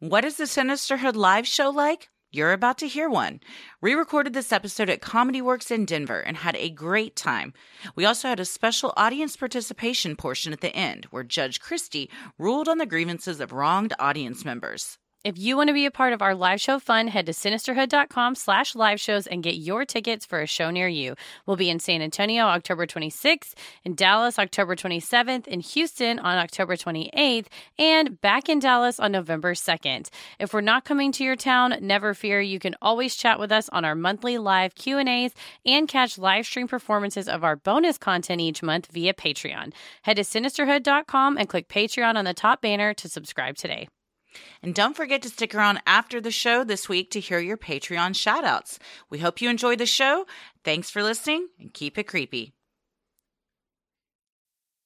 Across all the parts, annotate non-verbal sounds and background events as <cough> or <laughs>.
What is the Sinisterhood live show like? You're about to hear one. We recorded this episode at Comedy Works in Denver and had a great time. We also had a special audience participation portion at the end where Judge Christy ruled on the grievances of wronged audience members. If you want to be a part of our live show fun, head to sinisterhood.com slash live shows and get your tickets for a show near you. We'll be in San Antonio October 26th, in Dallas October 27th, in Houston on October 28th, and back in Dallas on November 2nd. If we're not coming to your town, never fear. You can always chat with us on our monthly live Q&As and catch live stream performances of our bonus content each month via Patreon. Head to sinisterhood.com and click Patreon on the top banner to subscribe today. And don't forget to stick around after the show this week to hear your Patreon shoutouts. We hope you enjoy the show. Thanks for listening and keep it creepy.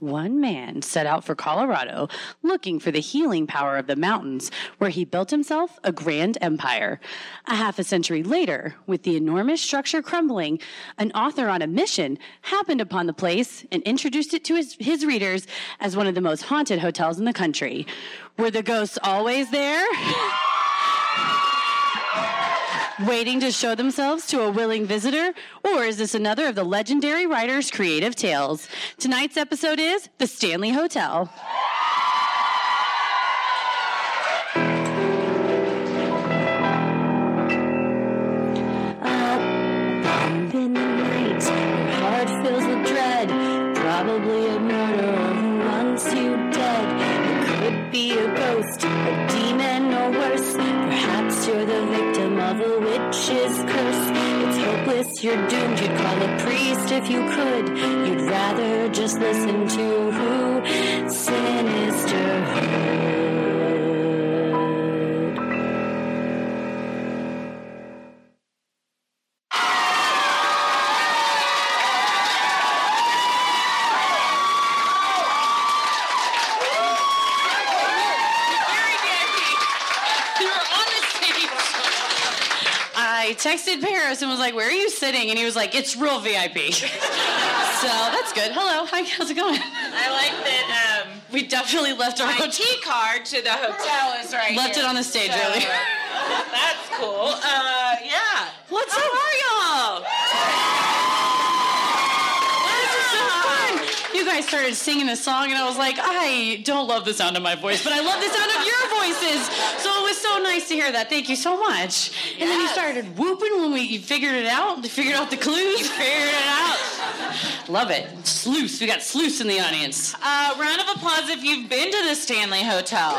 One man set out for Colorado looking for the healing power of the mountains, where he built himself a grand empire. A half a century later, with the enormous structure crumbling, an author on a mission happened upon the place and introduced it to his, his readers as one of the most haunted hotels in the country. Were the ghosts always there? <laughs> waiting to show themselves to a willing visitor? Or is this another of the legendary writer's creative tales? Tonight's episode is The Stanley Hotel. Up in the night, your heart fills with dread. Probably a murderer who wants you dead. It could be a ghost, a demon, or worse. Perhaps you're the victim of a witch's curse. It's hopeless, you're doomed. You'd call a priest if you could. You'd rather just listen to who? Sinister Hood. Texted Paris and was like, Where are you sitting? And he was like, It's real VIP. <laughs> so that's good. Hello. Hi. How's it going? I like that um, we definitely left our My hotel. key card to the hotel is right Left here. it on the stage So, earlier. That's cool. Uh, yeah. What's How up? are y'all? This is so fun. You guys started singing a song, and I was like, I don't love the sound of my voice, but I love the sound of your voices. So it was so nice to hear that. Thank you so much. And then you started whooping when we figured it out. You figured out the clues. You figured it out. love it. Sleuths. We got sleuths in the audience. Uh, round of applause if you've been to the Stanley Hotel.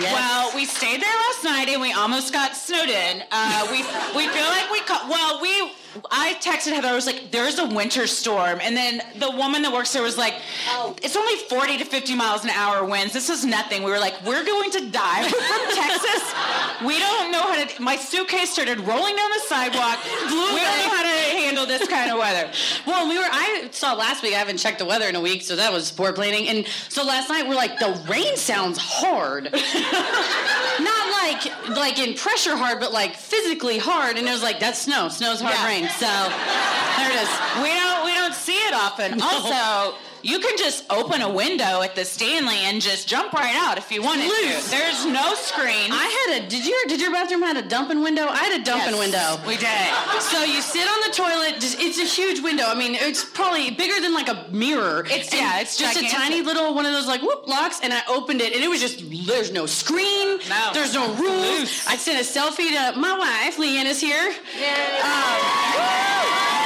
Yes. Well, we stayed there last night and we almost got snowed in. Uh, we we feel like we caught. Well, we. I texted Heather. I was like, "There's a winter storm," and then the woman that works there was like, oh. "It's only 40 to 50 miles an hour winds. This is nothing." We were like, "We're going to die We're from <laughs> Texas. We don't know how to." My suitcase started rolling down the sidewalk. we don't know how to handle this kind of weather. <laughs> Well, we were. I saw last week. I haven't checked the weather in a week, so that was poor planning. And so last night we're like, the rain sounds hard, <laughs> not like like in pressure hard, but like physically hard. And it was like that's snow. Snow's hard Yeah. rain. So there it is. We don't we don't it often. <laughs> No. Also, you can just open a window at the Stanley and just jump right out if you wanted Loose. to. There's no screen. I had a. Did your Did your bathroom had a dumping window? I had a dumping Yes, window. We did. So you sit on the toilet. Just, it's a huge window. I mean, it's probably bigger than like a mirror. It's- And yeah, it's just gigantic. a tiny little one of those like whoop locks. And I opened it, and it was just there's no screen. No. There's no rules. Loose. I sent a selfie to my wife. Leanne is here. Um,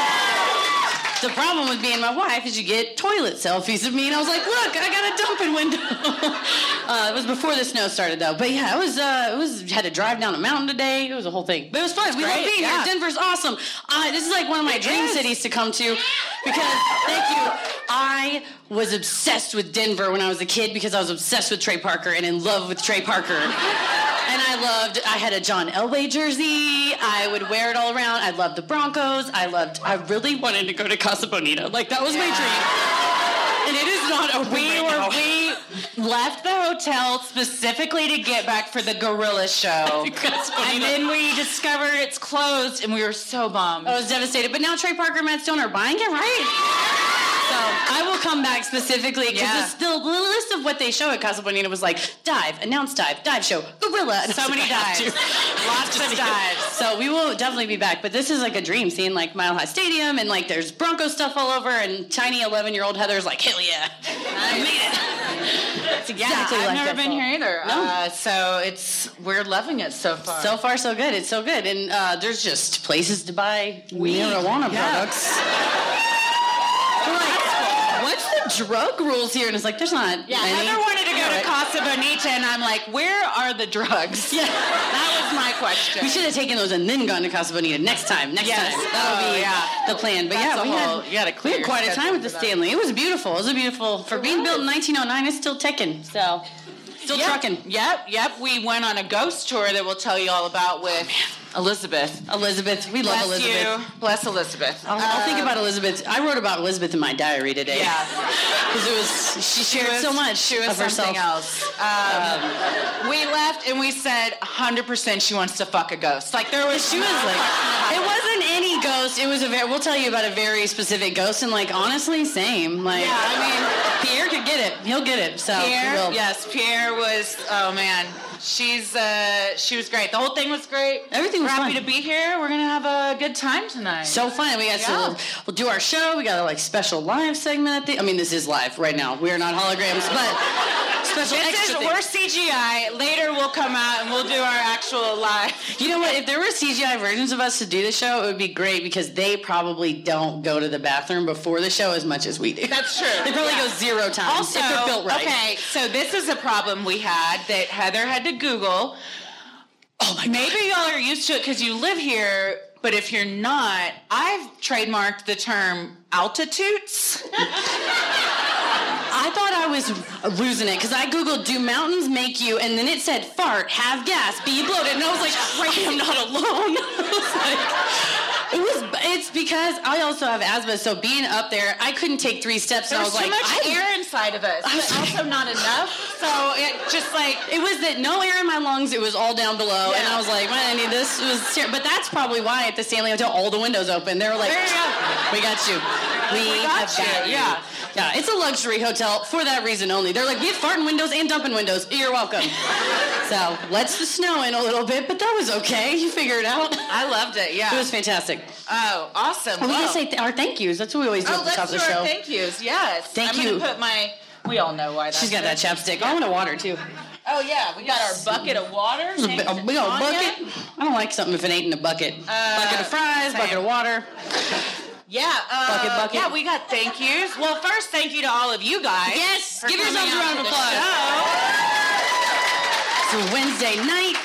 the problem with being my wife is you get toilet selfies of me, and I was like, "Look, I got a dumping window." <laughs> uh, it was before the snow started, though. But yeah, it was. Uh, it was had to drive down a mountain today. It was a whole thing, but it was fun. we love being yeah. here. Denver's awesome. Uh, this is like one of my dream is. cities to come to because thank you. I was obsessed with Denver when I was a kid because I was obsessed with Trey Parker and in love with Trey Parker. And I loved, I had a John Elway jersey. I would wear it all around. I loved the Broncos. I loved, I really wanted to go to Casa Bonita. Like, that was my dream. And it is not open We right were now. we left the hotel specifically to get back for the gorilla show. <laughs> And then we discovered it's closed and we were so bummed. I was devastated. But now Trey Parker and Matt Stone are buying it, right? So I will come back specifically because Yeah. the, the list of what they show at Casa Bonita was like dive, announce dive, dive show, gorilla. And So many like, I have dives. <laughs> Lots of dives. So we will definitely be back. But this is like a dream seeing like Mile High Stadium and like there's Bronco stuff all over and tiny 11 year old Heather's like, hell yeah. I made it. It's Yeah, I've like never been here either. No. Uh, so it's we're loving it so far. So far, so good. It's so good, and uh, there's just places to buy marijuana Yeah. products. We're like, what's the drug rules here? And it's like, there's not. yeah, any. Heather wanted to go Right. to Casa Bonita, and I'm like, where are the drugs? Yeah. that was my question. We should have taken those and then gone to Casa Bonita next time. Next Yes. time. That'll Oh, be yeah. the plan. But That's yeah, we whole- had, you gotta we clear had quite a time with the. Stanley. It was beautiful. It was a beautiful for being built in 1909. It's still ticking. So still Yep, trucking. Yep, yep. We went on a ghost tour that we'll tell you all about with Elizabeth. Elizabeth, we love Bless Elizabeth. you. Bless Elizabeth. I'll, I'll think Um, about Elizabeth. I wrote about Elizabeth in my diary today. Yeah. <laughs> because it was she shared was- so much She was of herself. something else. Um, we left and we said 100% she wants to fuck a ghost. Like there was. She was like, it wasn't ghost. It was a very. We'll tell you about a very specific ghost, and like honestly, same. Like, Yeah, I mean- Pierre could get it. He'll get it. So Pierre, will. yes, Pierre was. Oh man, she's uh, she was great. The whole thing was great. Everything was We're happy fun. to be here. We're gonna have a good time tonight. So fun. We got Yeah. to we'll, do our show. We got a like special live segment at the. I mean, this is live right now. We are not holograms, but special this extra is thing. we're CGI. Later we'll come out and we'll do our actual live. You know what? If there were CGI versions of us to do the show, it would be great because they probably don't go to the bathroom before the show as much as we do. That's true. They probably Yeah. go zero times Also, if they're built right. okay, so this is a problem we had that Heather had to Google. Oh my Maybe y'all are used to it because you live here, but if you're not, I've trademarked the term altitudes. <laughs> I thought I was losing it because I googled "Do mountains make you?" and then it said "Fart, have gas, be bloated," and I was like, "I am not alone." <laughs> I was like, it was. It's because I also have asthma, so being up there, I couldn't take three steps, and I There's was too like, much I, air inside of us, but <laughs> also not enough. So it just like It was that no air in my lungs. It was all down below, and I was like, "Man, I need this." Was but that's probably why at the Stanley Hotel all the windows open. They were like, go. "We got you. We, got have you." got you." Yeah. yeah. It's a luxury hotel for that reason only. They're like, "We have farting windows and dumping windows. You're welcome." so lets the snow in a little bit, but that was okay. You figure it out. I loved it. Yeah. It was fantastic. Oh, awesome. We gotta say th- our thank yous. That's what we always do oh, at the top of the show. our thank yous. Yes. Thank I'm you. put my. We all know why. That's She's got that it. chapstick. I want a water too. Oh yeah, we got our bucket of water. A, bi- a big old bucket. I don't like something if it ain't in a bucket. bucket of fries, same. bucket of water. Yeah, uh, Bucket, bucket. yeah, we got thank yous. Well, first, thank you to all of you guys. Yes, give yourselves a round of applause. It's a Wednesday night.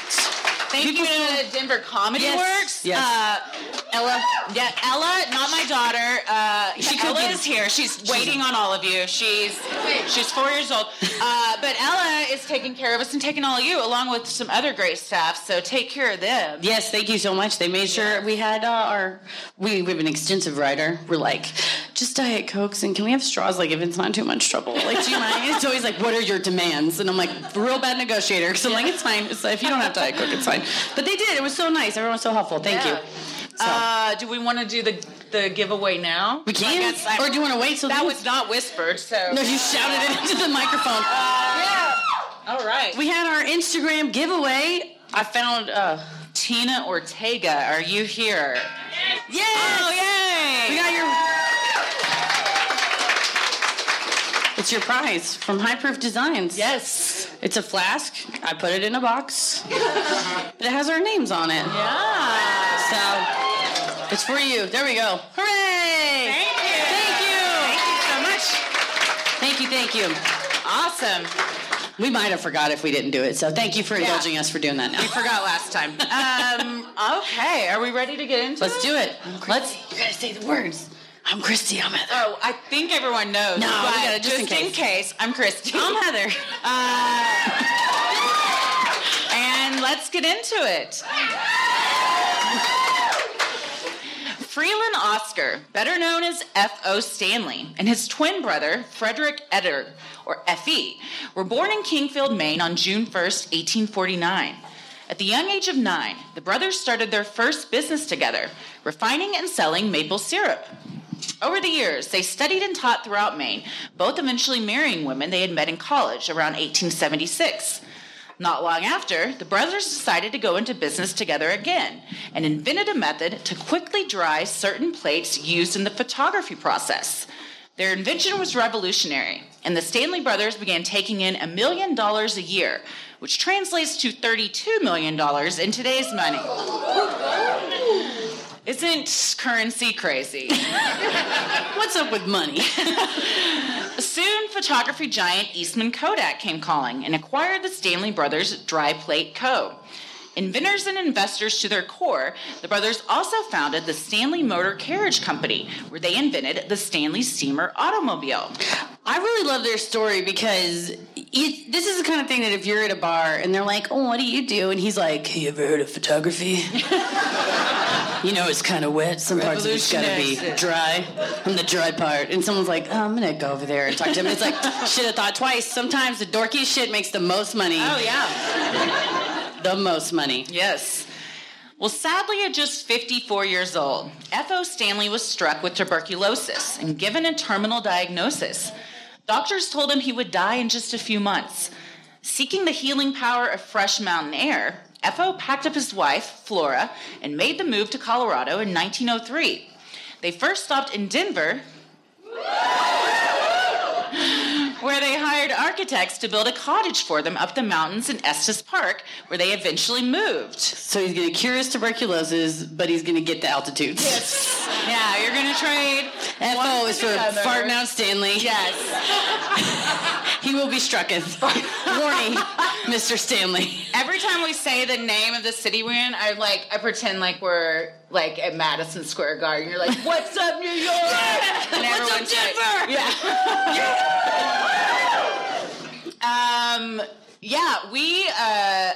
Thank People you to Denver Comedy Yes, Works. yes. Uh, Ella, yeah, Ella, not my daughter. Uh, She could Ella is here. She's waiting on all of you. She's she's four years old. Uh, but Ella is taking care of us and taking all of you, along with some other great staff. So take care of them. Yes, thank you so much. They made sure we had uh, our. We, we have an extensive rider. We're like, just diet cokes and can we have straws? Like if it's not too much trouble. Like, do you mind? It's always like, what are your demands? And I'm like, real bad negotiator. Because I'm like, it's fine. It's, if you don't have diet coke, it's fine. But they did. It was so nice. Everyone was so helpful. Thank Yeah. you. So, Uh, do we want to do the the giveaway now? we can. Or do you want to wait? So that was not whispered. So No, you shouted it into the microphone. yeah. All right. We had our Instagram giveaway. I found. uh Tina Ortega, are you here? Yes! Oh, yay! We got your. It's your prize from High Proof Designs. yes. It's a flask. I put it in a box. But it has our names on it. Yeah. So it's for you. There we go. Hooray! Thank you. Thank you. Thank you so much. Thank you, thank you. Awesome. We might have forgot if we didn't do it. So thank you for Yeah. indulging us for doing that now. We forgot last time. <laughs> Um, okay, are we ready to get into it? Let's it? do it. Let's. You gotta say the words. I'm Christy. I'm Heather. Oh, I think everyone knows. No, we but gotta- just in case. I'm Christy. I'm Heather. Uh, and let's get into it. Freeland Oscar, better known as F.O. Stanley, and his twin brother, Frederick Eder, or F.E., were born in Kingfield, Maine on June 1st, 1849. At the young age of nine, the brothers started their first business together, refining and selling maple syrup. Over the years, they studied and taught throughout Maine, both eventually marrying women they had met in college around 1876. Not long after, the brothers decided to go into business together again and invented a method to quickly dry certain plates used in the photography process. Their invention was revolutionary, and the Stanley brothers began taking in a million dollars a year, which translates to $32 million in today's money. Isn't currency crazy? <laughs> What's up with money? <laughs> Soon, photography giant Eastman Kodak came calling and acquired the Stanley Brothers Dry Plate Co. Inventors and investors to their core, the brothers also founded the Stanley Motor Carriage Company, where they invented the Stanley Steamer automobile. I really love their story because it, this is the kind of thing that if you're at a bar and they're like, "Oh, what do you do?" and he's like, "Hey, you ever heard of photography?" <laughs> you know, it's kind of wet. Some parts of it's gotta be dry. I'm the dry part, and someone's like, oh, "I'm gonna go over there and talk to him." It's like, <laughs> should have thought twice. Sometimes the dorkiest shit makes the most money. Oh, yeah. The most money. Yes. Well, sadly, at just 54 years old, F.O. Stanley was struck with tuberculosis and given a terminal diagnosis. Doctors told him he would die in just a few months. Seeking the healing power of fresh mountain air, F.O. packed up his wife, Flora, and made the move to Colorado in 1903. They first stopped in Denver, where they hired architects to build a cottage for them up the mountains in Estes Park, where they eventually moved. So he's gonna cure his tuberculosis, but he's gonna get the altitudes. Yes. yeah, you're gonna trade. one FO is for farting out Stanley. Yes. <laughs> He will be strucketh. Warning, Mr. Stanley. Every time we say the name of the city we're in, I like I pretend like we're like at Madison Square Garden. You're like, "What's up, New York?" And <laughs> What's up, everyone's like- Denver? yeah. <laughs> um. Yeah. We. Uh.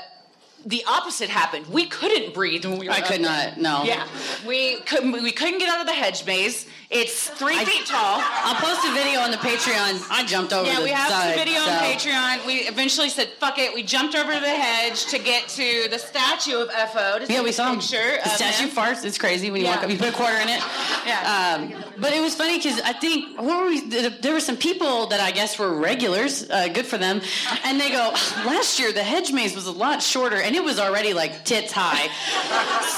The opposite happened. We couldn't breathe when we were. I could there. not. No. Yeah, we couldn't. We couldn't get out of the hedge maze. It's three feet tall. I'll post a video on the Patreon. I jumped over Yeah, we have side, video on Patreon. We eventually said, "Fuck it." We jumped over the hedge to get to the statue of FO. To Yeah, we saw him. picture The statue him. farts. It's crazy when you Yeah. walk up. You put a quarter in it. Yeah. Um, but it was funny because I think what were we, there were some people that I guess were regulars. Uh, good for them. And they go, last year the hedge maze was a lot shorter, and it was already like tits high. <laughs>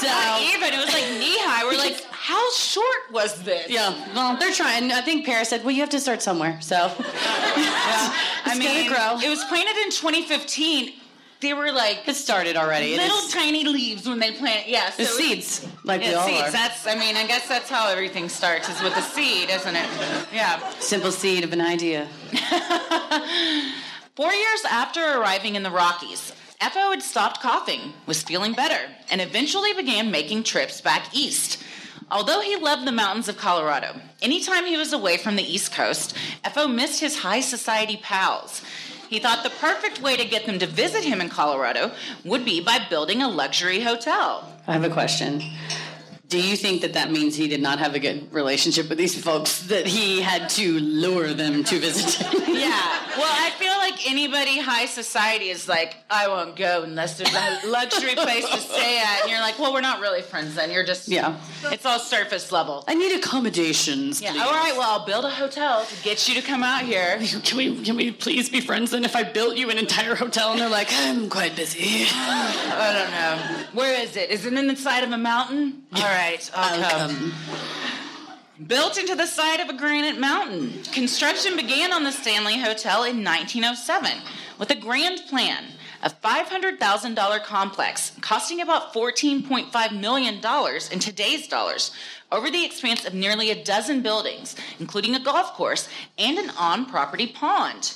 So Not even. It was like knee high. We're like, how short was this? yeah, well, they're trying. I think Paris said, well, you have to start somewhere. So <laughs> I It's mean, grow. it was planted in 2015. They were like it started already. Little tiny leaves when they plant. Yeah, so it's seeds, like we Yeah, all seeds. are. That's. I mean, I guess that's how everything starts is with a seed, isn't it? Yeah. Simple seed of an idea. <laughs> Four years after arriving in the Rockies, F.O. had stopped coughing, was feeling better, and eventually began making trips back east. Although he loved the mountains of Colorado, anytime he was away from the East Coast, F.O. missed his high society pals. He thought the perfect way to get them to visit him in Colorado would be by building a luxury hotel. I have a question. Do you think that that means he did not have a good relationship with these folks that he had to lure them to visit? <laughs> Yeah. Well, I feel like anybody high society is like, I won't go unless there's a luxury place to stay at. And you're like, well, we're not really friends then. You're just, Yeah. it's all surface level. I need accommodations. Yeah. please. All right. Well, I'll build a hotel to get you to come out here. <laughs> Can we can we please be friends then if I built you an entire hotel and they're like, I'm quite busy. <sighs> I don't know. Where is it? Is it in the side of a mountain? All right. I'll, I'll come. Built into the side of a granite mountain, construction began on the Stanley Hotel in 1907 with a grand plan. A $500,000 complex costing about $14.5 million in today's dollars over the expanse of nearly a dozen buildings, including a golf course and an on property pond.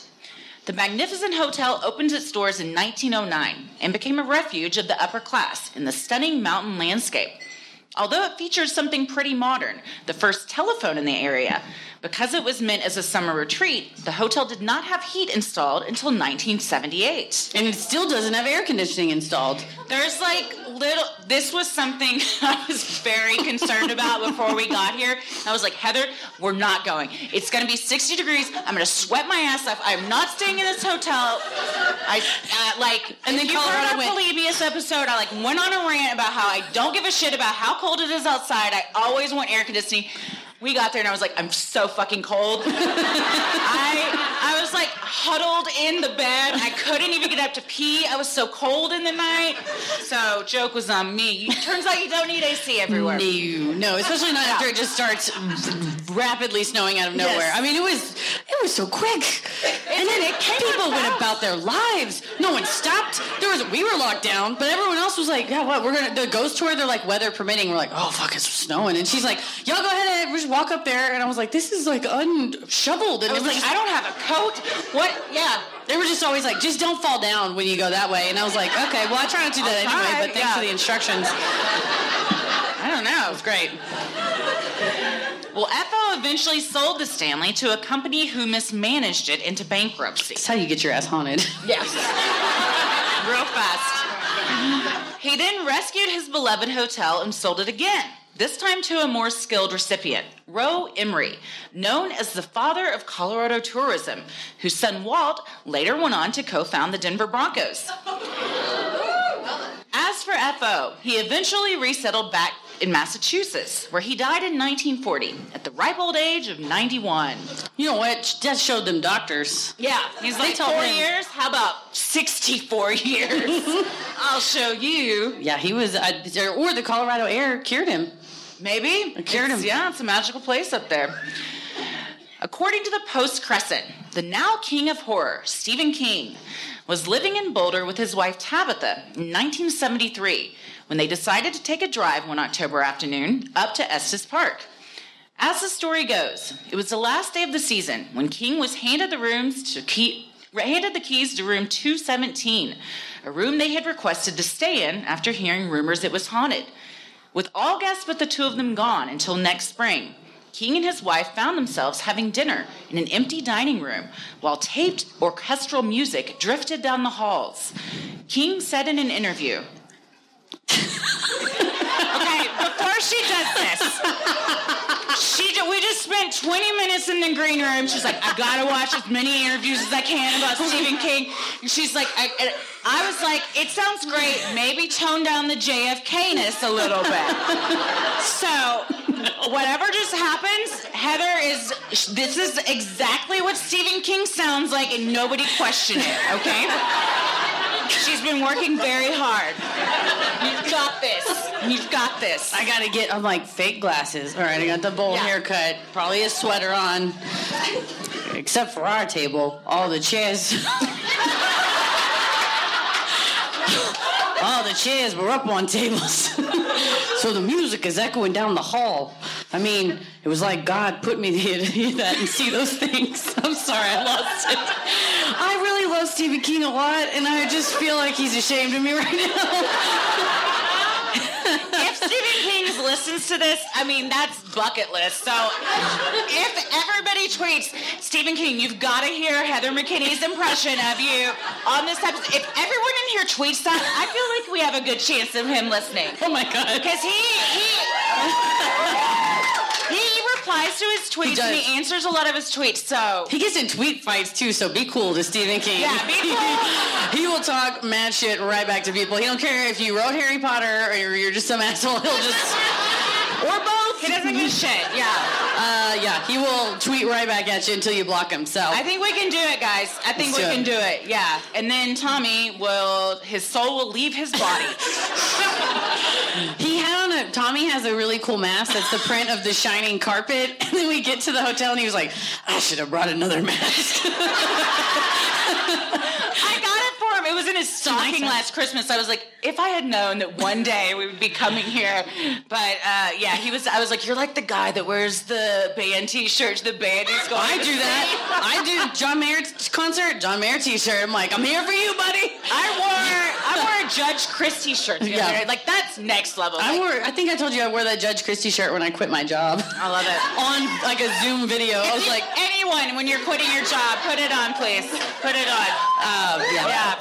The magnificent hotel opened its doors in 1909 and became a refuge of the upper class in the stunning mountain landscape. Although it features something pretty modern, the first telephone in the area, because it was meant as a summer retreat, the hotel did not have heat installed until 1978. And it still doesn't have air conditioning installed. There's like little, this was something <laughs> I was very concerned about before we got here. I was like, Heather, we're not going. It's gonna be 60 degrees. I'm gonna sweat my ass off. I'm not staying in this hotel. I, uh, like, And then you heard our went- previous episode, I like went on a rant about how I don't give a shit about how cold it is outside. I always want air conditioning. We got there and I was like, I'm so fucking cold. <laughs> I I was like huddled in the bed. I couldn't even get up to pee. I was so cold in the night. So joke was on me. Turns out you don't need AC everywhere. No, no, especially not after it just starts rapidly snowing out of nowhere. Yes. I mean, it was it was so quick, and then it came people went about their lives. No one stopped. There was we were locked down, but everyone else was like, "Yeah, what? We're gonna the ghost tour." They're like, weather permitting. We're like, "Oh fuck, it's snowing," and she's like, "Y'all go ahead and walk up there." And I was like, "This is like unshoveled," and I it was like, I don't have a coat. What? Yeah. They were just always like, "Just don't fall down when you go that way." And I was like, "Okay, well, I try not to do that I'll anyway." try, But thanks yeah. for the instructions. I don't know. It was great. Well, FO eventually sold the Stanley to a company who mismanaged it into bankruptcy. That's how you get your ass haunted. Yes. Real fast. He then rescued his beloved hotel and sold it again, this time to a more skilled recipient, Roe Emery, known as the father of Colorado tourism, whose son Walt later went on to co found the Denver Broncos. <laughs> As for FO, he eventually resettled back in Massachusetts, where he died in 1940 at the ripe old age of 91. You know what? That showed them doctors. Yeah, he's like told four him- years. How about sixty-four years? <laughs> I'll show you. Yeah, he was, uh, or the Colorado air cured him. Maybe It cured It's- him. Yeah, it's a magical place up there. According to the Post Crescent, the now king of horror, Stephen King, was living in Boulder with his wife Tabitha in 1973 when they decided to take a drive one October afternoon up to Estes Park. As the story goes, it was the last day of the season when King was handed the rooms to key, handed the keys to room 217, a room they had requested to stay in after hearing rumors it was haunted. With all guests but the two of them gone until next spring, King and his wife found themselves having dinner in an empty dining room while taped orchestral music drifted down the halls. King said in an interview, <laughs> Okay, before she does this, she ju- we just spent 20 minutes in the green room. She's like, I gotta watch as many interviews as I can about Stephen King. She's like, I, I was like, it sounds great. Maybe tone down the JFK-ness a little bit. So whatever just happens, Heather is. This is exactly what Stephen King sounds like, and nobody question it. Okay. She's been working very hard. You've got this. You've got this. I gotta get I'm like fake glasses. All right, I got the bowl Yeah. haircut, probably a sweater on. Except for our table, all the chairs. all the chairs were up on tables. so the music is echoing down the hall. I mean, it was like God put me there to hear that and see those things. <laughs> I'm sorry, I lost it. I really love Stephen King a lot, and I just feel like he's ashamed of me right now. <laughs> if Stephen King listens to this, I mean that's bucket list. So if everybody tweets Stephen King, you've got to hear Heather McKinney's impression of you on this episode. If everyone in here tweets that, I feel like we have a good chance of him listening. Oh my God. Because he he he replies to his tweets and he answers a lot of his tweets. So He gets in tweet fights too, so be cool to Stephen King. Yeah, be <laughs> cool. he will talk mad shit right back to people. He don't care if you wrote Harry Potter or you're just some asshole. He'll just <laughs> or both. He doesn't give a <laughs> shit. Yeah. uh yeah, he will tweet right back at you until you block him. So I think we can do it, guys. I think Let's we do can it. do it. Yeah. And then Tommy will, his soul will leave his body. <laughs> <laughs> he had on a Tommy has a really cool mask that's the print of the shining carpet. And then we get to the hotel and he was like, I should have brought another mask. I got it him. It was in his stocking last Christmas. I was like, if I had known that one day we would be coming here, but uh, yeah, he was. I was like, you're like the guy that wears the band T-shirt. The band is going. I do that. I do John Mayer t- concert, John Mayer t-shirt. I'm like, I'm here for you, buddy. I wore I wore a Judge Chris T-shirt. Yeah. other day. Like that's next level. I Like, wore. I think I told you I wore that Judge Christy shirt when I quit my job. I love it. <laughs> on like a Zoom video. I was like, anyone when you're quitting your job, put it on, please. Put it on. uh, yeah. Yeah.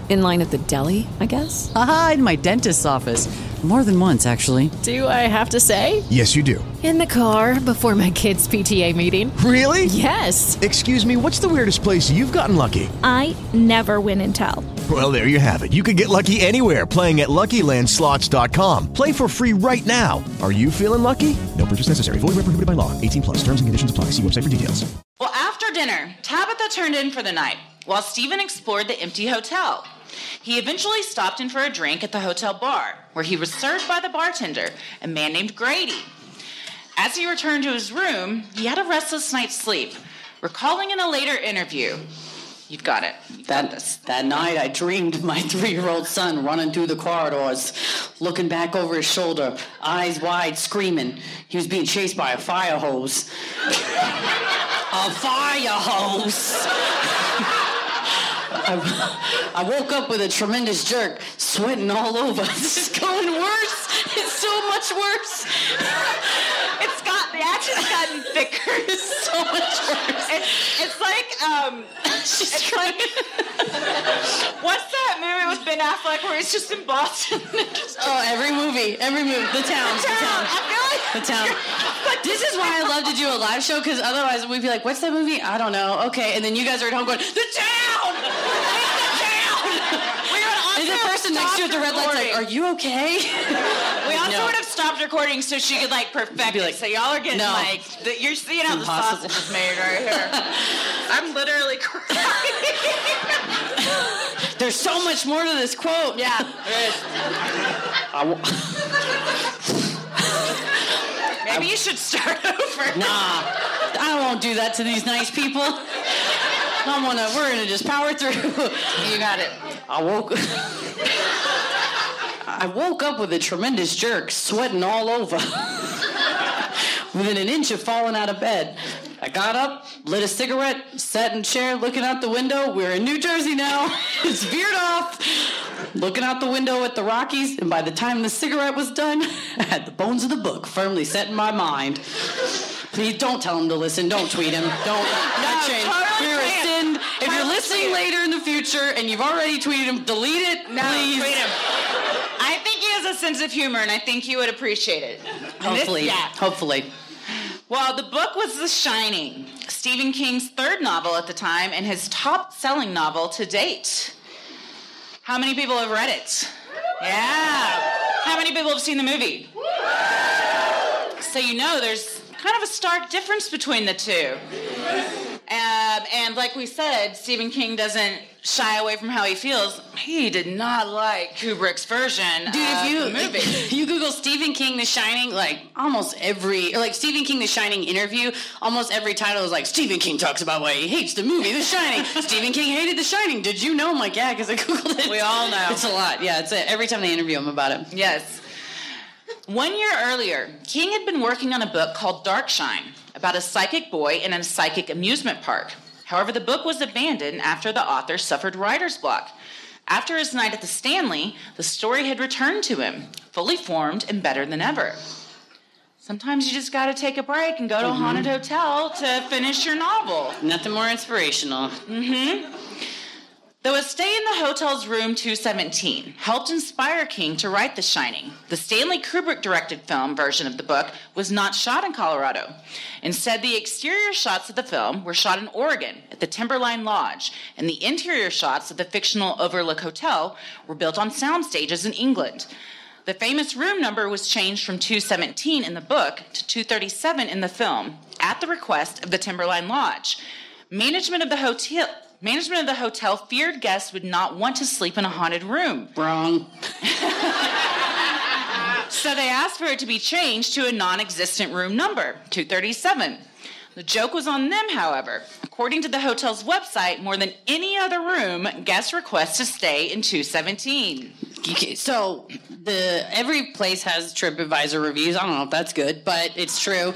In line at the deli, I guess? Aha, in my dentist's office. More than once, actually. Do I have to say? Yes, you do. In the car before my kids' PTA meeting. Really? Yes. Excuse me, what's the weirdest place you've gotten lucky? I never win and tell. Well, there you have it. You can get lucky anywhere playing at LuckyLandSlots.com. Play for free right now. Are you feeling lucky? No purchase necessary. Void where prohibited by law. 18 plus. Terms and conditions apply. See website for details. Well, after dinner, Tabitha turned in for the night while Stephen explored the empty hotel. He eventually stopped in for a drink at the hotel bar, where he was served by the bartender, a man named Grady. As he returned to his room, he had a restless night's sleep, recalling in a later interview. You've got it. You've got That, this. that night, I dreamed my <laughs> three year old son running through the corridors, looking back over his shoulder, eyes wide, screaming. He was being chased by a fire hose. <laughs> a fire hose! <laughs> I, I woke up with a tremendous jerk, sweating all over. <laughs> This is going worse. It's so much worse. It's got the action's gotten thicker. <laughs> It's so much worse. It's, it's like um, it's trying. what's that movie with Ben Affleck where he's just in Boston? <laughs> Oh, every movie, every movie, the town, the town. I feel like The town. This is why I love to do a live show because otherwise we'd be like, "What's that movie? I don't know." Okay, and then you guys are at home going, "The town." It's the town. we would And the have person next to you at the red light's like, "Are you okay?" We also No. would have stopped recording so she could like perfect it. So y'all are getting No. like the, you're seeing how the Impossible. sausage is made right here. <laughs> I'm literally crying. <laughs> There's so much more to this quote. Yeah. <laughs> Maybe you should start over. nah, I won't do that to these nice people. I'm gonna, we're gonna just power through. <laughs> You got it. I woke. <laughs> I woke up with a tremendous jerk, sweating all over, <laughs> within an inch of falling out of bed. I got up, lit a cigarette, sat in a chair, looking out the window. We're in New Jersey now. <laughs> it's veered off. Looking out the window at the Rockies, and by the time the cigarette was done, <laughs> I had the bones of the book firmly set in my mind. Please don't tell him to listen. Don't tweet him. Don't. that change. totally We're him. rescind. If you're listening later in the future and you've already tweeted him, delete it. No, please. tweet him. I think he has a sense of humor, and I think you would appreciate it. And this- Hopefully. yeah. Hopefully. Well, the book was The Shining, Stephen King's third novel at the time and his top selling novel to date. How many people have read it? Yeah. How many people have seen the movie? So you know there's kind of a stark difference between the two. Um, and like we said, Stephen King doesn't shy away from how he feels. He did not like Kubrick's version Dude, of if you the movie. <laughs> you Google Stephen King The Shining, like almost every or like Stephen King The Shining interview, almost every title is like Stephen King talks about why he hates the movie The Shining. <laughs> Stephen King hated The Shining. Did you know? I'm like, yeah, because I googled it. We all know. It's a lot. Yeah, it's every time they interview him about it. Yes. One year earlier, King had been working on a book called Darkshine about a psychic boy in a psychic amusement park. However, the book was abandoned after the author suffered writer's block. After his night at the Stanley, the story had returned to him, fully formed and better than ever. Sometimes you just gotta take a break and go to a haunted hotel to finish your novel. Nothing more inspirational. Mm-hmm. Though a stay in the hotel's room 217 helped inspire King to write The Shining, the Stanley Kubrick directed film version of the book was not shot in Colorado. Instead, the exterior shots of the film were shot in Oregon at the Timberline Lodge, and the interior shots of the fictional Overlook Hotel were built on sound stages in England. The famous room number was changed from 217 in the book to 237 in the film at the request of the Timberline Lodge. Management of the hotel management of the hotel feared guests would not want to sleep in a haunted room. Wrong. <laughs> So they asked for it to be changed to a non-existent room number, 237. The joke was on them, however. According to the hotel's website, more than any other room, guests request to stay in 217. Okay, So the every place has TripAdvisor reviews. I don't know if that's good, but it's true.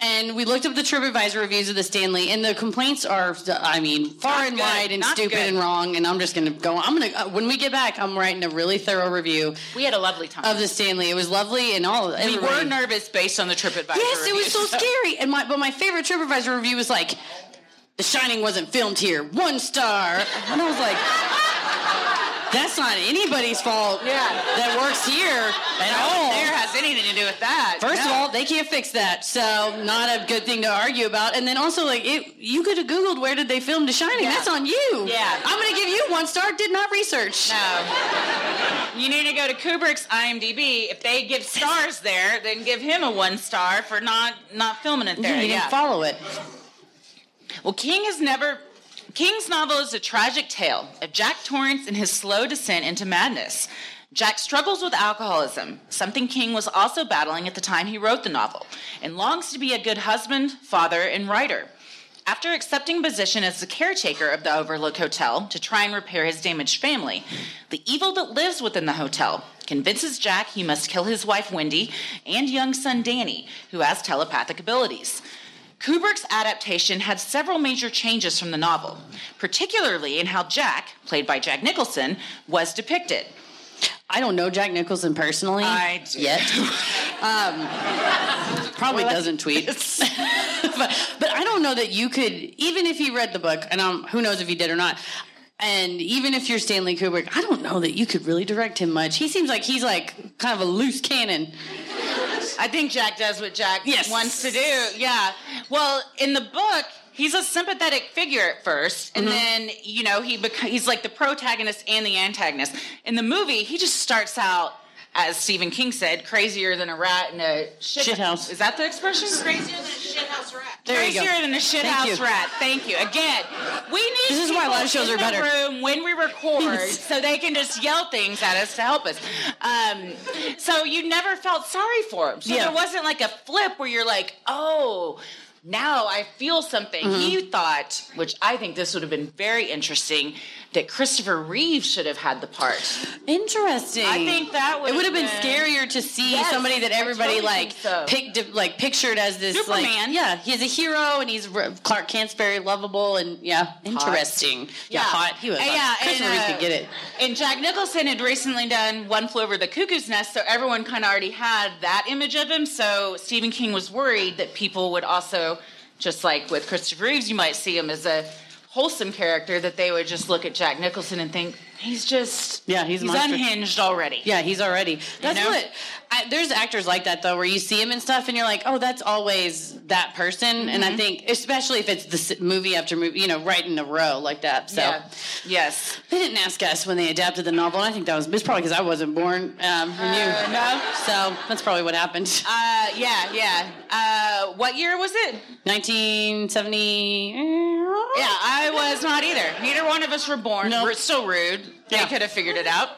And we looked up the TripAdvisor reviews of the Stanley, and the complaints are, I mean, far Not and good, wide and not stupid good. and wrong. And I'm just gonna go. I'm gonna uh, when we get back, I'm writing a really thorough review We had a lovely time. of the Stanley. It was lovely and all. we were nervous based on the TripAdvisor Yes, it was so reviews. <laughs> scary. And my but my favorite TripAdvisor review was like, "The Shining wasn't filmed here, one star." And I was like, "That's not anybody's fault. Yeah. that works here at No all." there has anything to do with that. First of all, they can't fix that, so not a good thing to argue about. And then also, like, it, you could have Googled where did they film The Shining. Yeah. That's on you. Yeah. I'm gonna give you one star. Did not research. No. You need to go to Kubrick's IMDb. If they give <laughs> stars there, then give him a one star for not not filming it there. You didn't Yeah. follow it. Well, King has never. King's novel is a tragic tale of Jack Torrance and his slow descent into madness. Jack struggles with alcoholism, something King was also battling at the time he wrote the novel, and longs to be a good husband, father, and writer. After accepting a position as the caretaker of the Overlook Hotel to try and repair his damaged family, the evil that lives within the hotel convinces Jack he must kill his wife Wendy and young son Danny, who has telepathic abilities. Kubrick's adaptation had several major changes from the novel, particularly in how Jack, played by Jack Nicholson, was depicted. I don't know Jack Nicholson personally I do. yet. <laughs> Um, probably doesn't tweet. <laughs> <laughs> but, but I don't know that you could, even if you read the book, and um, who knows if you did or not. And even if you're Stanley Kubrick, I don't know that you could really direct him much. He seems like he's like kind of a loose cannon. I think Jack does what Jack Yes. wants to do. Yeah. Well, in the book, he's a sympathetic figure at 1st and Mm-hmm. then you know he bec- he's like the protagonist and the antagonist. In the movie, he just starts out. As Stephen King said, crazier than a rat in a shit, Shit house. Is that the expression? Crazier than a shit house rat. There you go. than a shit Thank house you. rat. Thank you. Again, we need This is why people live shows are better. room when we record <laughs> so they can just yell things at us to help us. Um, so you never felt sorry for him. So Yeah. there wasn't like a flip where you're like, oh, now I feel something. Mm-hmm. He thought, which I think this would have been very interesting, that Christopher Reeve should have had the part. Interesting. I think that would it would have been been- scarier to see Yes, somebody that everybody totally like so. picked, like pictured as this like Superman. yeah, he's a hero and he's Clark Kent's very lovable and yeah, interesting. Yeah, hot. He was. Uh, yeah, Christopher and, Reeve uh, could get it. And Jack Nicholson had recently done One Flew Over the Cuckoo's Nest, so everyone kind of already had that image of him. So Stephen King was worried that people would also, just like with Christopher Reeves, you might see him as a wholesome character, that they would just look at Jack Nicholson and think he's just Yeah, he's he's unhinged already. Yeah, he's already. That's know? what. I, there's actors like that though, where you see him and stuff, and you're like, oh, that's always that person. And Mm-hmm. I think, especially if it's the movie after movie, you know, right in a row like that. So Yeah. Yes. they didn't ask us when they adapted the novel, and I think that was it's probably because I wasn't born. Um, and you, no. So that's probably what happened. Uh, yeah, yeah. Uh, what year was it? 1970. Yeah, I was not either. Neither one of us were born. No. We're so rude. They Yeah. could have figured it out.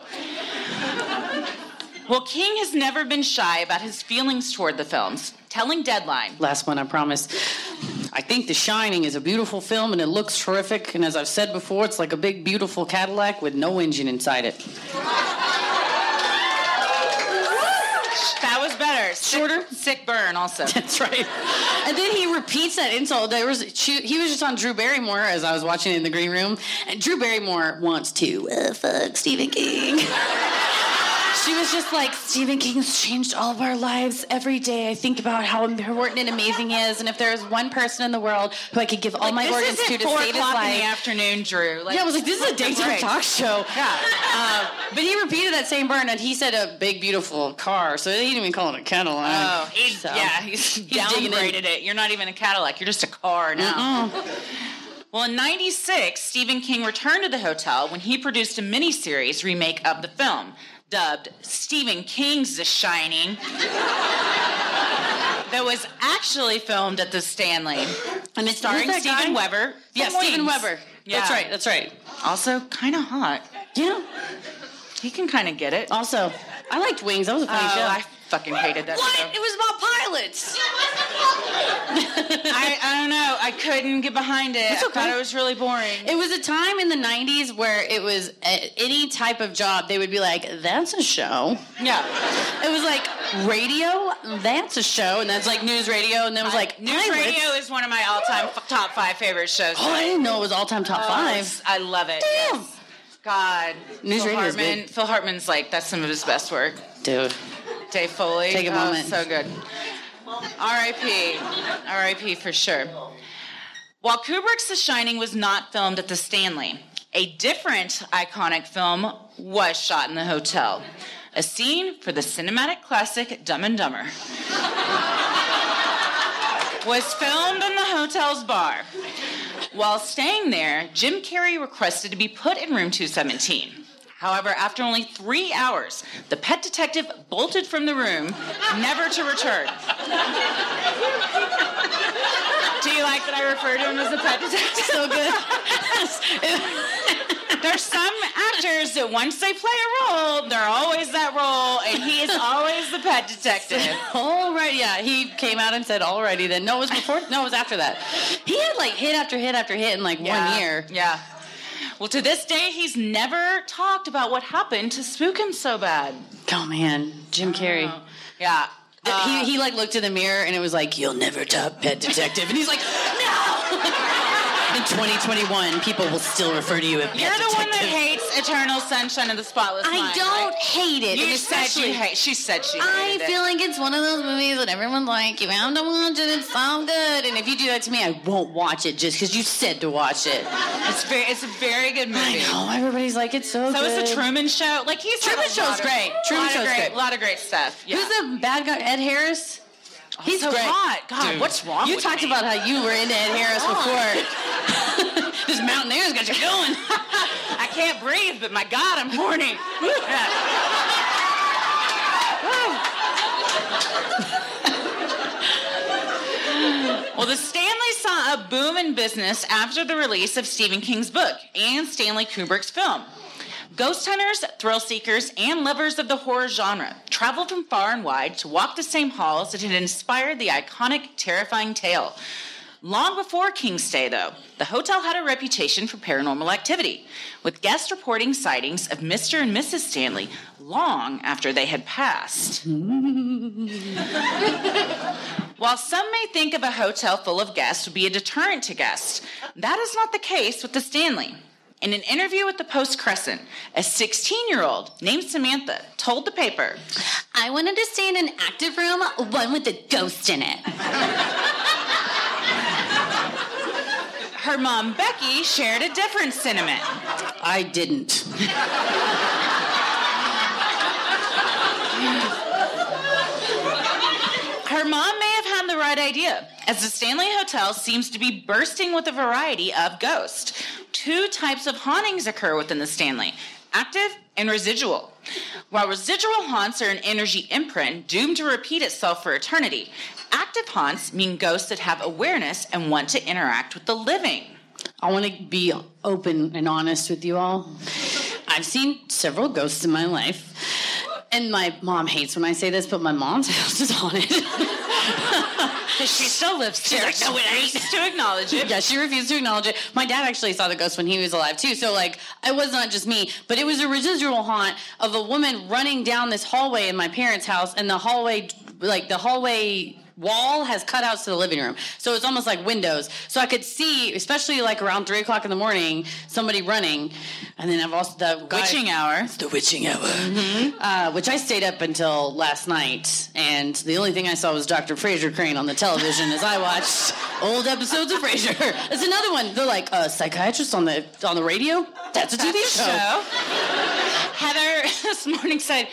Well, King has never been shy about his feelings toward the films. Telling Deadline, Last one, I promise. I think The Shining is a beautiful film and it looks terrific. And as I've said before, it's like a big, beautiful Cadillac with no engine inside it. that was better. Sick- Shorter? Sick burn, also. <laughs> That's right. And then he repeats that insult. There was she, he was just on Drew Barrymore as I was watching it in the green room, and Drew Barrymore wants to uh, fuck Stephen King. <laughs> She was just like, Stephen King's changed all of our lives. Every day I think about how important and amazing he is, and if there is one person in the world who I could give all my this organs to to four save his o'clock in the afternoon, Drew. Like, yeah, I was like, this is a daytime break. talk show. Yeah. Uh, <laughs> but he repeated that same burn, and he said a big, beautiful car, so he didn't even call it a Cadillac. Oh, he's, So, yeah, he's, in. <laughs> downgraded it. You're not even a Cadillac. You're just a car now. Well, in 96, Stephen King returned to the hotel when he produced a miniseries remake of the film, dubbed Stephen King's The Shining, that was actually filmed at the Stanley. And it's Starring Steven guy? Weber. Yeah, from Steven Wings. Weber. Yeah. That's right. That's right. Also, kind of hot. Yeah. He can kind of get it. Also, I liked Wings. That was a funny Oh, show. I fucking hated that show. It was about pilots. <laughs> I, I don't know. I couldn't get behind it. It's I okay. thought it was really boring. It was a time in the '90s where it was uh, any type of job they would be like, "That's a show." yeah. It was like radio. That's a show, and that's like news radio, and then it was like News pilots. Radio is one of my all-time f- top five favorite shows. Oh, I didn't know it was all-time top Oh, five. I love it. Damn. yes. God. News Phil Radio is Hartman. Phil Hartman's like that's some of his best work. Dude, Dave Foley. Take a oh. So good. R.I.P. R.I.P. for sure. While Kubrick's The Shining was not filmed at the Stanley, a different iconic film was shot in the hotel. A scene for the cinematic classic Dumb and Dumber <laughs> was filmed in the hotel's bar. While staying there, Jim Carrey requested to be put in room 217. However, after only three hours, the pet detective bolted from the room, never to return. Do you like that I refer to him as the pet detective? so good. <laughs> There's some actors that once they play a role, they're always that role, and he is always the pet detective. <laughs> All right, yeah. He came out and said, "Alrighty then." No, it was before. No, it was after that. He had like hit after hit after hit in like one year. Yeah. Well, to this day, he's never talked about what happened to spook him so bad. Oh man, Jim oh, Carrey. Yeah. Th- he, uh, he like looked in the mirror and it was like, "You'll never top Pet Detective," and he's like, "No." <laughs> in 2021, people will still refer to you as Pet You're the one that Detective. hates Eternal Sunshine of the Spotless I Mind. don't right? hate it. You said especially- she hate. She said she. I hated feel it. like it's one of those movies that everyone's like, you have to watch it. It's so good. And if you do that to me, I won't watch it just because you said to watch it. it's very. It's a very good movie. I know everybody's like, it's so, So good. is the Truman Show. Like he's Truman a Show's of- great. Truman lot of Show's great. great. lot of great stuff. Yeah. Who's the bad guy? Ed Harris. He's so great. hot. God, Dude, what's wrong You talked me? about how you were into Ed Harris oh, before. <laughs> this mountaineer's got you going. <laughs> I can't breathe, but my God, I'm horny. <laughs> well, the Stanley saw a boom in business after the release of Stephen King's book and Stanley Kubrick's film. Ghost hunters, thrill seekers, and lovers of the horror genre traveled from far and wide to walk the same halls that had inspired the iconic, terrifying tale. Long before King's Stay, though, the hotel had a reputation for paranormal activity, with guests reporting sightings of Mr. and Mrs. Stanley long after they had passed. <laughs> While some may think of a hotel full of guests would be a deterrent to guests, that is not the case with the Stanley. In an interview with the Post Crescent, a 16 year old named Samantha told the paper, I wanted to stay in an active room, one with a ghost in it. her mom Becky shared a different sentiment. I didn't. Her mom may have had the right idea, as the Stanley Hotel seems to be bursting with a variety of ghosts. Two types of hauntings occur within the Stanley active and residual. While residual haunts are an energy imprint doomed to repeat itself for eternity, active haunts mean ghosts that have awareness and want to interact with the living. I want to be open and honest with you all. I've seen several ghosts in my life. And my mom hates when I say this, but my mom's house is haunted. She still lives She's like, no, it ain't. To acknowledge it. Yeah, she refused to acknowledge it. My dad actually saw the ghost when he was alive too. So like, it was not just me, but it was a residual haunt of a woman running down this hallway in my parents' house, and the hallway, like the hallway wall has cutouts to the living room. So it's almost like windows. So I could see, especially like around three o'clock in the morning, somebody running. And then I've also the guy- Witching hour. It's the witching hour. Uh, which I stayed up until last night, and the only thing I saw was Dr. Frasier Crane on the television as I watched <laughs> old episodes of Frasier. It's another one. They're like a psychiatrist on the on the radio. That's a TV That's show. show. <laughs> Heather <laughs> this morning said,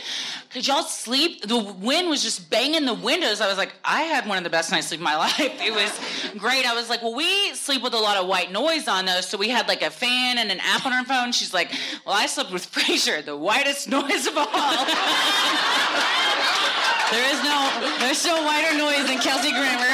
Could y'all sleep? The wind was just banging the windows. I was like, I had one of the best nights sleep of my <laughs> life. It was great. I was like, Well, we sleep with a lot of white noise on those. So we had like a fan and an app on our phone. She's like, Well, I slept with <laughs> Frasier, the whitest noise of all. <laughs> There is no there's no whiter noise than Kelsey Grammer.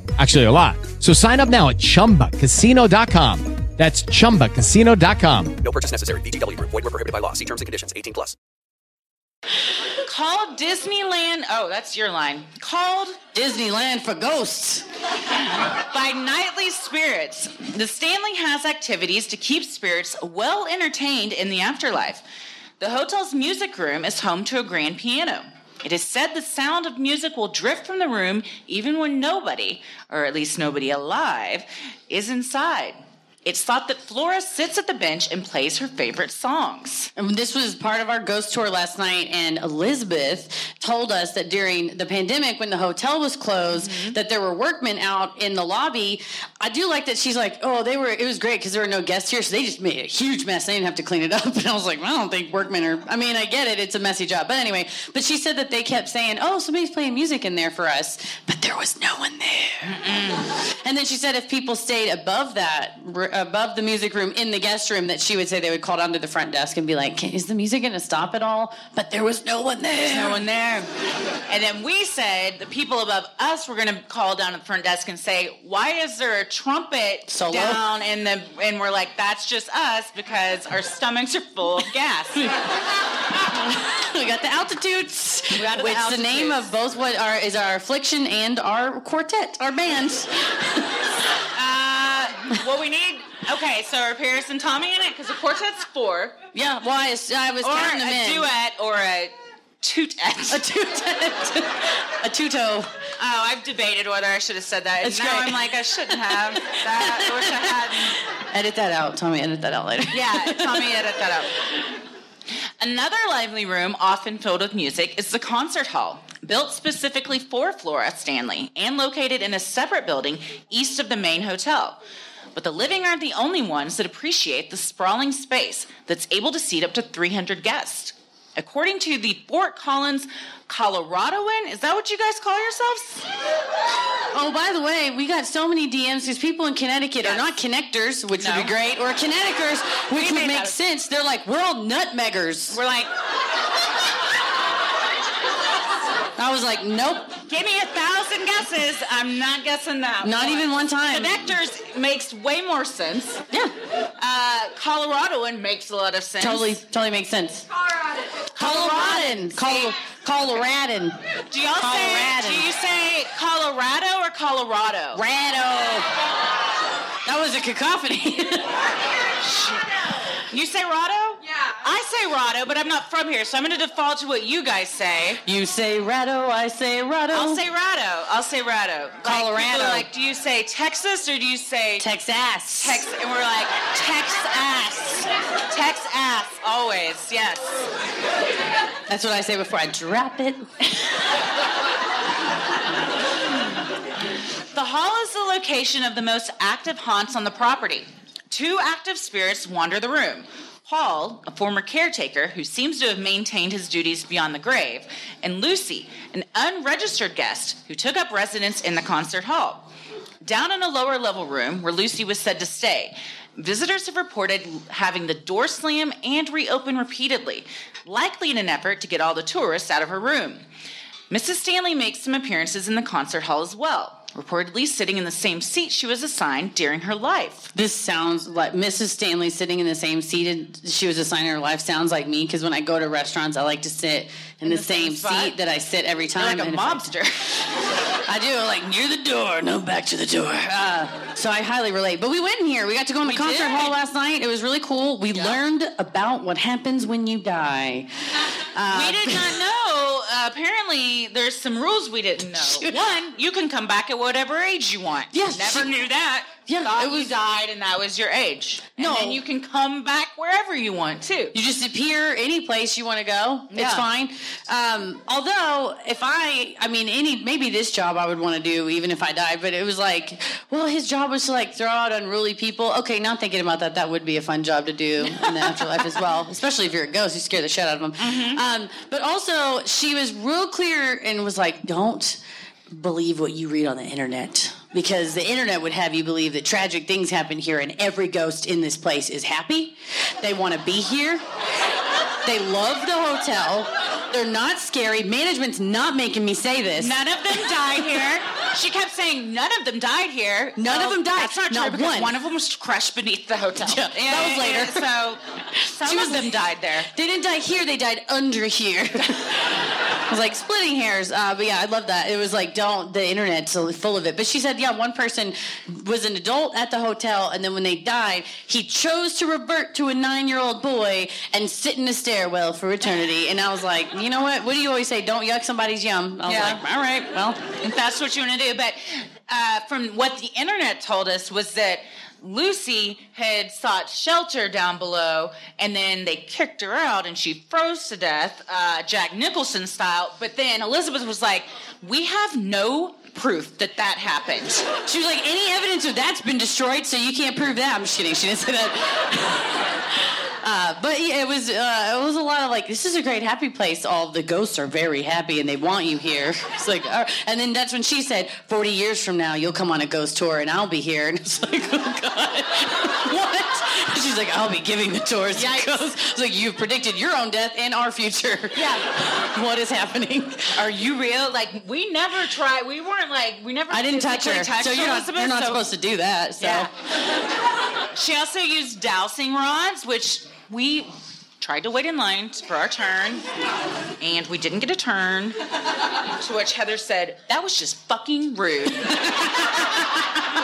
Actually, a lot. So sign up now at chumbacasino.com. That's chumbacasino.com. No purchase necessary. VGW Group. Void were prohibited by law. See terms and conditions. 18 plus. Called Disneyland. Oh, that's your line. Called Disneyland for ghosts. <laughs> by Nightly Spirits. The Stanley has activities to keep spirits well entertained in the afterlife. The hotel's music room is home to a grand piano. It is said the sound of music will drift from the room even when nobody, or at least nobody alive, is inside. It's thought that Flora sits at the bench and plays her favorite songs. And this was part of our ghost tour last night, and Elizabeth told us that during the pandemic, when the hotel was closed, Mm-hmm. that there were workmen out in the lobby. I do like that she's like, "Oh, they were. It was great because there were no guests here, so they just made a huge mess. They didn't have to clean it up." <laughs> And I was like, "I don't think workmen are. I mean, I get it. It's a messy job, but anyway." But she said that they kept saying, "Oh, somebody's playing music in there for us," but there was no one there. And then she said if people stayed above that, above the music room in the guest room, that she would say they would call down to the front desk and be like, "Is the music going to stop at all?" But there was no one there. There's no one there. And then we said the people above us were going to call down to the front desk and say, "Why is there a trumpet Solo? down in the?" And we're like, "That's just us because our stomachs are full of gas." <laughs> we got the altitudes. We got the which the name of both what are is our affliction and our quartet, our band. uh, what we need? Okay, so are Paris and Tommy in it? Because the quartet's four. Yeah, well, I, was- I was or counting them a in. duet or a toot-et. A toot-et. <laughs> a tuto. Oh, I've debated whether I should have said that. And now great. I'm like, I shouldn't have. That, I wish I hadn't. Edit that out, Tommy. Edit that out later. Yeah, Tommy, edit that out. Another lively room, often filled with music, is the concert hall, built specifically for Flora Stanley and located in a separate building east of the main hotel. But the living aren't the only ones that appreciate the sprawling space that's able to seat up to 300 guests. According to the Fort Collins Coloradoan, is that what you guys call yourselves? Oh, by the way, we got so many DMs because people in Connecticut are not connectors, which would be great, or Connecticers, which would make sense. They're like, we're all nutmeggers. We're like, I was like, nope. Give me a thousand guesses. I'm not guessing that. Not even one time. Connectors makes way more sense. Yeah. Uh, Coloradoan makes a lot of sense. Totally, totally makes sense. Coloradan. Col- Coloradan. Do y'all say? Do you say Colorado or Colorado? Rado. That was a cacophony. <laughs> You say Rado? I say Rado, but I'm not from here, so I'm going to default to what you guys say. you say Rado, I say Rado. I'll say Rado. I'll say Rado. Colorado. people are like, do you say Texas or do you say Texas. Tex? And we're like, Texas. Texas. Always. Yes. That's what I say before I drop it. The hall is the location of the most active haunts on the property. Two active spirits wander the room. Paul, a former caretaker who seems to have maintained his duties beyond the grave, and Lucy, an unregistered guest who took up residence in the concert hall. Down in a lower level room where Lucy was said to stay, visitors have reported having the door slam and reopen repeatedly, likely in an effort to get all the tourists out of her room. Mrs. Stanley makes some appearances in the concert hall as well, reportedly sitting in the same seat she was assigned during her life. This sounds like Mrs. Stanley sitting in the same seat she was assigned in her life sounds like me because when I go to restaurants, I like to sit in, the, same, spot? seat that I sit every You're time. like a I- mobster. I do like near the door, no back to the door. Uh, so I highly relate. But we went in here. We got to go in the We concert did. hall last night. It was really cool. We learned about what happens when you die. Uh, we did not <laughs> know. Uh, apparently, there's some rules we didn't know. One, you can come back at whatever age you want. Yes. Never knew that. Yeah, Thought it was- died and that was your age. No. And then you can come back wherever you want too. You just appear any place you want to go. Yeah. It's fine. Um, although, if I, I mean, any maybe this job I would want to do even if I died. But it was like, well, his job was to like throw out unruly people. Okay, now thinking about that, that would be a fun job to do in the <laughs> afterlife as well. Especially if you're a ghost, you scare the shit out of them. Mm-hmm. Um, but also, she was real clear and was like, don't believe what you read on the internet because the internet would have you believe that tragic things happen here and every ghost in this place is happy. They want to be here. They love the hotel. They're not scary. Management's not making me say this. None of them died here. <laughs> She kept saying none of them died here. None of them died. That's not, Not true because one. one of them was crushed beneath the hotel. Yeah, that was later. So some was- of them died there. They didn't die here. They died under here. <laughs> I was like splitting hairs, uh, but yeah, I love that. It was like don't the internet's so full of it. But she said, yeah, one person was an adult at the hotel, and then when they died, he chose to revert to a nine-year-old boy and sit in a stairwell for eternity. And I was like, you know what? What do you always say? Don't yuck somebody's yum. I was Yeah. like, all right, well, if that's what you want to do. But uh, from what the internet told us was that Lucy had sought shelter down below, and then they kicked her out, and she froze to death, uh, Jack Nicholson style. But then Elizabeth was like, "We have no." Proof that that happened. She was like, any evidence of that's been destroyed, so you can't prove that. I'm just kidding. She didn't say that. <laughs> Uh, but yeah, it was uh, it was a lot of like this is a great happy place. All the ghosts are very happy and they want you here. <laughs> It's like, and then that's when she said, "40 years from now, you'll come on a ghost tour and I'll be here." <laughs> And it's like, oh god, what? She's like, "I'll be giving the tours." to Yikes. <laughs> ghosts." Like you've predicted your own death and our future. Yeah. <laughs> what is happening? Are you real? Like we never tried. We weren't like we never. I didn't touch her, so you're not you're not so- supposed to do that. So. Yeah. She also used dowsing rods, which we tried to wait in line for our turn, and we didn't get a turn. To which Heather said, "That was just fucking rude."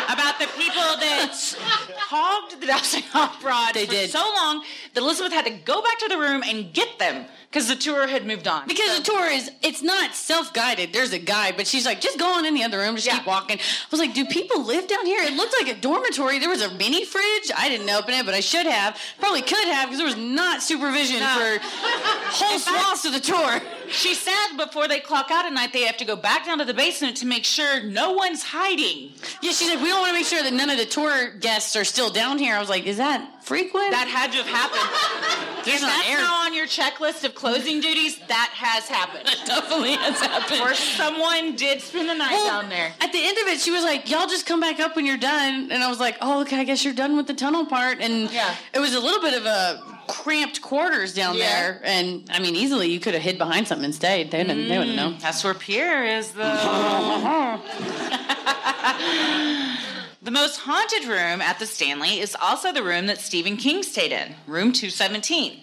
About the people that hogged the dowsing rod They for did. so long that Elizabeth had to go back to the room and get them because the tour had moved on. Because the tour is, it's not self guided. There's a guide, but she's like, just go on in the other room, just keep walking. I was like, do people live down here? It looked like a dormitory. There was a mini fridge. I didn't open it, but I should have. Probably could have because there was not supervision for whole swaths of the tour. She said before they clock out at night, they have to go back down to the basement to make sure no one's hiding. Yeah, she said, we don't want to make sure that none of the tour guests are still down here. I was like, is that frequent? That had to have happened. There's if not that's air- now on your checklist of closing duties, that has happened. <laughs> definitely has happened. Or someone did spend the night Well, down there. At the end of it, she was like, "Y'all just come back up when you're done," and I was like, "Oh, okay, I guess you're done with the tunnel part." And Yeah. it was a little bit of a cramped quarters down Yeah. there, and I mean, easily you could have hid behind something and stayed. They didn't. They wouldn't mm. know. That's where Pierre is, though. <laughs> <laughs> the most haunted room at the Stanley is also the room that Stephen King stayed in, room 217.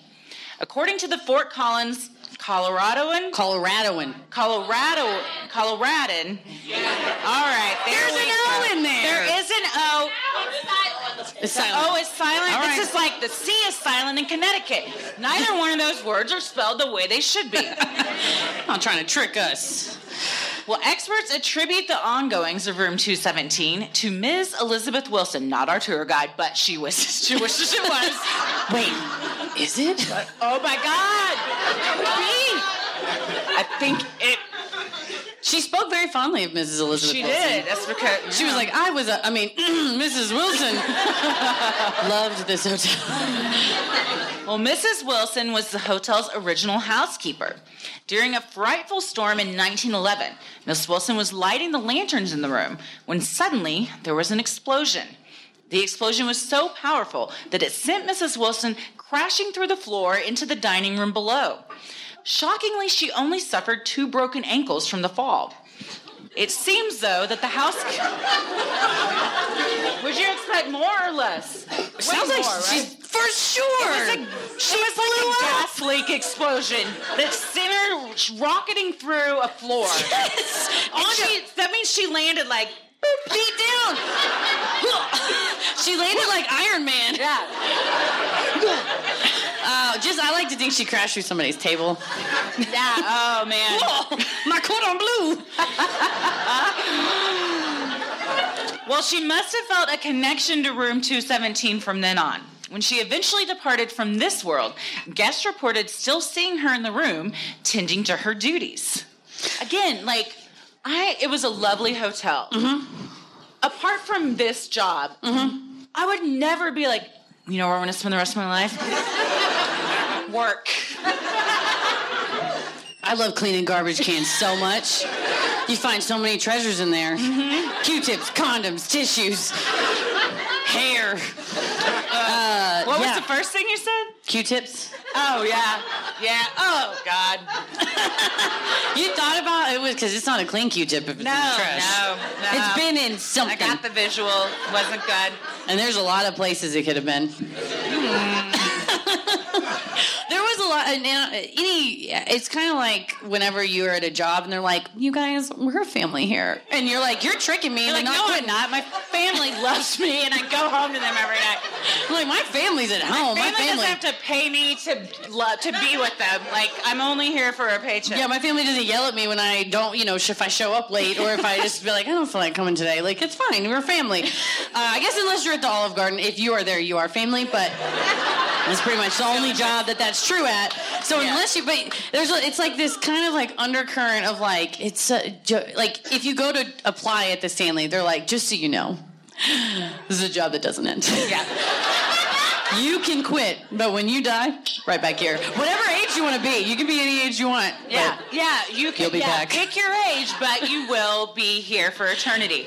According to the Fort Collins Coloradoan, Coloradoan. Colorado, Coloradan. All right, there There's an go. O in there. There is an O. It's The silent. O is silent. All right. This is like the C is silent in Connecticut. Neither one of those words are spelled the way they should be. I'm <laughs> not trying to trick us. Well, experts attribute the ongoings of Room 217 to Ms. Elizabeth Wilson, not our tour guide, but she wishes she wishes it was. Wait, is it? Oh my God! Could be. I think it. She spoke very fondly of Mrs. Elizabeth. She Wilson. did. That's because She was like, I was, a, I mean, <clears throat> Mrs. Wilson <laughs> loved this hotel. Well, Mrs. Wilson was the hotel's original housekeeper. During a frightful storm in 1911, Miss Wilson was lighting the lanterns in the room when suddenly there was an explosion. The explosion was so powerful that it sent Mrs. Wilson crashing through the floor into the dining room below. Shockingly, she only suffered two broken ankles from the fall. It seems, though, that the house. Would you expect more or less? Sounds Way like more, she's right? for sure. It was a, she was like a gas leak explosion that sent her rocketing through a floor. <laughs> Yes. She, that means she landed like beat down. <laughs> she landed like Iron Man. Yeah. <laughs> Uh, just I like to think she crashed through somebody's table. Yeah. Oh man. Whoa, my cordon bleu. Well, she must have felt a connection to room 217 from then on. When she eventually departed from this world, guests reported still seeing her in the room tending to her duties. Again, like I it was a lovely hotel. Apart from this job, I would never be like, you know where I'm gonna spend the rest of my life? Work. I love cleaning garbage cans so much. You find so many treasures in there. Q-tips, condoms, tissues, hair. Uh, What yeah. was the first thing you said? Q-tips. Oh yeah. Yeah. Oh God. <laughs> You thought about it was because it's not a clean Q-tip if it's in the No, trash. no, no. It's been in something. I got the visual. Wasn't good. And there's a lot of places it could have been. Hmm. <laughs> there was a lot. And, uh, any, it's kind of like whenever you're at a job and they're like, "You guys, we're a family here," and you're like, "You're tricking me." You're like, no, not I'm not. My family <laughs> loves me, and I go home to them every night. I'm like my family's at home. My My family, family. doesn't have to pay me to love to be with them. Like I'm only here for a paycheck. Yeah, my family doesn't yell at me when I don't, you know, if I show up late or if I just be like, I don't feel like coming today. Like, it's fine. We're family. Uh, I guess unless you're at the Olive Garden, if you are there, you are family. But that's pretty much the only job that that's true at. So unless you, but there's, a, it's like this kind of like undercurrent of like, it's a, like if you go to apply at the Stanley, they're like, just so you know, this is a job that doesn't end. Yeah. <laughs> You can quit, but when you die, right back here. Whatever age you want to be, you can be any age you want. Yeah, yeah, you can You'll be yeah, back. pick your age, but you will be here for eternity.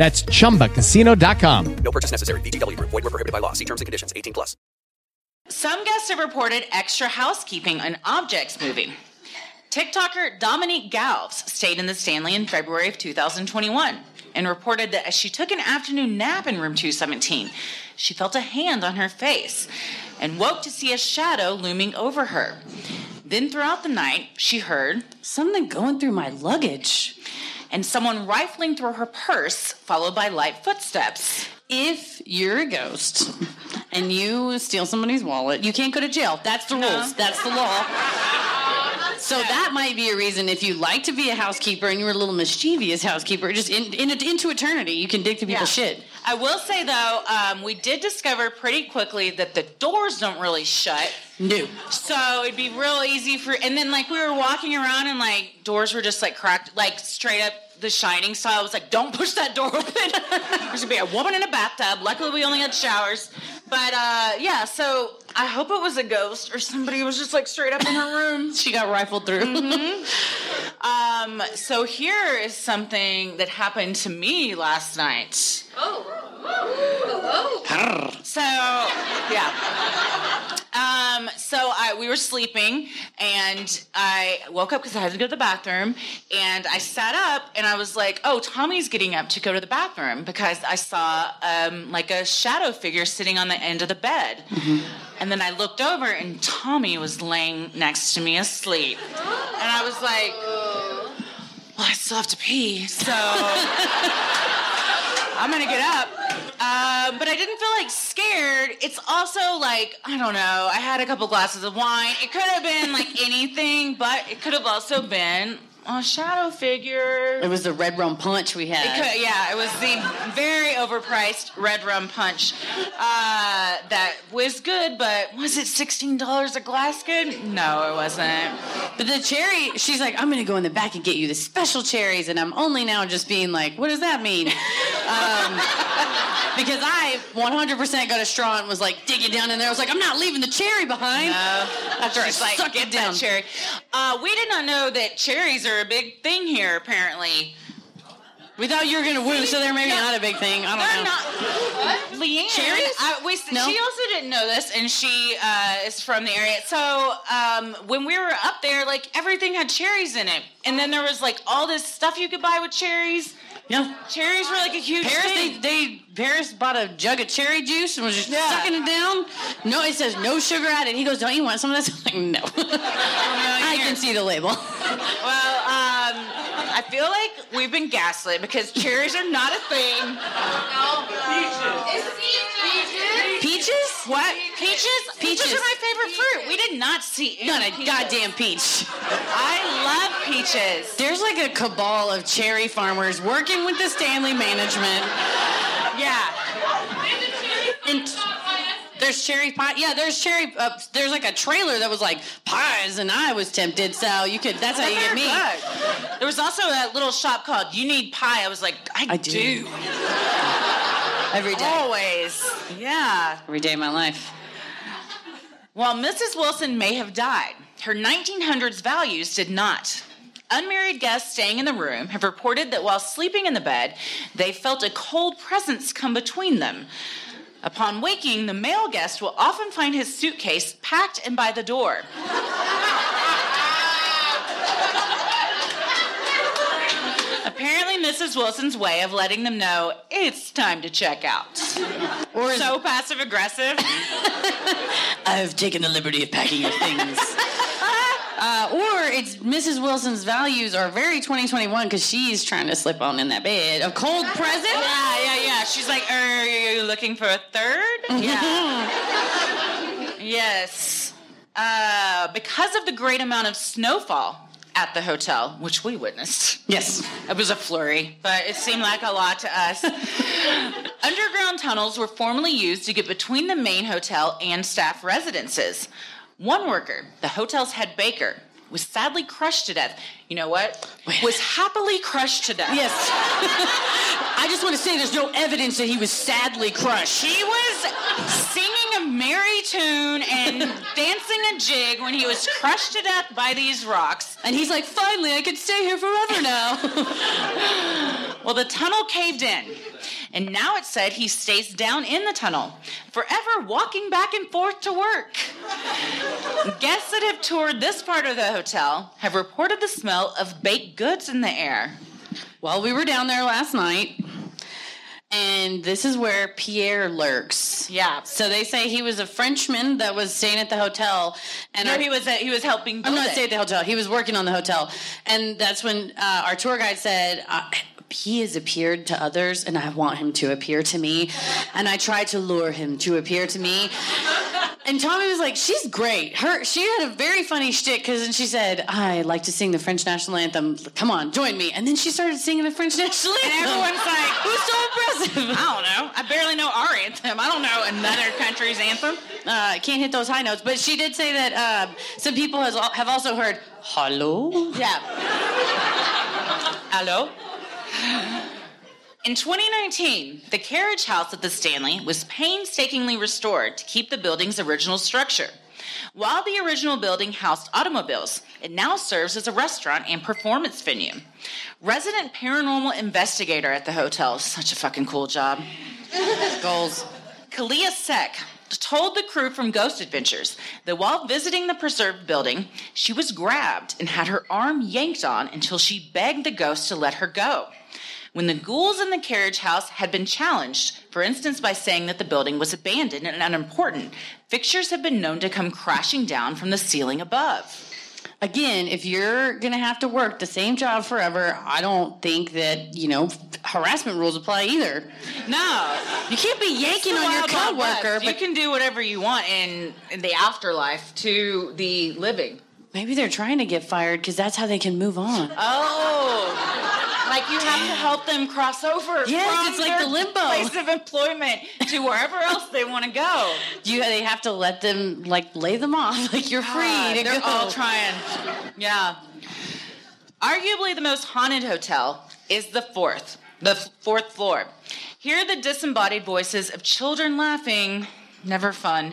That's chumbacasino.com. No purchase necessary. VGW Group. Void were prohibited by law. See terms and conditions. 18 plus. Some guests have reported extra housekeeping and objects moving. TikToker Dominique Galves stayed in the Stanley in February of 2021 and reported that as she took an afternoon nap in room 217, she felt a hand on her face and woke to see a shadow looming over her. Then throughout the night, she heard something going through my luggage and someone rifling through her purse, followed by light footsteps. If you're a ghost and you steal somebody's wallet, you can't go to jail. That's the rules. That's the law. So that might be a reason if you like to be a housekeeper and you're a little mischievous housekeeper, just in, in, into eternity, you can dig through people's Yeah. shit. I will say though, um, we did discover pretty quickly that the doors don't really shut. No. So it'd be real easy for, and then like we were walking around and like doors were just like cracked, like straight up The Shining style. Was like, don't push that door <laughs> open. There's gonna be a woman in a bathtub. Luckily, we only had showers. But uh, yeah, so I hope it was a ghost or somebody was just like straight up in her room. <laughs> she got rifled through. Um, so here is something that happened to me last night. Oh so yeah. Um, so I we were sleeping and I woke up because I had to go to the bathroom and I sat up and I was like, oh, Tommy's getting up to go to the bathroom because I saw um, like a shadow figure sitting on the end of the bed. And then I looked over and Tommy was laying next to me asleep. And I was like, well, I still have to pee, so <laughs> I'm gonna get up. Um, but I didn't feel like scared. It's also like, I don't know, I had a couple glasses of wine. It could have been like anything, but it could have also been a shadow figure. It was the red rum punch we had. It could, yeah, it was the very overpriced red rum punch uh, that was good, but was it sixteen dollars a glass good? No, it wasn't. But the cherry, she's like, I'm gonna go in the back and get you the special cherries, and I'm only now just being like, what does that mean? um, because I 100% got a straw and was like digging down in there. I was like, I'm not leaving the cherry behind. No. After I She's like, sucked get it down. cherry. Uh, we did not know that cherries are a big thing here. Apparently, We thought you were gonna woo, so they're maybe not a big thing. I don't they're know. not. Leanne, Cherries? I, we, No? she also didn't know this, and she uh, is from the area. So um, when we were up there, like everything had cherries in it, and then there was like all this stuff you could buy with cherries. Yeah. Cherries were like a huge Paris, they, thing. they Paris bought a jug of cherry juice and was just sucking it down. No, it says no sugar added. He goes, "Don't you want some of this?" <laughs> I'm like, no. <laughs> I can see the label. <laughs> Well, um, I feel like we've been gaslit because cherries are not a thing. No. Peaches? Peaches. Peaches? What? Peaches? Peaches Peaches. are my favorite fruit. We did not see any Not a peaches. goddamn peach. I love peaches. There's like a cabal of cherry farmers working with the Stanley management. Yeah. And there's cherry pie. Yeah, there's cherry. Uh, there's like a trailer that was like pies, and I was tempted. So you could. That's how you get me. Good. There was also a little shop called You Need Pie. I was like, I, I do. do. Every day. Always. Yeah. Every day of my life. While Mrs. Wilson may have died, her 1900s values did not. Unmarried guests staying in the room have reported that while sleeping in the bed, they felt a cold presence come between them. Upon waking, the male guest will often find his suitcase packed and by the door. Apparently, Mrs. Wilson's way of letting them know it's time to check out. Or So passive aggressive. <laughs> I've taken the liberty of packing your things. Uh, or it's Mrs. Wilson's values are very 2021 because she's trying to slip on in that bed. A cold <laughs> present? Yeah, yeah, yeah. She's like, are you looking for a third? <laughs> Yeah. yes. Uh, because of the great amount of snowfall at the hotel, which we witnessed. Yes. It was a flurry, but it seemed like a lot to us. <laughs> Underground tunnels were formerly used to get between the main hotel and staff residences. One worker, the hotel's head baker, was sadly crushed to death. You know what? Was happily crushed to death. Yes. I just want to say there's no evidence that he was sadly crushed. He was singing a merry tune and <laughs> dancing a jig when he was crushed to death by these rocks. And he's like, finally, I could stay here forever now. <laughs> Well, the tunnel caved in, and now it said he stays down in the tunnel, forever walking back and forth to work. <laughs> Guests that have toured this part of the hotel have reported the smell of baked goods in the air. well, we were down there last night, and this is where Pierre lurks. Yeah. So they say he was a Frenchman that was staying at the hotel, and No, our- he was he was helping. I'm not staying at the hotel. He was working on the hotel, and that's when uh, our tour guide said. Uh, he has appeared to others, and I want him to appear to me. And I tried to lure him to appear to me. And Tommy was like, "She's great. Her, she had a very funny shtick because then she said, I like to sing the French national anthem. Come on, join me." And then she started singing the French <laughs> national anthem. And everyone's like, "Who's so impressive?" I don't know. I barely know our anthem. I don't know another country's anthem. Uh, can't hit those high notes, but she did say that uh, some people has, have also heard "Hello." Yeah. Hello? In 2019, the carriage house at the Stanley was painstakingly restored to keep the building's original structure. While the original building housed automobiles, it now serves as a restaurant and performance venue. Resident paranormal investigator at the hotel, such a fucking cool job. <laughs> Goals. Kalia Sek told the crew from Ghost Adventures that while visiting the preserved building, she was grabbed and had her arm yanked on until she begged the ghost to let her go. When the ghouls in the carriage house had been challenged, for instance by saying that the building was abandoned and unimportant, fixtures have been known to come crashing down from the ceiling above. Again, if you're gonna have to work the same job forever, I don't think that you know harassment rules apply either. No, You can't be yanking on your coworker, You can do whatever you want in, in the afterlife to the living. Maybe they're trying to get fired because that's how they can move on. Oh, like you have to help them cross over. Yes, from it's like their the limbo. place of employment to wherever else they want to go. You they have to let them like lay them off. <laughs> Like you're free God, to they're go. all trying. Yeah. Arguably the most haunted hotel is the fourth, the fourth floor. Here, the disembodied voices of children laughing, never fun,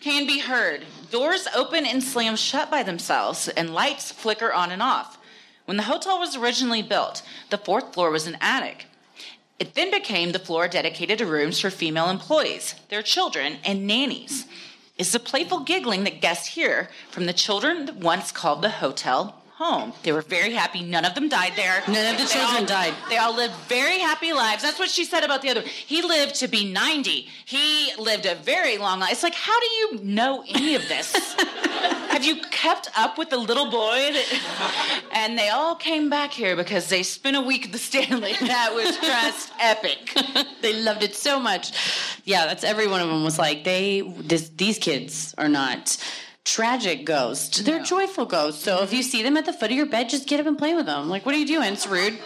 can be heard. Doors open and slam shut by themselves, and lights flicker on and off. When the hotel was originally built, the fourth floor was an attic. It then became the floor dedicated to rooms for female employees, their children, and nannies. It's the playful giggling that guests hear from the children that once called the hotel home. They were very happy. None of them died there. None of the They children all- died. They all lived very happy lives. That's what she said about the other. He lived to be 90. He lived a very long life. It's like, how do you know any of this? <laughs> Have you kept up with the little boy? That... <laughs> And they all came back here because they spent a week at the Stanley. <laughs> That was just epic. they loved it so much. Yeah, that's every one of them was like they. This, these kids are not tragic ghosts. They're joyful ghosts. So if you mm-hmm. see them at the foot of your bed, just get up and play with them. Like, what are you doing? It's rude.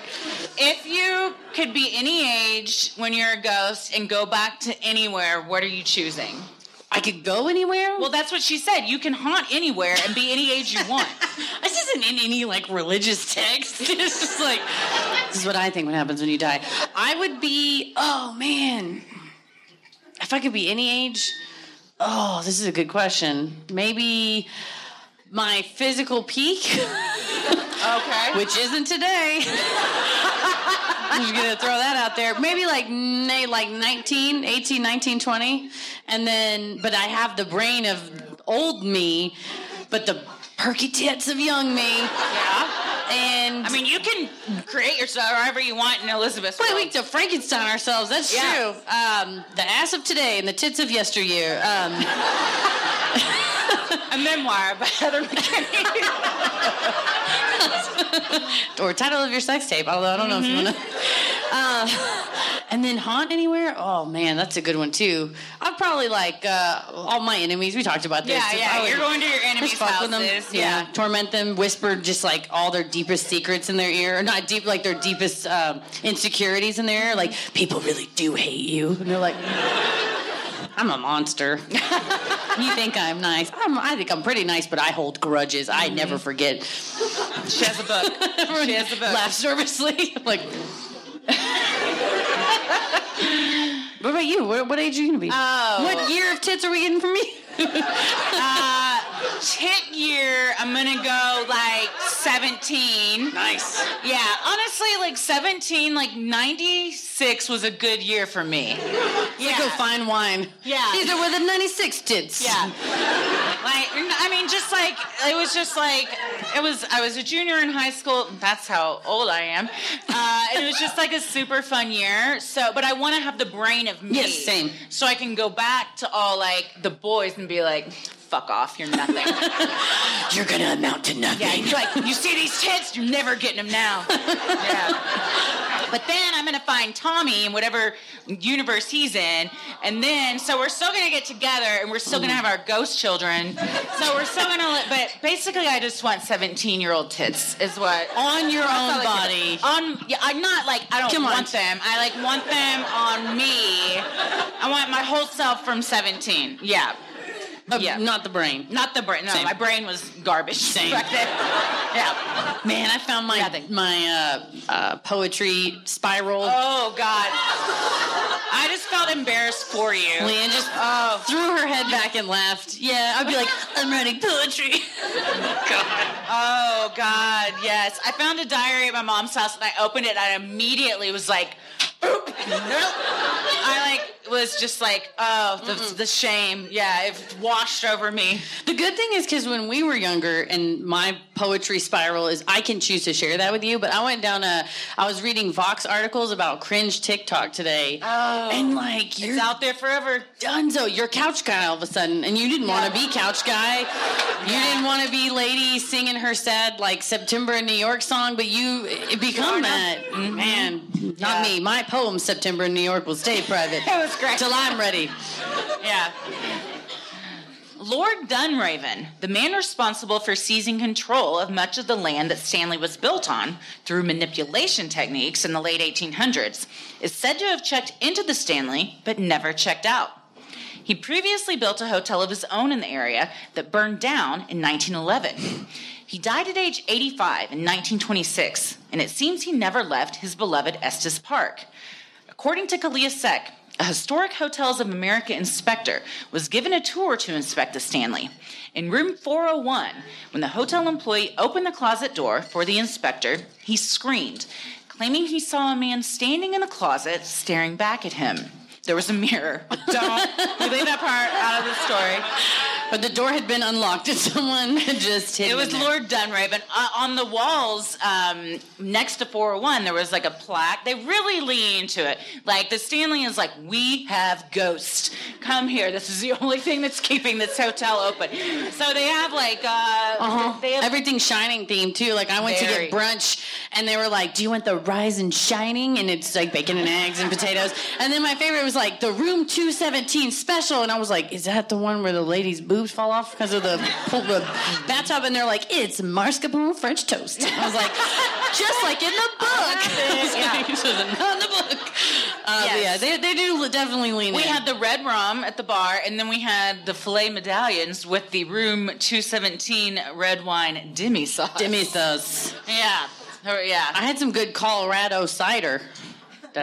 If you could be any age when you're a ghost and go back to anywhere, what are you choosing? I could go anywhere. Well, that's what she said. You can haunt anywhere and be any age you want. <laughs> This isn't in any like religious text. <laughs> It's just like this is what I think what happens when you die. I would be. Oh man, if I could be any age. Oh, this is a good question. Maybe my physical peak, Okay. which isn't today. I'm just gonna throw that out there. Maybe like like 19, 18, 19, 20. And then but I have the brain of old me, but the perky tits of young me. Yeah. And I mean, you can create yourself however you want in Elizabeth's Wait, we to Frankenstein ourselves. That's Yeah. true. Um, the ass of today and the tits of yesteryear. Um, <laughs> A memoir by <laughs> Heather McKinney. <laughs> or title of your sex tape. Although I don't know if you want to. Uh, <laughs> and then haunt anywhere. Oh man, that's a good one too. I'd probably like uh, all my enemies. We talked about this. Yeah, yeah, you're going to your enemies' with them. houses, Yeah. yeah. torment them, whisper just like all their deepest secrets in their ear, or not deep, like their deepest um, insecurities in their ear. Like people really do hate you, and they're like. <laughs> I'm a monster. <laughs> you think I'm nice? I'm, I think I'm pretty nice, but I hold grudges. I never forget. She has a book. She has a book. Laugh nervously. like. What about you? What, what age are you gonna be? Oh. What year of tits are we getting from me? <laughs> Uh, tit year, I'm gonna go like 17. Nice. Yeah, honestly, like 17, like 96 was a good year for me. Yeah. Go fine wine. Yeah. These are where the 96 tits. Yeah. Like, I mean, just like, it was just like, it was, I was a junior in high school. That's how old I am. Uh, it was just like a super fun year. So, but I want to have the brain of me. Yes, same. So I can go back to all like the boys and be like, fuck off, you're nothing. <laughs> You're gonna amount to nothing. Yeah, you're like, you see these tits? You're never getting them now. yeah. But then I'm gonna find Tommy in whatever universe he's in, and then so we're still gonna get together, and we're still gonna have our ghost children. So we're still gonna, li- but basically, I just want 17 year old tits, is what On your own body. On, yeah, I'm not like I don't Come on. want them. I like want them on me. I want my whole self from 17. Yeah. Yeah. Not the brain. Not the brain. No, Same. my brain was garbage. Same. <laughs> Back then. Yeah. Man, I found my Nothing. my uh, uh, poetry spiral. Oh God. I just felt embarrassed for you. Leanne just Oh. threw her head back and laughed. Yeah, I'd be like, I'm writing poetry. <laughs> Oh God. Yes. I found a diary at my mom's house and I opened it and I immediately was like, "Oop." I like was just like, oh, the, the shame. Yeah, it washed over me. The good thing is because when we were younger, and my poetry spiral is, I can choose to share that with you. But I went down a, I was reading Vox articles about cringe TikTok today, Oh. and like you're It's out there forever. Dunzo, you're couch guy all of a sudden, and you didn't want to be couch guy. You didn't want to be lady singing her sad like September in New York song, but you it become that. Mm-hmm. Man, not me. My poem September in New York will stay private. <laughs> It was great. till I'm ready. Yeah. Lord Dunraven, the man responsible for seizing control of much of the land that Stanley was built on through manipulation techniques in the late 1800s, is said to have checked into the Stanley but never checked out. He previously built a hotel of his own in the area that burned down in 1911. He died at age 85 in 1926, and it seems he never left his beloved Estes Park. According to Kalia Sek, a Historic Hotels of America inspector was given a tour to inspect the Stanley. In room 401, when the hotel employee opened the closet door for the inspector, he screamed, claiming he saw a man standing in the closet staring back at him. There was a mirror. Don't we leave that part out of the story. But the door had been unlocked and <laughs> someone had just hit It was Lord Dunraven. Uh, on the walls um, next to 401, there was like a plaque. They really lean into it. Like the Stanley is like, we have ghosts. Come here. This is the <laughs> only thing that's keeping this hotel open. So they have like, uh, Uh-huh. they have Everything shining themed too. Like I went to get brunch and they were like, "Do you want the rise and shining?" And it's like bacon and eggs and potatoes. And then my favorite was like the room 217 special. And I was like, "Is that the one where the ladies' boobs fall off because of the, the bathtub?" And they're like, "It's mascarpone French toast." I was like, "Just like in the book." <laughs> I was <laughs> like, "This not in the book." Uh, Yes. Yeah, they, they do definitely lean We in. had the red rum at the bar, and then we had the filet medallions with the room 217 red wine demi sauce. Demi sauce. Yeah. Yeah. I had some good Colorado cider.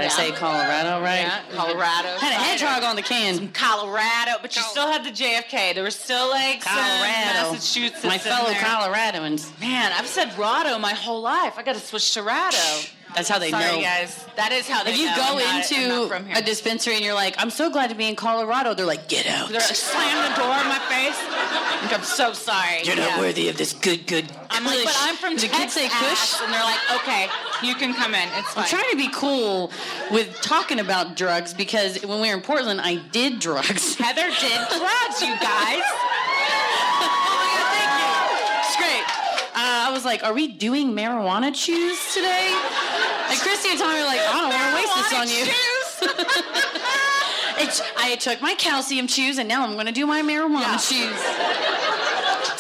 Did I say Colorado right? Yeah, Colorado. Had a hedgehog on the can. Colorado, but you still had the JFK. There were still like some Colorado. Massachusetts. My in fellow there. Coloradoans. Man, I've said Rado my whole life. I got to switch to Rado. That's how they Sorry, know. guys. That is how they If you know go I'm not- I'm not into from here. a dispensary and you're like, I'm so glad to be in Colorado, they're like, get out. They're like, slam the door in my face. Like, I'm so sorry. You're not Yeah. worthy of this good, good. I'm like, but I'm from Did Texas, kids say kush? and they're like, okay, you can come in. It's fine. I'm trying to be cool with talking about drugs because when we were in Portland, I did drugs. Heather did drugs, you guys. <laughs> was like, are we doing marijuana chews today? And Christy and Tommy were like, I don't want to waste this on you. <laughs> <laughs> I took my calcium chews and now I'm going to do my marijuana chews.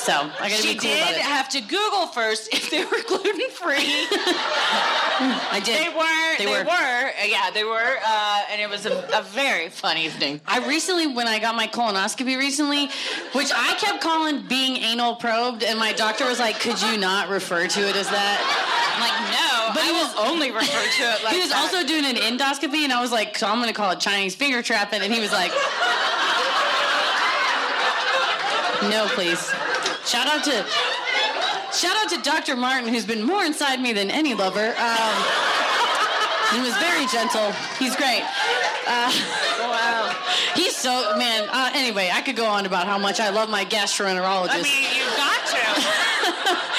So I got to She be cool did about it. have to Google first if they were <laughs> gluten free. I did. They weren't. They They, were. were. Uh, Yeah, they were. Uh, and it was a, a very fun evening. I recently, when I got my colonoscopy recently, which I kept calling being anal probed, and my doctor was like, "Could you not refer to it as that?" I'm like, no, But I he will was- only refer to it <laughs> like he was that. also doing an endoscopy, and I was like, "So I'm going to call it Chinese finger trapping," and he was like, "No, please." Shout out to shout out to Dr. Martin, who's been more inside me than any lover. Um, he was very gentle. He's great. Uh, wow. He's so man. Uh, anyway, I could go on about how much I love my gastroenterologist. I mean, you've got to. <laughs>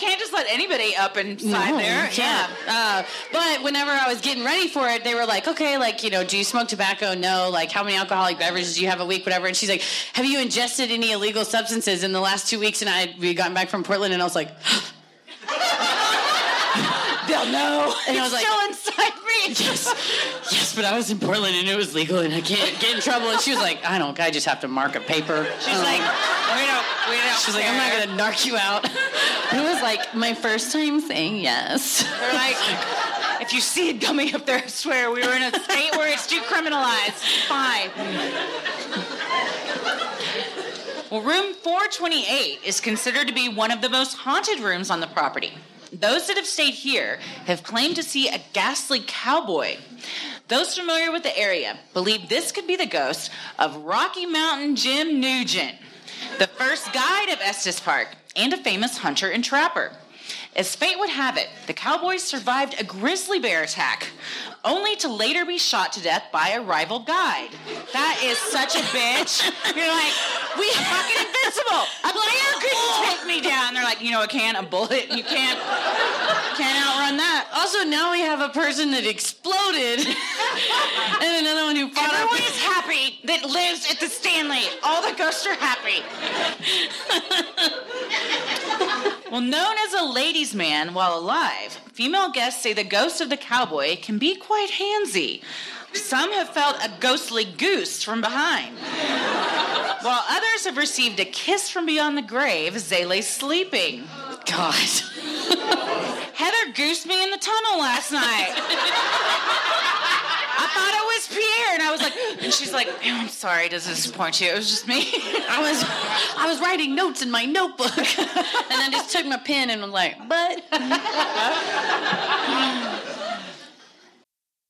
can't. Just let anybody up inside No, there. Yeah. Uh, but whenever I was getting ready for it, they were like, okay, like, you know, do you smoke tobacco? No. Like, how many alcoholic beverages do you have a week? Whatever. And she's like, have you ingested any illegal substances in the last two weeks? And I we had gotten back from Portland, and I was like, <gasps> <laughs> They'll know. and I was It's like, still inside me. <laughs> yes, yes, but I was in Portland and it was legal, and I can't get in trouble. And she was like, I don't, I just have to mark a paper. She's Um, like, we don't. We don't. She's like, I'm not gonna narc you out. <laughs> It was like my first time saying yes. They're like, if you see it coming up there, I swear we were in a state where it's too criminalized. Fine. Well, room 428 is considered to be one of the most haunted rooms on the property. Those that have stayed here have claimed to see a ghastly cowboy. Those familiar with the area believe this could be the ghost of Rocky Mountain Jim Nugent, the first guide of Estes Park and a famous hunter and trapper. As fate would have it, the cowboys survived a grizzly bear attack, only to later be shot to death by a rival guide. That is such a bitch. You're like, we fucking invincible. A bear couldn't oh. take me down. They're like, you know, it can a bullet. You can't, can't outrun that. Also, now we have a person that exploded <laughs> and another one who fought up. Everyone is happy that lives at the Stanley. All the ghosts are happy. <laughs> well, known as a ladies' man while alive, female guests say the ghost of the cowboy can be quite handsy. Some have felt a ghostly goose from behind, while others have received a kiss from beyond the grave as they lay sleeping. God. <laughs> Heather goosed me in the tunnel last night. I thought it was Pierre, and I was like, and she's like, "Oh, I'm sorry to disappoint you. It was just me. I was I was writing notes in my notebook, <laughs> and then just took my pen and was like, but <laughs>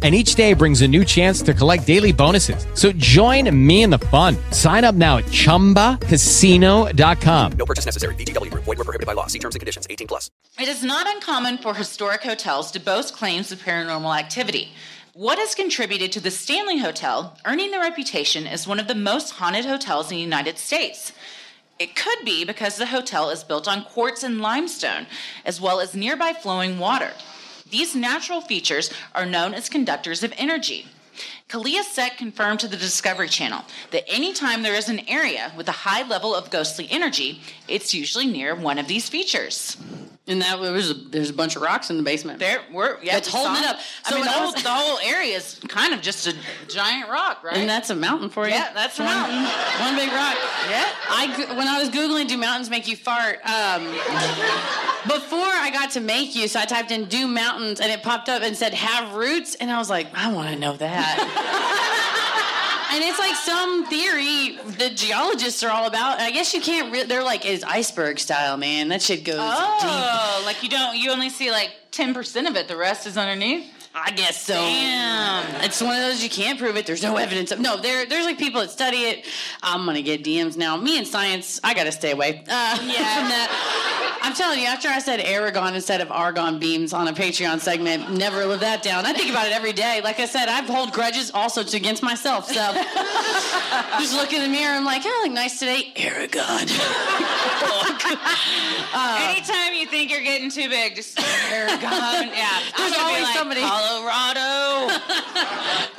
And each day brings a new chance to collect daily bonuses. So join me in the fun. Sign up now at chumbacasino.com. No purchase necessary. VGW Group. Void were prohibited by law. See terms and conditions. 18 plus. It is not uncommon for historic hotels to boast claims of paranormal activity. What has contributed to the Stanley Hotel earning the reputation as one of the most haunted hotels in the United States? It could be because the hotel is built on quartz and limestone, as well as nearby flowing water. These natural features are known as conductors of energy. Kalia Sek confirmed to the Discovery Channel that anytime there is an area with a high level of ghostly energy, it's usually near one of these features. And that was a, there's a bunch of rocks in the basement. There, we're yeah, it's holding it up. I So mean, the whole, the whole area is kind of just a giant rock, right? And that's a mountain for you. Yeah, that's a one, mountain. One big rock. Yeah. I when I was googling, do mountains make you fart? Um, before I got to make you, so I typed in "do mountains" and it popped up and said "have roots," and I was like, I want to know that. And it's like some theory the geologists are all about. I guess you can't. Re- they're like, it's iceberg style, man. That shit goes oh, deep. Oh, like you don't, you only see like ten percent of it. The rest is underneath. I guess so. Damn. It's one of those you can't prove it. There's no evidence of. No, there, there's like people that study it. I'm gonna get DMs now. Me and science, I gotta stay away uh, from that. I'm telling you, after I said Aragon instead of argon beams on a Patreon segment, never live that down. I think about it every day. Like I said, I hold grudges also to against myself. So <laughs> just look in the mirror. I'm like, I look nice today. Aragon. <laughs> Uh, Anytime you think you're getting too big, just Aragon. <laughs> Yeah, There's always like, somebody- Colorado.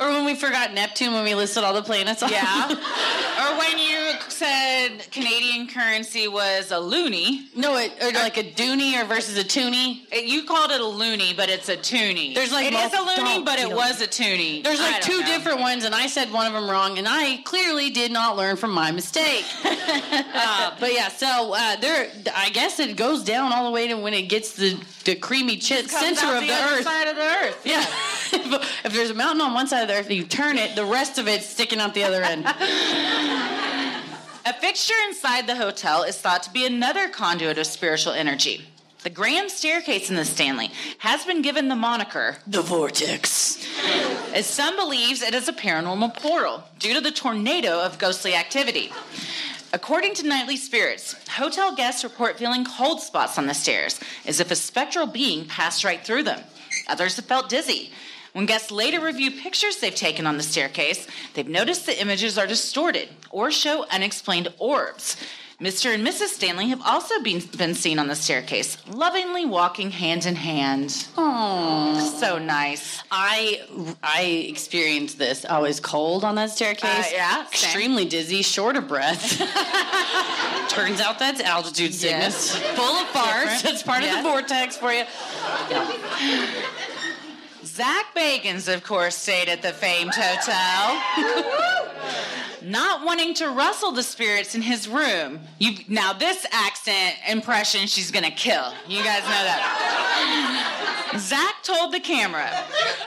<laughs> or when we forgot Neptune when we listed all the planets. on- Yeah. <laughs> or when you said Canadian currency was a loony. No, it, or like a dooney or versus a toonie. It- you called it a loony, but it's a toonie. There's like it is a loony, but it was a toonie. There's like two know. different ones, and I said one of them wrong, and I clearly did not learn from my mistake. <laughs> uh, but yeah, so uh, there, I guess it goes down all the way to when it gets the the creamy chit center of the, the, earth. side of the earth. Yeah. if, <laughs> if there's a mountain on one side of the earth, and you turn it, the rest of it's sticking out the other end. A fixture inside the hotel is thought to be another conduit of spiritual energy. The grand staircase in the Stanley has been given the moniker the vortex, as some believes it is a paranormal portal due to the tornado of ghostly activity. According to Nightly Spirits, hotel guests report feeling cold spots on the stairs, as if a spectral being passed right through them. Others have felt dizzy. When guests later review pictures they've taken on the staircase, they've noticed the images are distorted or show unexplained orbs. Mr. and Mrs. Stanley have also been, been seen on the staircase, lovingly walking hand in hand. Oh, so nice. I I experienced this. I was cold on that staircase. Uh, yeah, same. extremely dizzy, short of breath. <laughs> Turns out that's altitude sickness. Yes. Full of farts. Different. That's part of the vortex for you. Zach Bagans, of course, stayed at the famed hotel. <laughs> Not wanting to rustle the spirits in his room. You now this accent impression she's gonna kill. You guys know that. Zach told the camera.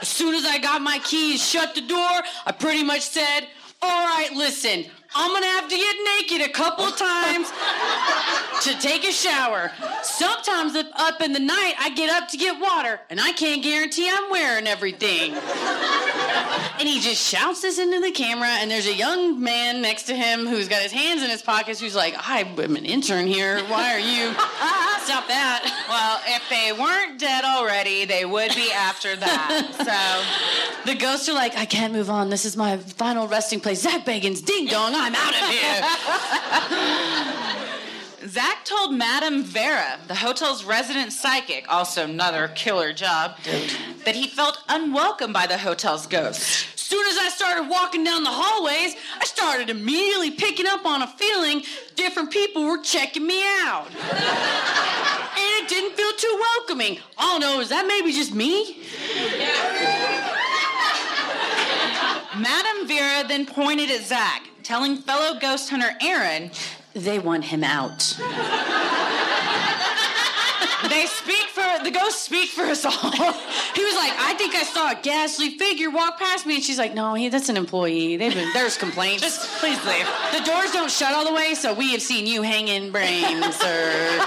As soon as I got my keys, shut the door, I pretty much said, All right, listen, I'm gonna have to get naked a couple times to take a shower. Sometimes up- in the night, I get up to get water, and I can't guarantee I'm wearing everything. And he just shouts this into the camera, and there's a young man next to him who's got his hands in his pockets who's like, I'm an intern here. Why are you? <laughs> Stop that. Well, if they weren't dead already, they would be after that. <laughs> So The ghosts are like, I can't move on. This is my final resting place. Zach Bagans, ding dong, I'm out of here. Zach told Madame Vera, the hotel's resident psychic, also another killer job, that he felt unwelcome by the hotel's ghosts. soon as I started walking down the hallways, I started immediately picking up on a feeling different people were checking me out. and it didn't feel too welcoming. I don't know, is that maybe just me? Madame Vera then pointed at Zach, telling fellow ghost hunter Aaron, They want him out. they speak for the ghosts speak for us all. He was like, I think I saw a ghastly figure walk past me. And she's like, No, he, that's an employee. They've been, there's complaints. Just please leave. The doors don't shut all the way, so we have seen you hanging brains, sir.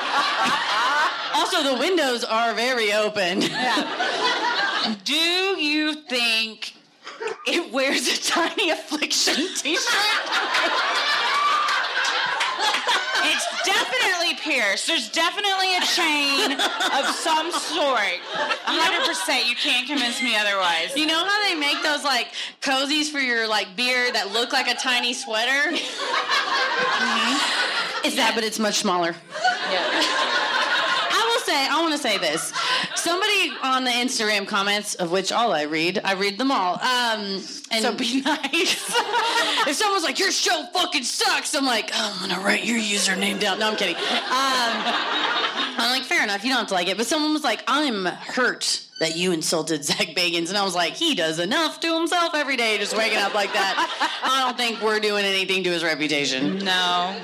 also, the windows are very open. Do you think it wears a tiny affliction t-shirt? it's definitely pierced. There's definitely a chain of some sort. 100%. You can't convince me otherwise. You know how they make those like cozies for your like beard that look like a tiny sweater? Mm-hmm. It's that, but it's much smaller. Yeah. I will say, I want to say this. Somebody on the Instagram comments, of which all I read, I read them all. Um, and So be nice. <laughs> if someone's like, "Your show fucking sucks," I'm like, oh, "I'm gonna write your username down." No, I'm kidding. Um, I'm like, fair enough, you don't have to like it. But someone was like, "I'm hurt." That you insulted Zach Bagans, and I was like, he does enough to himself every day, just waking up like that. I don't think we're doing anything to his reputation. No.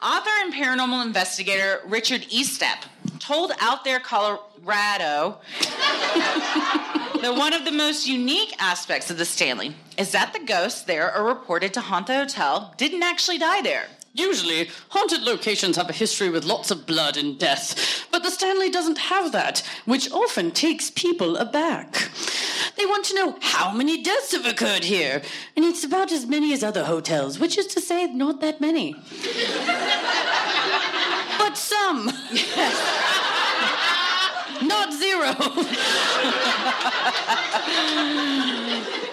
Author and paranormal investigator Richard Estep told Out There Colorado that one of the most unique aspects of the Stanley is that the ghosts there are reported to haunt the hotel didn't actually die there. Usually, haunted locations have a history with lots of blood and death, but the Stanley doesn't have that, which often takes people aback. They want to know how many deaths have occurred here, and it's about as many as other hotels, which is to say, not that many. <laughs> but some. Not zero.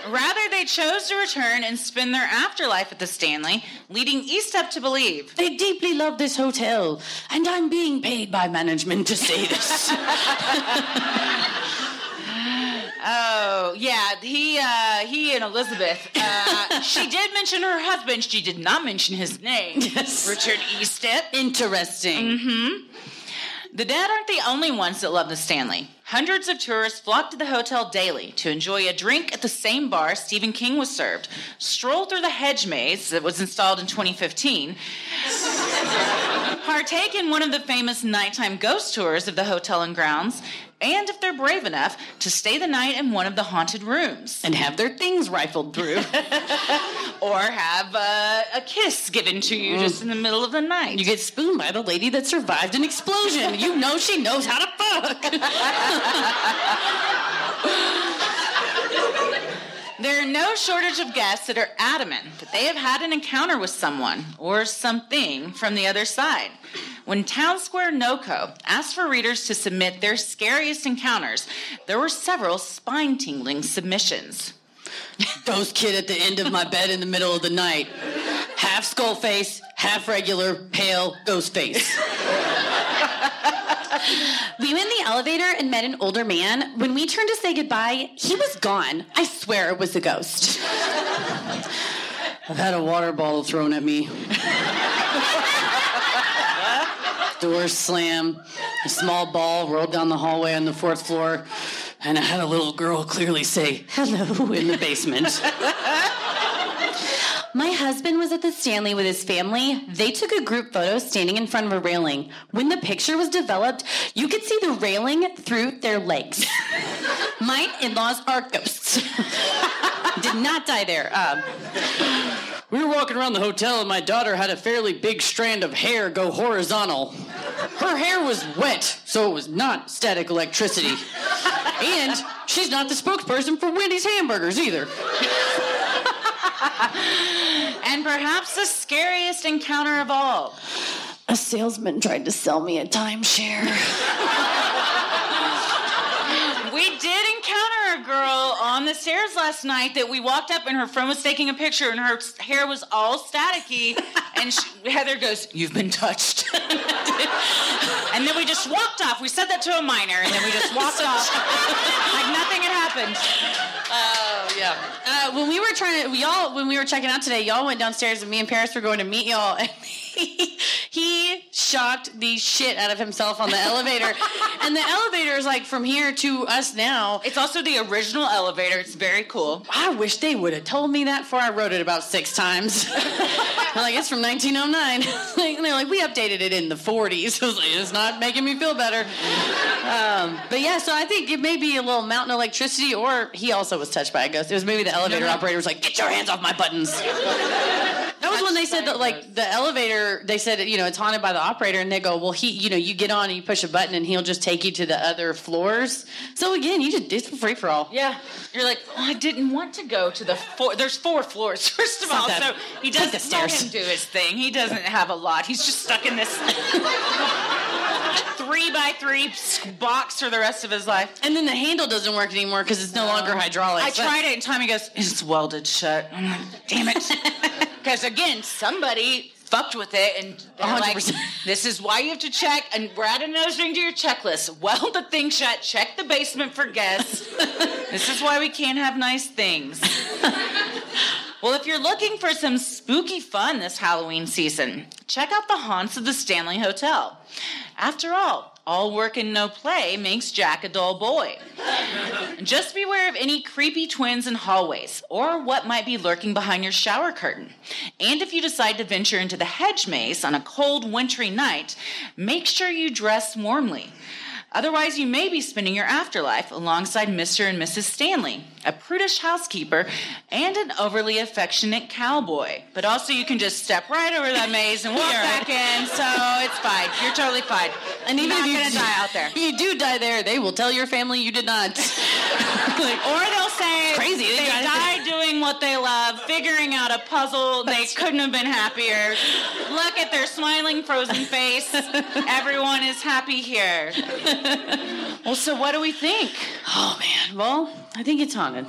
Rather, they chose to return and spend their afterlife at the Stanley, leading Estep to believe They deeply love this hotel, and I'm being paid by management to say this. <laughs> Oh yeah, he uh, he and Elizabeth. Uh, she did mention her husband. She did not mention his name. Yes. Richard Estep. Interesting. Mm-hmm. The dead aren't the only ones that love the Stanley. Hundreds of tourists flock to the hotel daily to enjoy a drink at the same bar Stephen King was served, stroll through the hedge maze that was installed in 2015, <laughs> partake in one of the famous nighttime ghost tours of the hotel and grounds, and if they're brave enough, to stay the night in one of the haunted rooms. and have their things rifled through. <laughs> Or have uh, a kiss given to you just in the middle of the night. You get spooned by the lady that survived an explosion. You know she knows how to fuck. <laughs> There are no shortage of guests that are adamant that they have had an encounter with someone or something from the other side. When Town Square NoCo asked for readers to submit their scariest encounters, there were several spine tingling submissions. <laughs> Ghost kid at the end of my bed in the middle of the night. Half skull face, half regular, pale ghost face. <laughs> We went in the elevator and met an older man. When we turned to say goodbye, he was gone. I swear it was a ghost. I've had a water bottle thrown at me. Door slammed. A small ball rolled down the hallway on the fourth floor, and I had a little girl clearly say hello in the basement. My husband was at the Stanley with his family. They took a group photo standing in front of a railing. When the picture was developed, you could see the railing through their legs. <laughs> My in laws are ghosts. <laughs> Did not die there. Um, We were walking around the hotel and my daughter had a fairly big strand of hair go horizontal. Her hair was wet, so it was not static electricity. and she's not the spokesperson for Wendy's hamburgers either. <laughs> <laughs> and perhaps the scariest encounter of all. A salesman tried to sell me a timeshare. <laughs> We did encounter a girl on the stairs last night that we walked up and her friend was taking a picture and her hair was all staticky. <laughs> and she, Heather goes, You've been touched. and then we just walked off. We said that to a minor and then we just walked off like nothing had happened. Oh yeah. Uh, when we were trying to, y'all, when we were checking out today, y'all went downstairs and me and Paris were going to meet y'all, and he, <laughs> he shocked the shit out of himself on the elevator, and the elevator is like from here to us now. It's also the original elevator. It's very cool. I wish they would have told me that before I wrote it about six times. I'm <laughs> like it's from 1909. <laughs> like, and they're like, we updated it in the 40s. I was like, it's not making me feel better. Um, but yeah, so I think it may be a little mountain electricity, or he also was touched by a ghost. It was maybe the elevator operator was like, get your hands off my buttons. <laughs> That was when they said that, like the elevator. They said, you know, it's haunted by the operator, and they go, "Well, he, you know, you get on and you push a button, and he'll just take you to the other floors." So again, you just it's free for all. Yeah. You're like, oh, I didn't want to go to the four. There's four floors, <laughs> first of all. So he doesn't the let him do his thing. He doesn't have a lot. He's just stuck in this three by three box for the rest of his life. And then the handle doesn't work anymore because it's no longer hydraulic. I tried it, and Tommy goes, "It's welded shut." I'm like, "Damn it!" <laughs> Because again, somebody fucked with it, and they're like, 100%. "This is why you have to check." And we're adding another thing to your checklist: weld the thing shut, check the basement for guests. <laughs> this is why we can't have nice things. <laughs> Well, if you're looking for some spooky fun this Halloween season, check out the haunts of the Stanley Hotel. After all, all work and no play makes Jack a dull boy. Just beware of any creepy twins in hallways or what might be lurking behind your shower curtain. And if you decide to venture into the hedge maze on a cold, wintry night, make sure you dress warmly. Otherwise, you may be spending your afterlife alongside Mr. and Mrs. Stanley, a prudish housekeeper, and an overly affectionate cowboy. But also, you can just step right over that maze and walk <laughs> back in, so it's fine. You're totally fine. And even Not if you gonna die out there. <laughs> if you do die there, they will tell your family you did not. <laughs> like, Or they'll say Crazy, they they, died- died doing what they love, figuring out a puzzle. They couldn't have been happier. Look at their smiling frozen face. Everyone is happy here. <laughs> Well, so what do we think? oh man, well, I think it's haunted.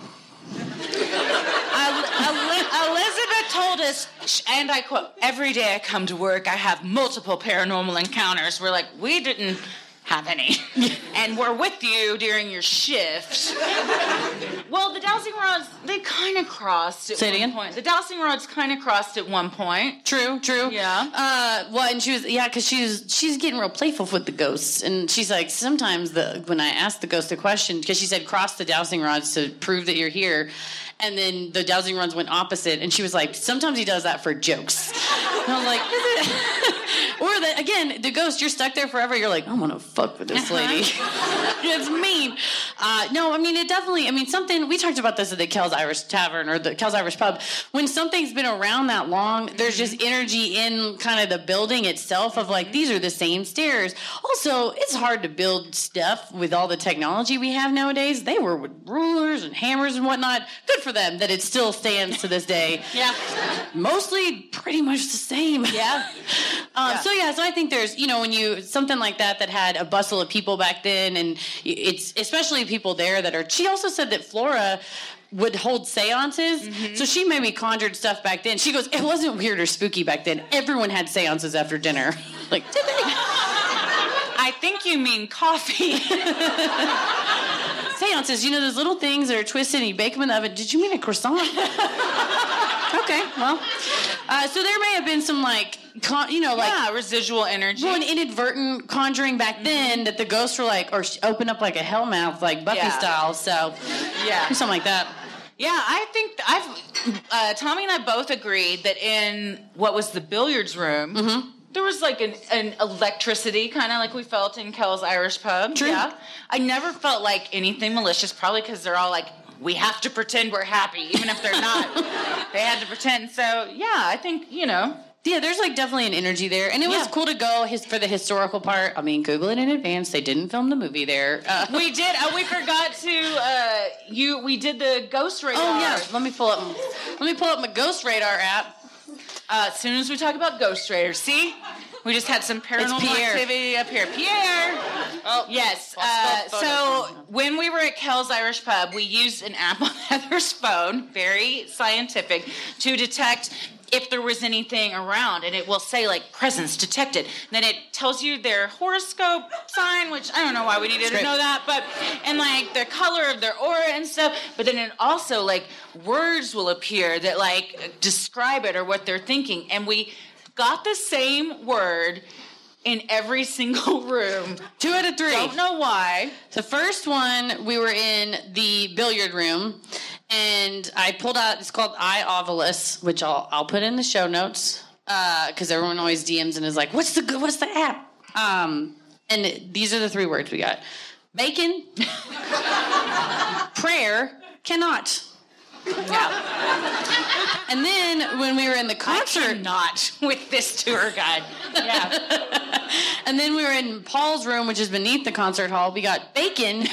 El- El- Elizabeth told us, and I quote, every day I come to work, I have multiple paranormal encounters. We're like, we didn't have any. <laughs> and we're with you during your shift. well, the dowsing rods, they kind of crossed at Say it one again? point. The dowsing rods kind of crossed at one point. True, true. Yeah. Uh, well, and she was yeah, because she's she's getting real playful with the ghosts, and she's like sometimes the when I asked the ghost a question because she said cross the dowsing rods to prove that you're here, and then the dowsing runs went opposite, and she was like sometimes he does that for jokes. And I was like, is it? <laughs> or that again, the ghost you're stuck there forever. You're like I'm gonna fuck with this lady. <laughs> it's mean. Uh, no, I mean it definitely. I mean something we talked about this at the Kells Irish Tavern or the Kells Irish Pub. When something's been around that long, there's just energy in kind of the building itself of like these are the same stairs. Also, it's hard to build stuff with all the technology we have nowadays. They were with rulers and hammers and whatnot. Good for them that it still stands to this day. <laughs> Yeah. Mostly pretty much the same. Yeah. <laughs> Um, So yeah, so I think there's you know when you something like that that had a bustle of people back then, and it's especially people there that are. She also said that Flora would hold seances, Mm-hmm. so she maybe conjured stuff back then. She goes, it wasn't weird or spooky back then. Everyone had seances after dinner. <laughs> like, did they? I think you mean coffee. Seances, you know those little things that are twisted and you bake them in the oven. Did you mean a croissant? <laughs> okay, well, uh, so there may have been some like, con- you know, like yeah, residual energy. well, an inadvertent conjuring back then that the ghosts were like, or sh- open up like a hell mouth, like Buffy Yeah. style. So, Yeah. <laughs> something like that. Yeah, I think I've uh, Tommy and I both agreed that in what was the billiards room, Mm-hmm. There was like an, an electricity, kind of like we felt in Kells Irish Pub. True. Yeah, I never felt like anything malicious, probably because they're all like we have to pretend we're happy, even if they're not. <laughs> they had to pretend. So yeah, I think you know. Yeah, there's like definitely an energy there, and it was Yeah. cool to go his, for the historical part. I mean, Google it in advance. They didn't film the movie there. Uh, <laughs> We did. Uh, we forgot to. Uh, you. We did the ghost radar. oh yeah, let me pull up. Let me pull up my Ghost Radar app. Uh, as soon as we talk about ghost raiders, see, we just had some paranormal activity up here. Pierre. Oh Yes. Uh, so when we were at Kells Irish Pub, we used an app on <laughs> Heather's phone, very scientific, to detect if there was anything around, and it will say like presence detected. then it tells you their horoscope sign, which I don't know why we needed to know that, but and like the color of their aura and stuff. But then it also like words will appear that like describe it or what they're thinking, and we got the same word in every single <laughs> room. Two out of three. Don't know why. The first one, we were in the billiard room, and I pulled out. It's called iOvilus, which I'll I'll put in the show notes because everyone always DMs and is like, "What's the good? What's the app?" Um, and these are the three words we got: bacon, <laughs> prayer, cannot. Yeah. And then when we were in the concert, not with this tour guide. Yeah. <laughs> and then we were in Paul's room, which is beneath the concert hall. We got bacon,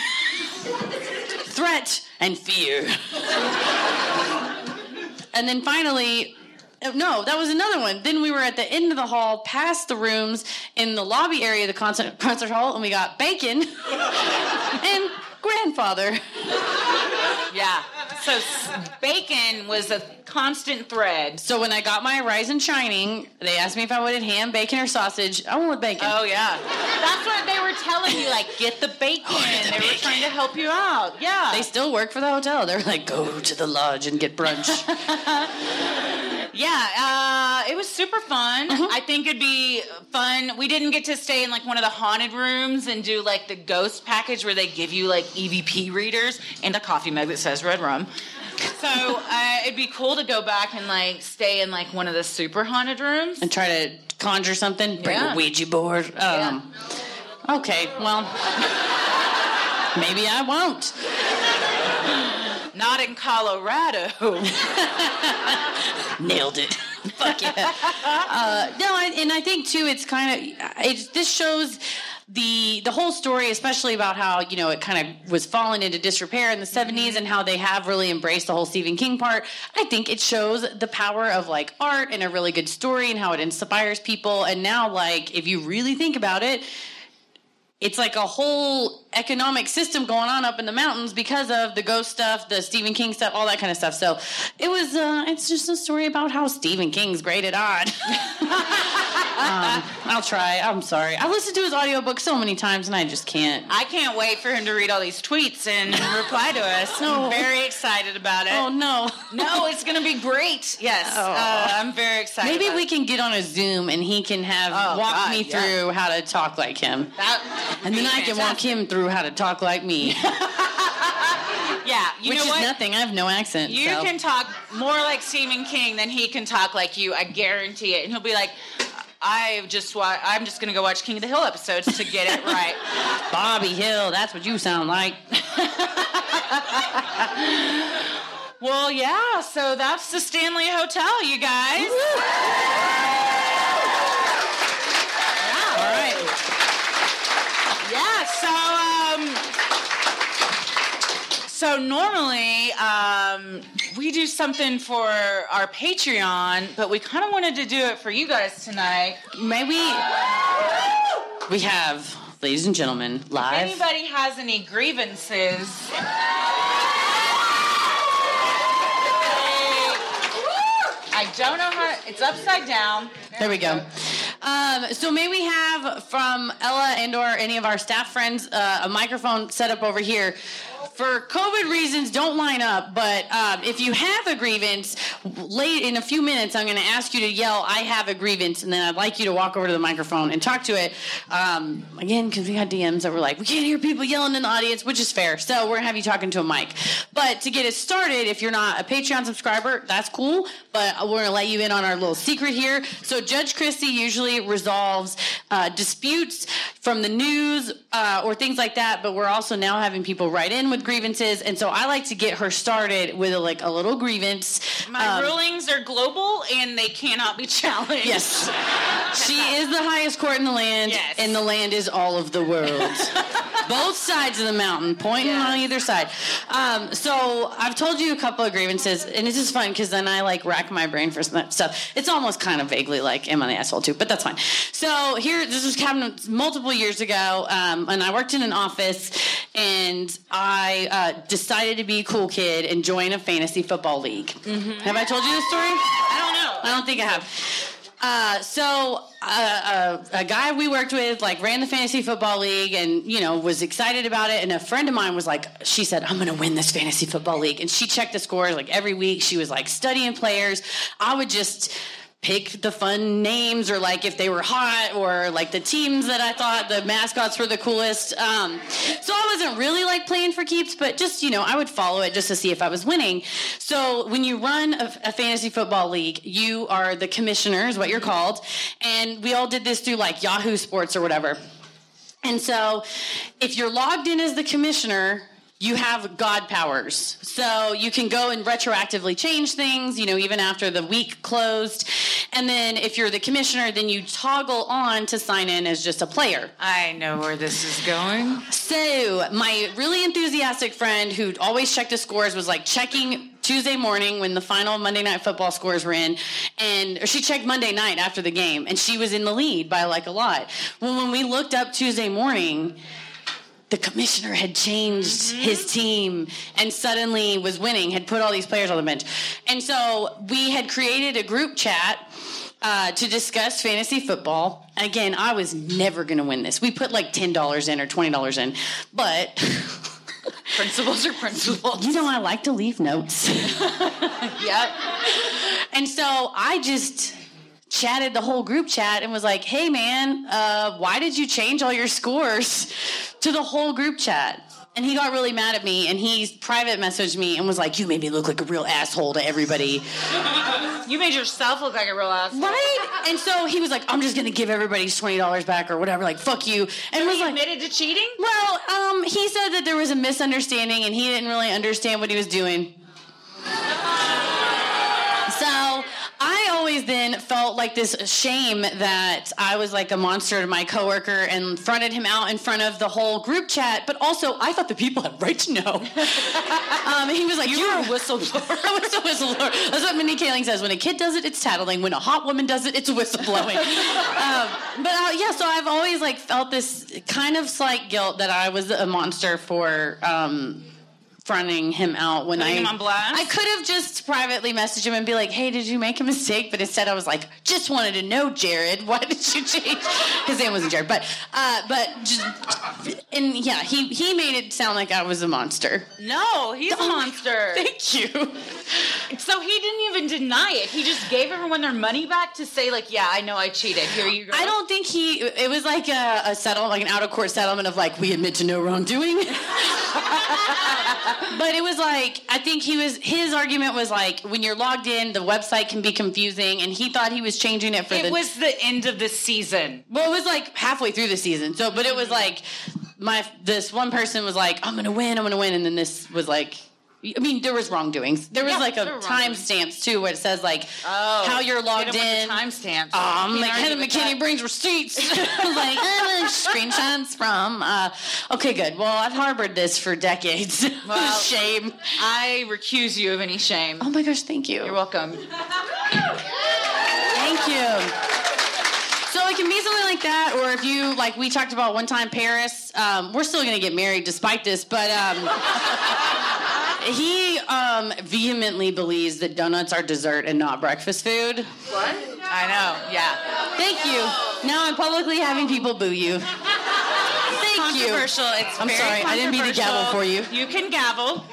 threat, and fear. and then finally, no, that was another one. Then we were at the end of the hall, past the rooms, in the lobby area of the concert, concert hall, and we got bacon <laughs> and grandfather. <laughs> Yeah. So bacon was a constant thread. So when I got my Rise and Shining, they asked me if I wanted ham, bacon, or sausage. I went with bacon. Oh yeah. That's what they were telling you. Like, get the bacon. they were trying to help you out. Yeah. They still work for the hotel. They're like, go to the lodge and get brunch. <laughs> Yeah, uh, it was super fun. I think it'd be fun. We didn't get to stay in like one of the haunted rooms and do like the ghost package where they give you like EVP readers and a coffee mug that says red rum. So uh, it'd be cool to go back and like stay in like one of the super haunted rooms. and try to conjure something. Bring Yeah. a Ouija board. Um, Okay, well, maybe I won't. Not in Colorado. <laughs> Nailed it. Fuck yeah. Uh, no, I- and I think too, it's kind of it. This shows the the whole story, especially about how you know it kind of was falling into disrepair in the mm-hmm. '70s, and how they have really embraced the whole Stephen King part. I think it shows the power of like art and a really good story, and how it inspires people. And now, like, if you really think about it. It's like a whole economic system going on up in the mountains because of the ghost stuff, the Stephen King stuff, all that kind of stuff. So it was, uh, it's just a story about how Stephen King's great at odd. <laughs> um, I'll try. I'm sorry. I've listened to his audiobook so many times and I just can't. I can't wait for him to read all these tweets and <laughs> reply to us. No. I'm very excited about it. Oh no. No, it's going to be great. Yes. Oh. Uh, I'm very excited. Maybe we it. can get on a Zoom and he can have Oh, walk God, me yeah. through how to talk like him. That <laughs> And then I can walk him through how to talk like me. <laughs> Yeah, you which know is what? nothing. I have no accent. You so. can talk more like Stephen King than he can talk like you. I guarantee it. And he'll be like, "I just wa- I'm just gonna go watch King of the Hill episodes to get it right." <laughs> Bobby Hill, that's what you sound like. well, yeah. So that's the Stanley Hotel, you guys. All right. Yeah. So um. So normally um, we do something for our Patreon, but we kind of wanted to do it for you guys tonight. May we We have, ladies and gentlemen, If live. anybody has any grievances, I don't know how. It's upside down. There we go. Um, so may we have from Ella and or any of our staff friends uh, a microphone set up over here. For COVID reasons, don't line up. But um, if you have a grievance, late in a few minutes, I'm going to ask you to yell, "I have a grievance," and then I'd like you to walk over to the microphone and talk to it. Um, again, because we got DMs that were like, "We can't hear people yelling in the audience," which is fair. So we're going to have you talking to a mic. But to get it started, if you're not a Patreon subscriber, that's cool. But we're going to let you in on our little secret here. So Judge Christy usually resolves uh, disputes from the news uh, or things like that. But we're also now having people write in with grievances, and so I like to get her started with a, like a little grievance. My Um, rulings are global and they cannot be <laughs> challenged. Yes. She is the highest court in the land, and the land is all of the world. <laughs> Both sides of the mountain, pointing on either side. Um, so I've told you a couple of grievances, and it's just fun because then I like rack my brain for some stuff. It's almost kind of vaguely like am I the asshole too, but that's fine. So here, this was happened multiple years ago, um, and I worked in an office, and I uh, decided to be a cool kid and join a fantasy football league. Have I told you this story? I don't know. I don't think I have. Uh, so uh, uh, a guy we worked with like ran the fantasy football league and you know was excited about it. And a friend of mine was like she said i'm gonna win this fantasy football league. And she checked the scores like every week. She was like studying players. I would just pick the fun names or like if they were hot or like the teams that I thought the mascots were the coolest. Um, so I wasn't really like playing for keeps, but just, you know, I would follow it just to see if I was winning. So when you run a, a fantasy football league, you are the commissioner, is what you're called. And we all did this through like Yahoo Sports or whatever. And so if you're logged in as the commissioner, you have God powers. So you can go and retroactively change things, you know, even after the week closed. And then if you're the commissioner, then you toggle on to sign in as just a player. I know where this is going. So my really enthusiastic friend who always checked the scores was like checking Tuesday morning when the final Monday night football scores were in, and or she checked Monday night after the game, and she was in the lead by like a lot. Well, when we looked up Tuesday morning, the commissioner had changed his team and suddenly was winning, had put all these players on the bench. And so we had created a group chat uh, to discuss fantasy football. Again, I was never going to win this. We put like $10 in or $20 in, but. <laughs> principles are principles. You know, I like to leave notes. <laughs> <laughs> yep. And so I just chatted the whole group chat and was like, hey man, uh, why did you change all your scores to the whole group chat? And he got really mad at me and he private messaged me and was like, You made me look like a real asshole to everybody. You made yourself look like a real asshole. Right? And so he was like, I'm just gonna give everybody $20 back or whatever, like, fuck you. And So was he like, admitted to cheating? Well, um, he said that there was a misunderstanding and he didn't really understand what he was doing. Always then felt like this shame that I was like a monster to my coworker and fronted him out in front of the whole group chat. But also, I thought the people had right to know. <laughs> um, he was like, You "You're were a <laughs> whistleblower." I was a whistleblower. That's what Mindy Kaling says. When a kid does it, it's tattling. When a hot woman does it, it's whistleblowing. <laughs> um, but uh, yeah, so I've always like felt this kind of slight guilt that I was a monster for. Um, fronting him out when Putting I him on blast? I could have just privately messaged him and be like, "Hey, did you make a mistake?" But instead, I was like, "Just wanted to know, Jared, <laughs> why did you change?" His name wasn't Jared, but uh, but just and yeah, he he made it sound like I was a monster. No, he's a <laughs> monster. Thank you. So he didn't even deny it. He just gave everyone their money back to say, like, yeah, I know I cheated. Here you go. I don't think he. It was like a, a settlement, like an out of court settlement of like we admit to no wrongdoing. <laughs> but it was like I think he was. His argument was like when you're logged in, the website can be confusing, and he thought he was changing it for It the. was the end of the season. well, it was like halfway through the season. So, but it was like my this one person was like, "I'm gonna win, I'm gonna win," and then this was like. I mean, there was wrongdoings. There was Yeah, like a timestamps too, where it says like Oh, how you're logged in. timestamps. Um, like Heather McKinney that. brings receipts. <laughs> <laughs> like uh, screenshots from. Uh, okay, good. Well, I've harbored this for decades. <laughs> Well, Shame. I recuse you of any shame. Oh my gosh, thank you. You're welcome. Thank you. So it can be something like that, or if you like, we talked about one time Paris. Um, we're still gonna get married despite this, but um, he um, vehemently believes that donuts are dessert and not breakfast food. What? I know. Yeah. Thank you. Now I'm publicly having people boo you. Thank you. Controversial. It's I'm sorry, I didn't mean to gavel for you. You can gavel.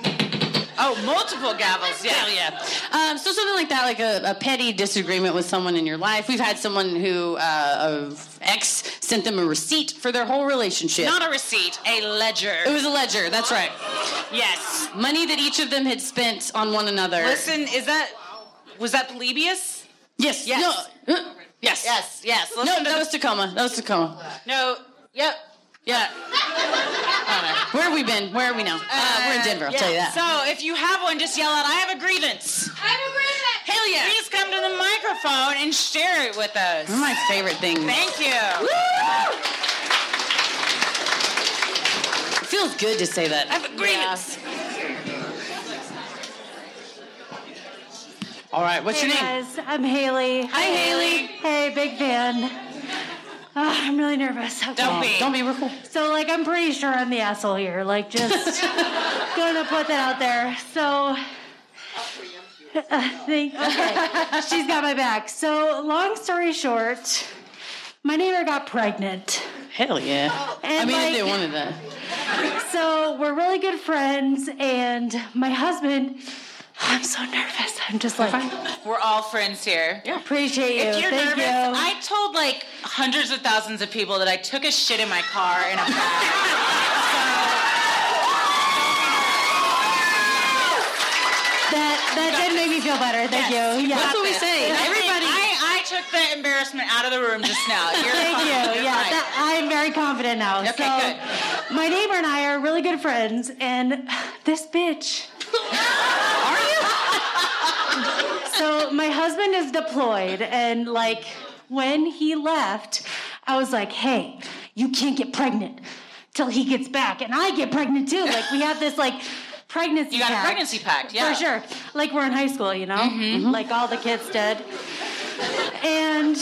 Oh, multiple gavels. Yeah. Yeah. Um, so something like that, like a, a petty disagreement with someone in your life. We've had someone who, uh, a ex, sent them a receipt for their whole relationship. Not a receipt, a ledger. it was a ledger. That's right. yes. Money that each of them had spent on one another. Listen, is that was that Polybius? Yes. Yes. No. Yes. Yes. Yes. No, Listen to that was Tacoma. That was Tacoma. no. Yep. Yeah. Where have we been? Where are we now? Uh, we're in Denver. I'll tell you that. So if you have one, just yell out, I have a grievance. I have a grievance. Hell yeah. Please come to the microphone and share it with us. One of my favorite things. Thank you. It feels good to say that. I have a grievance. All right. What's hey your name? guys, I'm Haley. Hi, Haley. Hey, big fan. Ah, I'm really nervous. Okay. Don't be. Don't be. We're cool. So, like, I'm pretty sure I'm the asshole here. Like, just <laughs> gonna put that out there. So, uh, thank, okay, <laughs> she's got my back. So, long story short, my neighbor got pregnant. Hell yeah. And I mean, like- if they wanted that. So we're really good friends, and my husband. I'm so nervous. I'm just like, We're all friends here. Yeah. Appreciate you. If you're Thank nervous, you. I told like hundreds of thousands of people that I took a shit in my car in a bag. <laughs> that that did make me feel better. Thank you. Yeah. That's what we say. Everybody. I, I took the embarrassment out of the room just now. You're Thank fine. you. You're Yeah, fine. that, I'm very confident now. Okay, so, good. My neighbor and I are really good friends, and this bitch. Are you? So my husband is deployed, and like when he left, I was like, "Hey, you can't get pregnant till he gets back, and I get pregnant too." Like we have this like pregnancy. You got a pact. pregnancy pact, yeah. for sure. Like we're in high school, you know, mm-hmm. Mm-hmm. like all the kids did. And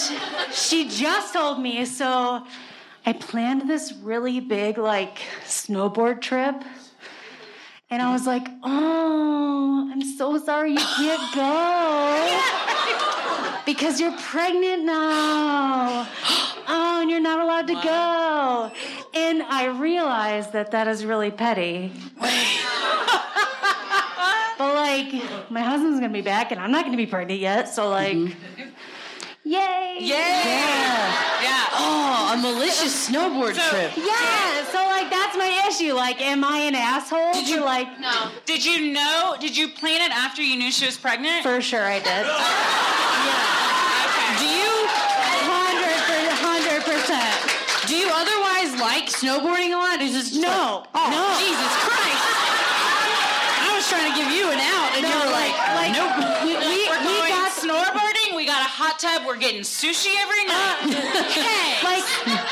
she just told me, so I planned this really big like snowboard trip. And I was like, oh, I'm so sorry you can't <laughs> go. because you're pregnant now. Oh, and you're not allowed to go. And I realized that that is really petty. but like, my husband's gonna be back and I'm not gonna be pregnant yet. So, like, mm-hmm. Yay. Yeah. Yeah. <gasps> Oh, a malicious snowboard trip. Yeah, so like that's my issue. Like, am I an asshole? Did you like No. Did you know? Did you plan it after you knew she was pregnant? For sure, I did. <laughs> Yeah. Okay. Do you? Hundred hundred percent. Do you otherwise like snowboarding a lot? Is this No, oh, no. Jesus Christ! I was trying to give you an out, and No, you were like, like- nope. We, we, We're we going got snowboarding. We got a hot tub. We're getting sushi every night. <laughs> okay. like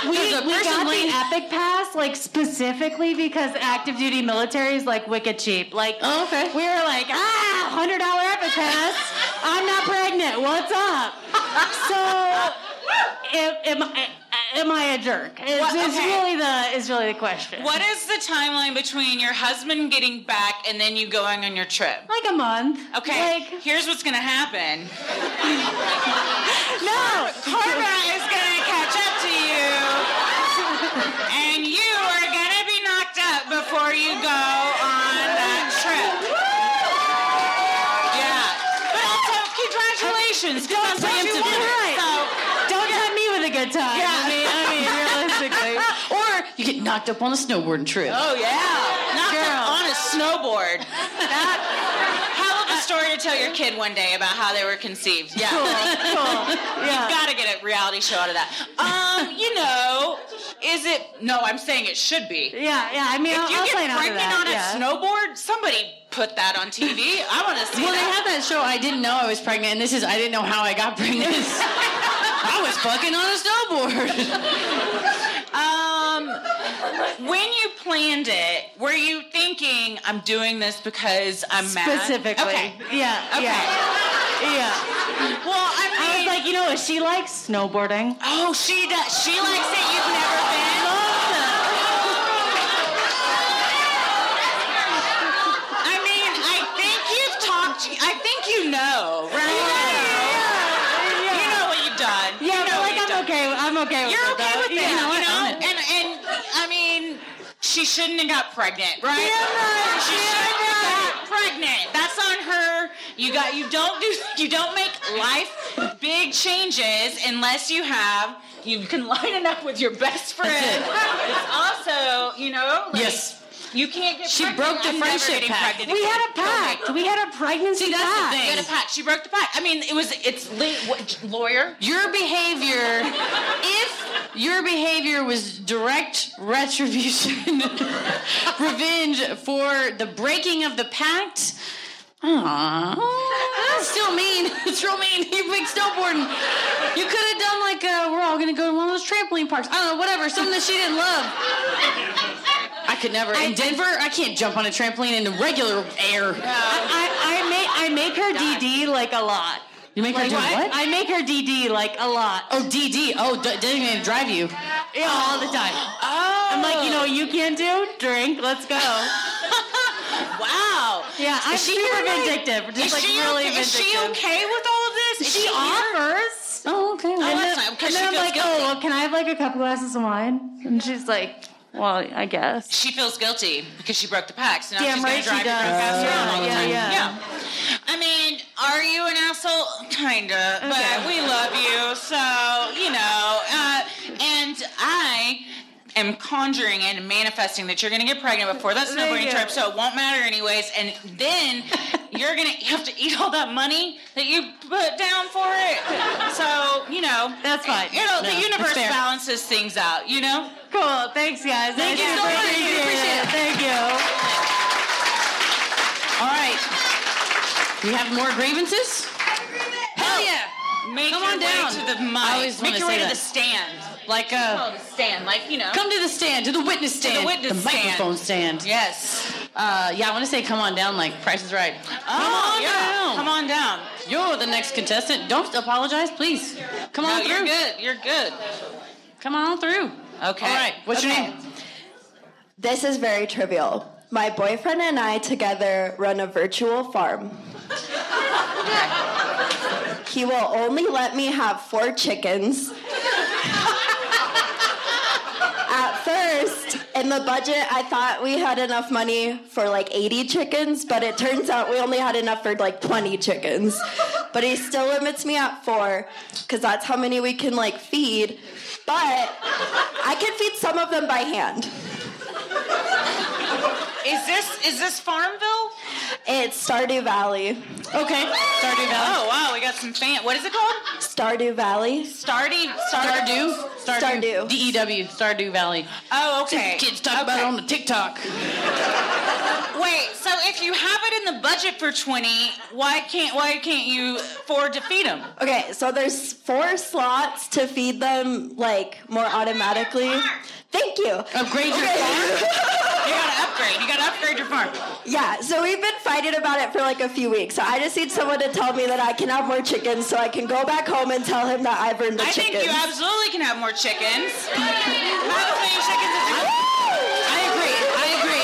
we, we got the epic pass like specifically because active duty military is like wicked cheap. Like Oh, okay. we were like ah hundred dollar epic pass. I'm not pregnant. What's up? <laughs> So am, am I am I a jerk? Is, What- is okay. really the is really the question. What is the timeline between your husband getting back and then you going on your trip? Like a month. Okay, Like here's what's gonna happen. <laughs> no. Karma is gonna catch up to you, and you are gonna be knocked up before you go on that trip. Yeah, but also congratulations, up on a snowboarding trip. Oh yeah, not Girl. on a snowboard. That hell of a story to tell your kid one day about how they were conceived. Yeah, Cool. Cool. <laughs> you Yeah. gotta get a reality show out of that. Um, you know, is it? No, I'm saying it should be. Yeah, yeah. I mean, If I'll, you I'll get pregnant on a yeah. snowboard, somebody put that on TV. I want to see Well, they that. had that show. I didn't know I was pregnant, and this is I didn't know how I got pregnant. <laughs> I was fucking on a snowboard. Um, when you planned it, were you thinking I'm doing this because I'm mad? Specifically. Okay. Yeah. Okay. Yeah. Yeah. Well, I mean, I was like, you know what she likes? Snowboarding. oh, she does. She likes it. You've never been. I mean, I think you've talked. I think you know, right? You know what you've done. Yeah, you know but like I'm done. okay. I'm okay with You're okay with it, you know? own it. And and I mean, she shouldn't have got pregnant, right? Right, She damn shouldn't have got pregnant. That's on her. You got. You don't do. <laughs> You don't make life big changes unless you have. You can <laughs> line it up with your best friend. <laughs> It's also, you know. like- yes. You can't get She pregnant. broke the I'm friendship pact. We again. had a pact. We had a pregnancy See, that's the pact. thing. We had a pact. She broke the pact. I mean, it was it's le- lawyer. Your behavior, if your behavior was direct retribution, <laughs> revenge for the breaking of the pact, Aww. That's still mean. <laughs> It's real mean. You big snowboarding. You could have done like, uh, we're all gonna go to one of those trampoline parks. I don't know, whatever. Something that she didn't love. I could never. In Denver, I can't jump on a trampoline in the regular air. I, I make I make her DD like a lot. You make her do what? I make her DD like a lot. Oh, DD. Oh, d- designated to drive you. Yeah, all the time. Oh, I'm like, you know, what you can't do drink. Let's go. <laughs> wow. Yeah, I'm Is she super vindictive. Just Is like she really okay? Is she okay with all of this? Is She here? offers. Oh, okay. Oh, and that's then, and then I'm like, oh, well, can I have like a couple glasses of wine? And she's like, well, I guess. She feels guilty because she broke the pact. So now Damn she's right gonna she drive you does. drunk Yeah, around all the yeah, time. yeah. I mean, are you an asshole? Kinda, but we love you, so you know. Uh, and I am conjuring and manifesting that you're gonna get pregnant before that There you snowboarding go. trip, so it won't matter anyways. And then <laughs> you're gonna have to eat all that money that you put down for it. So you know, That's fine. You know, No, the universe balances things out. You know. Cool. Thanks, guys. Thank I you so super much. appreciate Appreciate it. it. Thank you. All right. You have more grievances? Hell yeah! Make Come your on way down. to the mic. I always Make wanna your way say to the stand. Like, Oh, uh, the stand, like you know. come to the stand, to the witness to stand, the witness the stand. microphone stand. Yes. Uh, yeah, I want to say, come on down, like Price is Right. Oh, come on yeah. down. Come on down. You're the next contestant. Don't apologize, please. Come No, on you're through. good. You're good. Come on through. Okay. All right. What's your name? This is very trivial. My boyfriend and I together run a virtual farm. <laughs> he will only let me have four chickens. <laughs> At first, in the budget, I thought we had enough money for like 80 chickens, but it turns out we only had enough for like 20 chickens. But he still limits me at four, because that's how many we can like feed. But I can feed some of them by hand. Is this is this Farmville? It's Stardew Valley. Okay. Stardew Valley. Oh wow, we got some fan. What is it called? Stardew Valley. Stardew. Stardew. Stardew. D E W. Stardew Valley. Oh, okay. Kids talk about it on the TikTok. Wait, so if you have it in the budget for twenty, why can't why can't you afford to feed them? Okay, so there's four slots to feed them like more automatically. Thank you. Upgrade your farm. <laughs> You gotta upgrade. You gotta upgrade your farm. Yeah, so we've been fighting about it for like a few weeks. So I just need someone to tell me that I can have more chickens so I can go back home and tell him that I've earned the chicken. I chickens. think you absolutely can have more chickens. Have as many chickens as you I agree. I agree.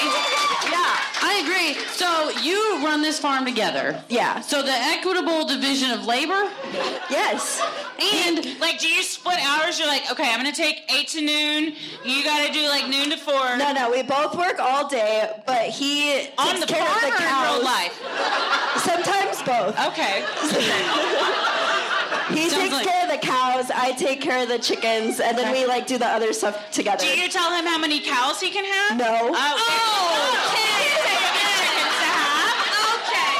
Agree. So you run this farm together. Yeah. So the equitable division of labor. Yes. And Like, do you split hours? You're like, okay, I'm gonna take eight to noon. You gotta do like noon to four. No, no, we both work all day, but he On takes the care farm of the cows. real life? Sometimes both. Okay. <laughs> He Sounds takes like- care of the cows, I take care of the chickens, and then we like do the other stuff together. Do you tell him how many cows he can have? No. Oh, okay. chickens to have. Okay.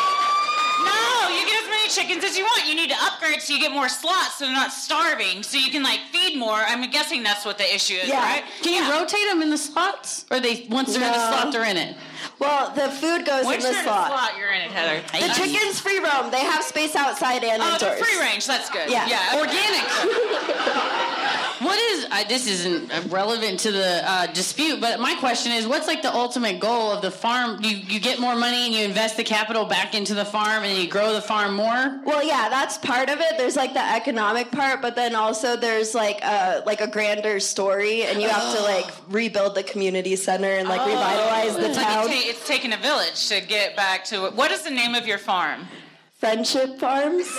No, you get as many chickens as you want. You need to upgrade so you get more slots so they're not starving. So you can like feed more. I'm guessing that's what the issue is, Yeah. right? can you rotate them in the slots, or they once they're in the slot they're in it? Well, the food goes Once in the slot. in the slot, you're in it, Heather. The chickens free roam. They have space outside and Oh, indoors. the free range. That's good. Yeah. Yeah. Organic. <laughs> what is? Uh, this isn't uh, relevant to the uh, dispute, but my question is, what's like the ultimate goal of the farm? You you get more money and you invest the capital back into the farm, and you grow the farm more. Well, yeah, that's part of it. There's like the economic part, but then also there's like a like a grander story, and you have to like rebuild the community center and like revitalize the town. It it's taken a village to get back to what is the name of your farm? Friendship farms. <laughs>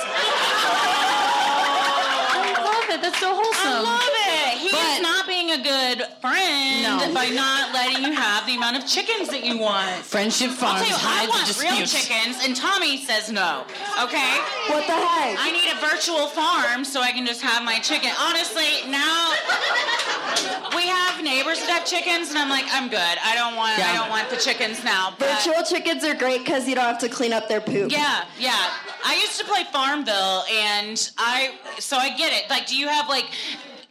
I love it. That's so wholesome. I love it. But- is not being a good friend No. by not letting you have the amount of chickens that you want. Friendship I'll farms tell you, I want real chickens, and Tommy says no. Okay? What the heck? I need a virtual farm so I can just have my chicken. Honestly, now we have neighbors that have chickens, and I'm like, I'm good. I don't want. I don't want the chickens now. But Virtual chickens are great because you don't have to clean up their poop. yeah, yeah. I used to play Farmville, and I so I get it. Like, do you have like?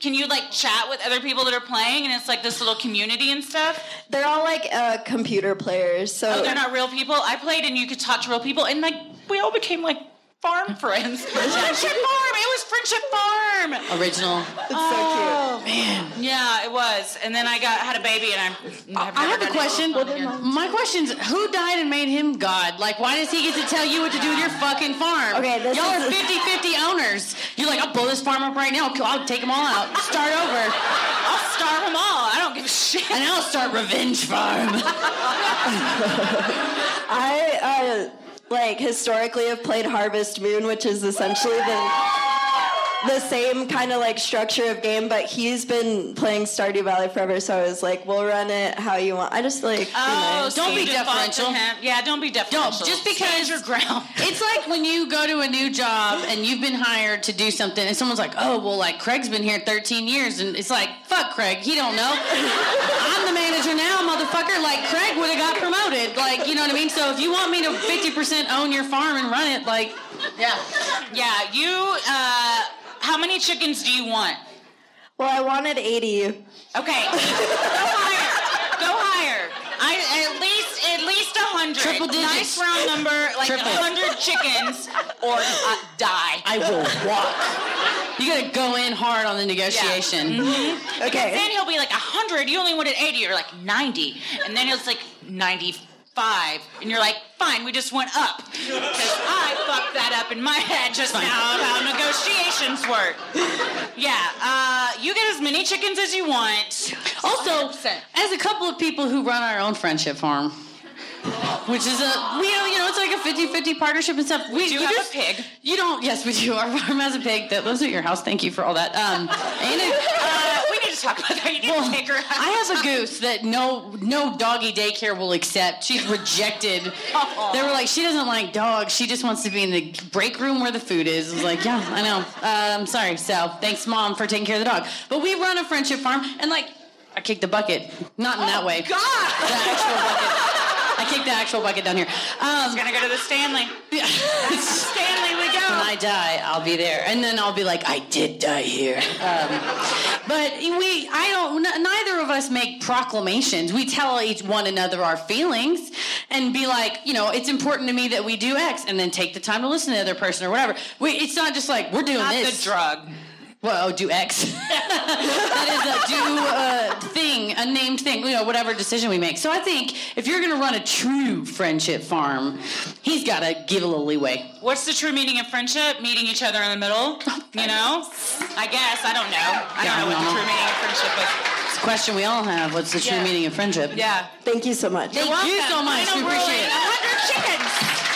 Can you like chat with other people that are playing, and it's like this little community and stuff? They're all like uh, computer players, so Oh, they're not real people. I played, and you could talk to real people, and like we all became like farm friends. <laughs> Friendship Farm. It was Friendship Farm. Original. It's oh so cute. man. Yeah, it was. And then I got had a baby, and I'm. I've I never have a question. anything fun again. My question's who died and made him God? Like, why does he get to tell you what to do with your fucking farm? Okay, this Y'all are 50 50 owners. You're like, I'll blow this farm up right now. I'll take them all out. Start over. I'll starve them all. I don't give a shit. And I'll start Revenge Farm. <laughs> I uh, like historically have played Harvest Moon, which is essentially the the same kind of like structure of game, but he's been playing Stardew Valley forever, so I was like, we'll run it how you want. I just like Oh, nice. so Don't be you deferential. Yeah, don't be deferential. Don't, just because Stand your ground. <laughs> It's like when you go to a new job and you've been hired to do something, and someone's like, "Oh, well, like Craig's been here 13 years," and it's like, "Fuck Craig, he don't know. <laughs> I'm the manager now, motherfucker. Like Craig would have got promoted. Like, you know what I mean? So if you want me to 50% own your farm and run it, like, Yeah, yeah. You. Uh, how many chickens do you want? Well, I wanted 80. Okay, go higher. Go higher. I at least at least a hundred. Triple digits. Nice round number, like a Triple. hundred chickens, or uh, die. I will walk. You gotta go in hard on the negotiation. Mm-hmm. Okay. Then he'll be like a hundred. You only wanted eighty, or like ninety, and then it's like ninety-five, and you're like, fine, we just went up because I fucked that up in my head just now of how negotiations work. Yeah, uh, you get as many chickens as you want. Also, 100%. as a couple of people who run our own friendship farm, which is a we you know it's like a 50-50 partnership and stuff. We do you have just- a pig. You don't. Yes, we do. Our farm has a pig that lives at your house. Thank you for all that. Um, and it, <laughs> Uh, we need to talk about that. You need to take her out. I have a goose that no no doggy daycare will accept. She's rejected. Aw. They were like, she doesn't like dogs. She just wants to be in the break room where the food is. I was like, yeah, I know. Uh, I'm sorry. So thanks, mom, for taking care of the dog. But we run a friendship farm, and like, I kicked the bucket. Not in that way. Oh, God! The actual bucket. I kicked the actual bucket down here. Um, Gonna go to the Stanley. <laughs> Stanley, we go. when I die, I'll be there, and then I'll be like, I did die here. Um, but we, I don't. N- neither of us make proclamations. We tell each one another our feelings, and be like, you know, it's important to me that we do X, and then take the time to listen to the other person or whatever. We, it's not just like we're doing Not this. the drug. Well, oh, do X. <laughs> that is a do a thing, a named thing, you know, whatever decision we make. So I think if you're going to run a true friendship farm, he's got to give a little leeway. What's the true meaning of friendship? Meeting each other in the middle? You know? I guess. I don't know. I don't know what the true meaning of friendship is. It's a question we all have. What's the true Yeah. meaning of friendship? Yeah. Thank you so much. Thank you so much. We appreciate it. A hundred chickens.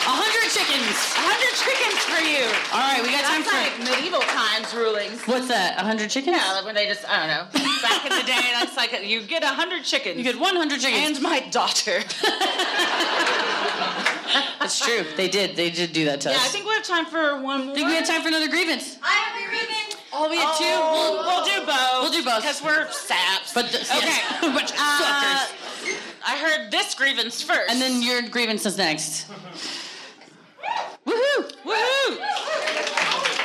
A hundred chickens. A hundred chickens for you. All right, we got time for. like medieval times rulings. What's that? A hundred chickens? Yeah, like when they just, I don't know. Back in the day, <laughs> that's like, you get a hundred chickens. You get 100 chickens. And my daughter. <laughs> That's true. They did. They did do that to Yeah, us. I think we have time for one more. I think we have time for another grievance. I have a grievance. Oh, we have Oh, two. We'll, we'll do both. We'll do both. Because we're saps. But the, okay. yes, <laughs> a bunch Uh, suckers. I heard this grievance first. And then your grievance is next. Woohoo! Woohoo!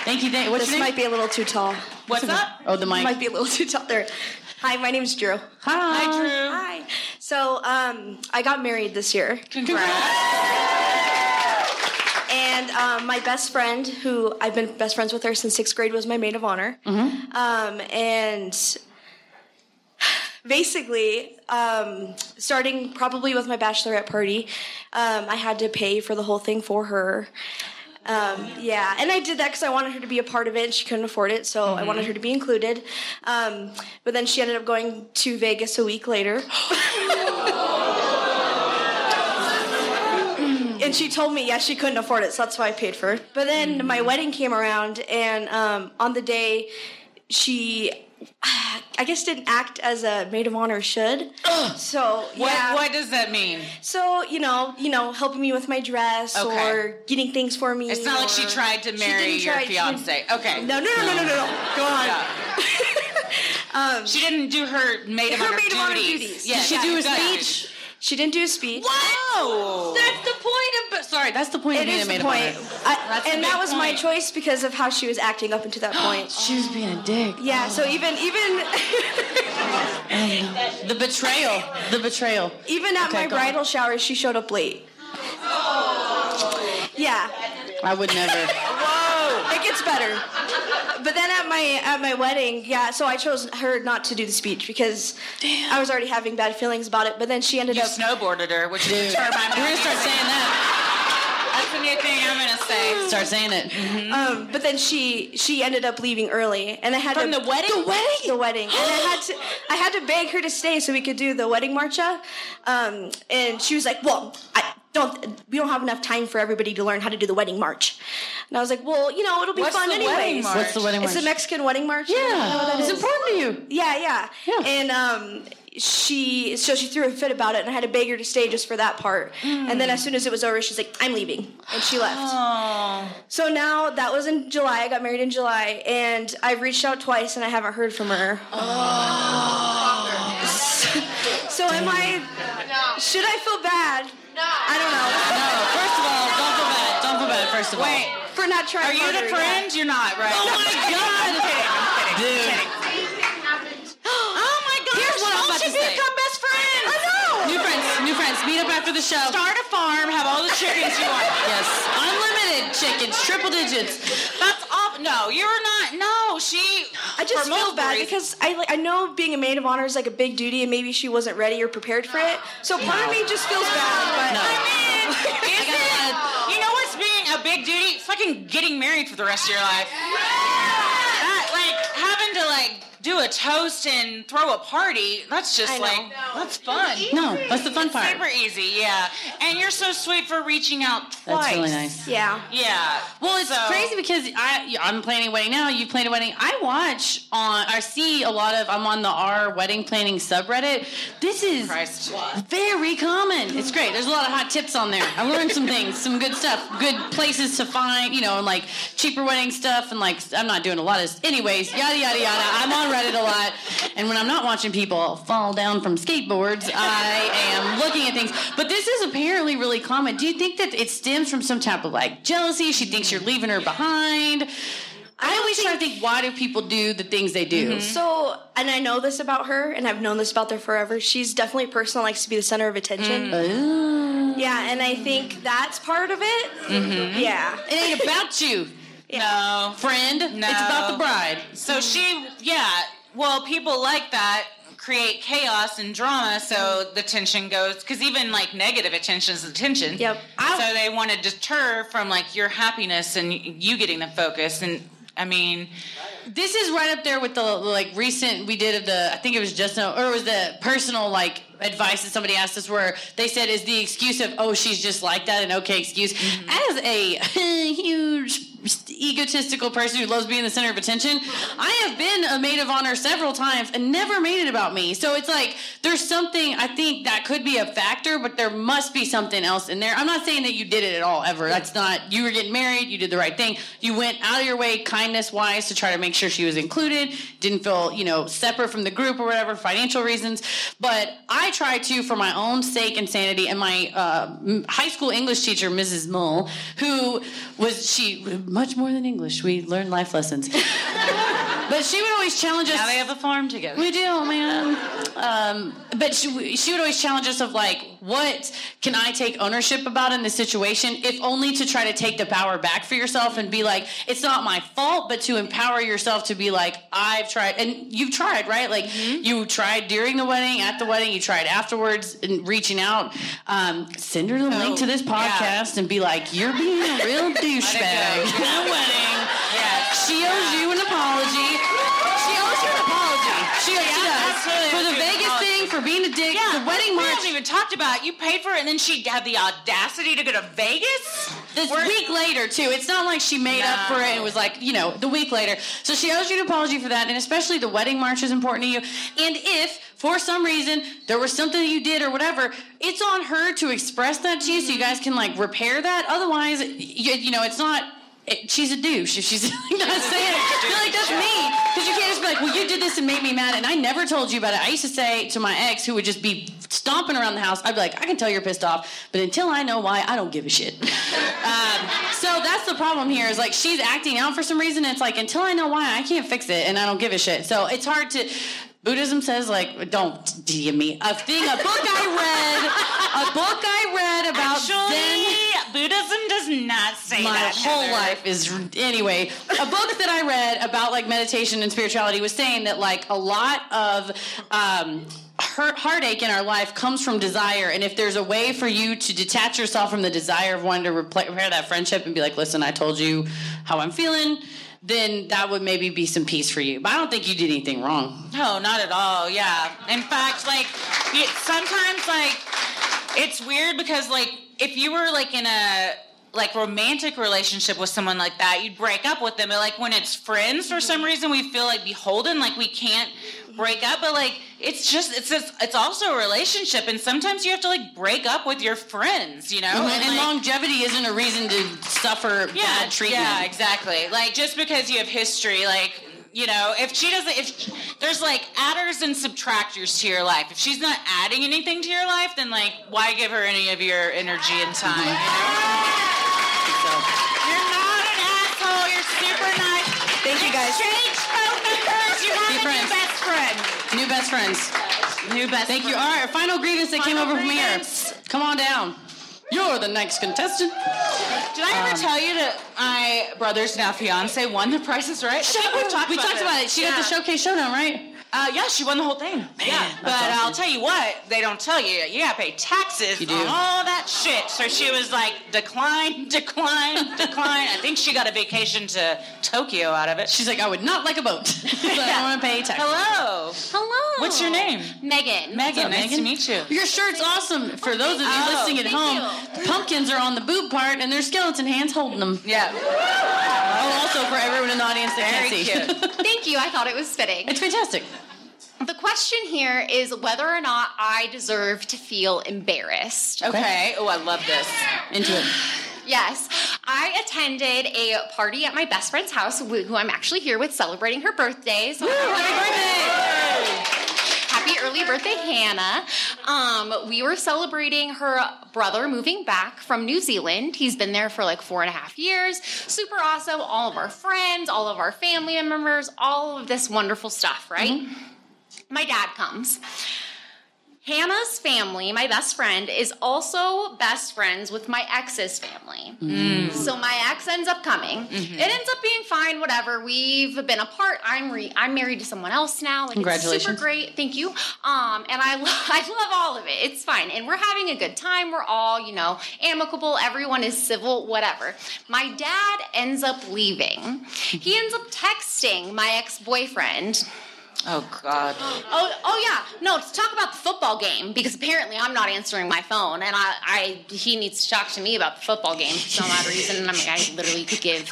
Thank you. Thank, what's This your name? might be a little too tall. What's up? Oh, the mic. Might be a little <laughs> too tall there. Hi, my name's Drew. Hi. Hi, Drew. Hi. So, um, I got married this year. Congrats. And um, my best friend, who I've been best friends with her since sixth grade, was my maid of honor. Mm-hmm. Um, and basically, um, starting probably with my bachelorette party, um, I had to pay for the whole thing for her. Um, yeah, and I did that because I wanted her to be a part of it, and she couldn't afford it, so I wanted her to be included. Um, but then she ended up going to Vegas a week later. <gasps> and she told me, yeah, she couldn't afford it, so that's why I paid for it. But then my wedding came around, and um, on the day, she, I guess, didn't act as a maid of honor should. So What, yeah. what does that mean? So you know, you know, helping me with my dress Okay. or getting things for me. It's not like she tried to marry your try- fiance. didn't- Okay. No, no, no, no, no, no, no. Go on. Yeah. <laughs> Um, she didn't do her maid of her honor maid of honor duties. duties. Yeah, Did she yeah, do a speech? She didn't do a speech. What? That's the point that's the point It of being is the point. I- That's the and that was my choice because of how she was acting up until that <gasps> point. she was being a dick. Yeah. So oh. even even <laughs> The betrayal. The betrayal. even at Okay, my go on. bridal shower, she showed up late. Yeah. I would never. Whoa! It gets better. But then at my at my wedding, yeah, so I chose her not to do the speech because I was already having bad feelings about it. But then she ended You up snowboarded her, which is Dude. a term I'm We're gonna start saying that. That's the new thing I'm gonna say. Start saying it. Um, but then she she ended up leaving early, and I had From to, the wedding? The wedding, <gasps> the wedding, and I had to I had to beg her to stay so we could do the wedding marcha. Um, and she was like, "Well, I don't. We don't have enough time for everybody to learn how to do the wedding march." And I was like, "Well, you know, it'll be What's fun the anyways." march? What's the wedding march? It's march? a Mexican wedding march. You know Yeah, it's is? important to you. Yeah, yeah, Yeah. And um, she so she threw a fit about it, and I had to beg her to stay just for that part. And then as soon as it was over, she's like, "I'm leaving," and she left. Oh. So now that was in July. I got married in July, and I've reached out twice, and I haven't heard from her. so am I? Should I feel bad? No. I don't know. No, first of all, don't feel bad. Don't feel bad. First of all. Wait, For not trying. are you the harder, friend? You're not, right? Oh my God. I'm kidding. I'm kidding. Dude. I'm kidding. Oh my gosh! Here's what I'm all about should to say. become best friends. I know. New friends. Meet up after the show. Start a farm. Have all the chickens you want. <laughs> Yes, unlimited chickens, triple digits. That's off. No, you're not. No, she. I just feel bad reasons- because I like I know being a maid of honor is like a big duty, and maybe she wasn't ready or prepared for it. So part of me just feels bad. But No. I mean, <laughs> is got a it? You know what's being a big duty? Fucking getting married for the rest of your life. That, like having to like do a toast and throw a party. That's just I know. like that's fun. No, that's the fun part. Super easy, yeah. And you're so sweet for reaching out twice. That's really nice. yeah. Yeah. Well, it's So- crazy because I I'm planning a wedding now. You planned a wedding. I watch on. I see a lot of. I'm on the R wedding planning subreddit. This is Christ. very common. It's great. There's a lot of hot tips on there. I learned some things, some good stuff, good places to find. You know, and like cheaper wedding stuff, and like I'm not doing a lot of. Anyways, yada yada yada. I'm on Reddit a lot, and when I'm not watching people fall down from skateboards, I am looking at things. But this is apparently really common. Do you think that it stems from some type of like jealousy? She thinks you're leaving her behind. I always try to think, why do people do the things they do? Mm-hmm. So, and I know this about her, and I've known this about her forever. She's definitely a person that likes to be the center of attention. Ooh. Yeah, and I think that's part of it. Mm-hmm. Yeah. It ain't about you, No. friend. No. It's about the bride. So mm-hmm. she, yeah. Well, people like that create chaos and drama, so mm-hmm. the tension goes. Because even like negative attention is attention. Yep. So they want to deter from like your happiness and you getting the focus. And I mean, This is right up there with the like recent we did of the I think it was just no or it was the personal like advice that somebody asked us where they said is the excuse of oh she's just like that an okay excuse mm-hmm. as a <laughs> huge egotistical person who loves being the center of attention I have been a maid of honor several times and never made it about me. So it's like there's something I think that could be a factor but there must be something else in there. I'm not saying that you did it at all ever. That's not you were getting married you did the right thing. You went out of your way kindness wise to try to make sure she was included didn't feel you know separate from the group or whatever financial reasons. But I tried to for my own sake and sanity and my uh, high school English teacher Mrs. Mull who was she much more than English. We learn life lessons <laughs> but she would always challenge us now they have a farm together. we do, man. Um, but she, she would always challenge us of like, what can I take ownership about in this situation, if only to try to take the power back for yourself and be like, it's not my fault, but to empower yourself to be like, I've tried, and you've tried, right? Like you tried during the wedding, at the wedding, you tried afterwards, and reaching out. Um, send her the link to this podcast and be like, you're being a real <laughs> douchebag at the wedding. Yeah. She owes you an apology. She owes you an apology. She, she does. absolutely. For the Vegas thing, for being a dick, yeah, the wedding we march. haven't even talked about it. You paid for it, and then she had the audacity to go to Vegas. This We're- week later too. It's not like she made up for it and was like, you know, the week later. So she owes you an apology for that, and especially the wedding march is important to you. And if for some reason there was something you did or whatever, it's on her to express that to you, so you guys can like repair that. Otherwise, you, you know, it's not. It, she's a douche if she's <laughs> not saying it. Feel like that's me because you can't just be like, well, you did this and made me mad, and I never told you about it. I used to say to my ex, who would just be stomping around the house, I'd be like, I can tell you're pissed off, but until I know why, I don't give a shit. <laughs> um, so that's the problem here is like she's acting out for some reason. And it's like until I know why, I can't fix it, and I don't give a shit. So it's hard to. Buddhism says like don't DM me a thing a book I read a book I read about Actually, Buddhism does not say my that. My whole Heather. life is anyway a book that i read about like meditation and spirituality was saying that like a lot of um hurt, heartache in our life comes from desire and if there's a way for you to detach yourself from the desire of wanting to repair that friendship and be like listen i told you how i'm feeling then that would maybe be some peace for you but i don't think you did anything wrong No, not at all. Yeah. In fact, like sometimes like it's weird because like if you were like in a like romantic relationship with someone like that, you'd break up with them. But like when it's friends, for some reason we feel like beholden, like we can't break up. But like it's just it's just, it's also a relationship, and sometimes you have to like break up with your friends, you know. Mhm. and like- longevity isn't a reason to suffer bad treatment yeah, exactly. Like just because you have history, like you know, if she doesn't, if there's like adders and subtractors to your life, if she's not adding anything to your life, then like why give her any of your energy and time? You know? You're not an asshole. You're super nice. Thank you, guys. Exchange phone numbers. You have Be a friends. new best friend. New best friends. New best. Thank you. All right, final grievance that came over from here. Come on down. You're the next contestant. Did I ever Um, tell you that my brother's now fiance won the Price is Right? I think we've talked we about talked about it. She got the showcase showdown, right? Uh, yeah, she won the whole thing. yeah, but that's I'll tell you what, they don't tell you. You gotta pay taxes on all that shit. So she was like, decline, <laughs> decline, decline. I think she got a vacation to Tokyo out of it. She's like, I would not like a boat. <laughs> so I don't want to pay taxes. Hello. Hello. What's your name? Megan. Megan. Up, nice to meet you. Your shirt's awesome. For those of you Oh, listening at thank the pumpkins are on the boob part and there's skeleton hands holding them. Yeah. Oh, also for everyone in the audience that Very can't see. cute. <laughs> Thank you. I thought it was fitting. it's fantastic. The question here is whether or not I deserve to feel embarrassed. Okay. Oh, I love this. Into it. <sighs> Yes. I attended a party at my best friend's house, who who I'm actually here with celebrating her birthday. So Happy early birthday, Hannah. Um, we were celebrating her brother moving back from New Zealand. He's been there for like four and a half years. Super awesome. All of our friends, all of our family members, all of this wonderful stuff, right? My dad comes. Hannah's family, my best friend, is also best friends with my ex's family. Mm. So my ex ends up coming. Mm-hmm. It ends up being fine, whatever. We've been apart. I'm re- I'm married to someone else now. Like, It's Congratulations. super great. Thank you. Um, and I, <laughs> lo- I love all of it. It's fine. And we're having a good time. We're all, you know, amicable. Everyone is civil, whatever. My dad ends up leaving. He mm-hmm. ends up texting my ex-boyfriend. Oh God. Oh, oh yeah. No, to talk about the football game because apparently I'm not answering my phone, and I, I he needs to talk to me about the football game for some odd reason. I'm like, I literally could give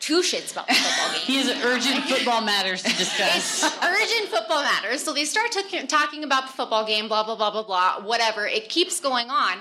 two shits about the football game. He has urgent football matters to discuss. Urgent football matters. So they start to- talking about the football game, blah, blah, blah, blah, blah, whatever. It keeps going on.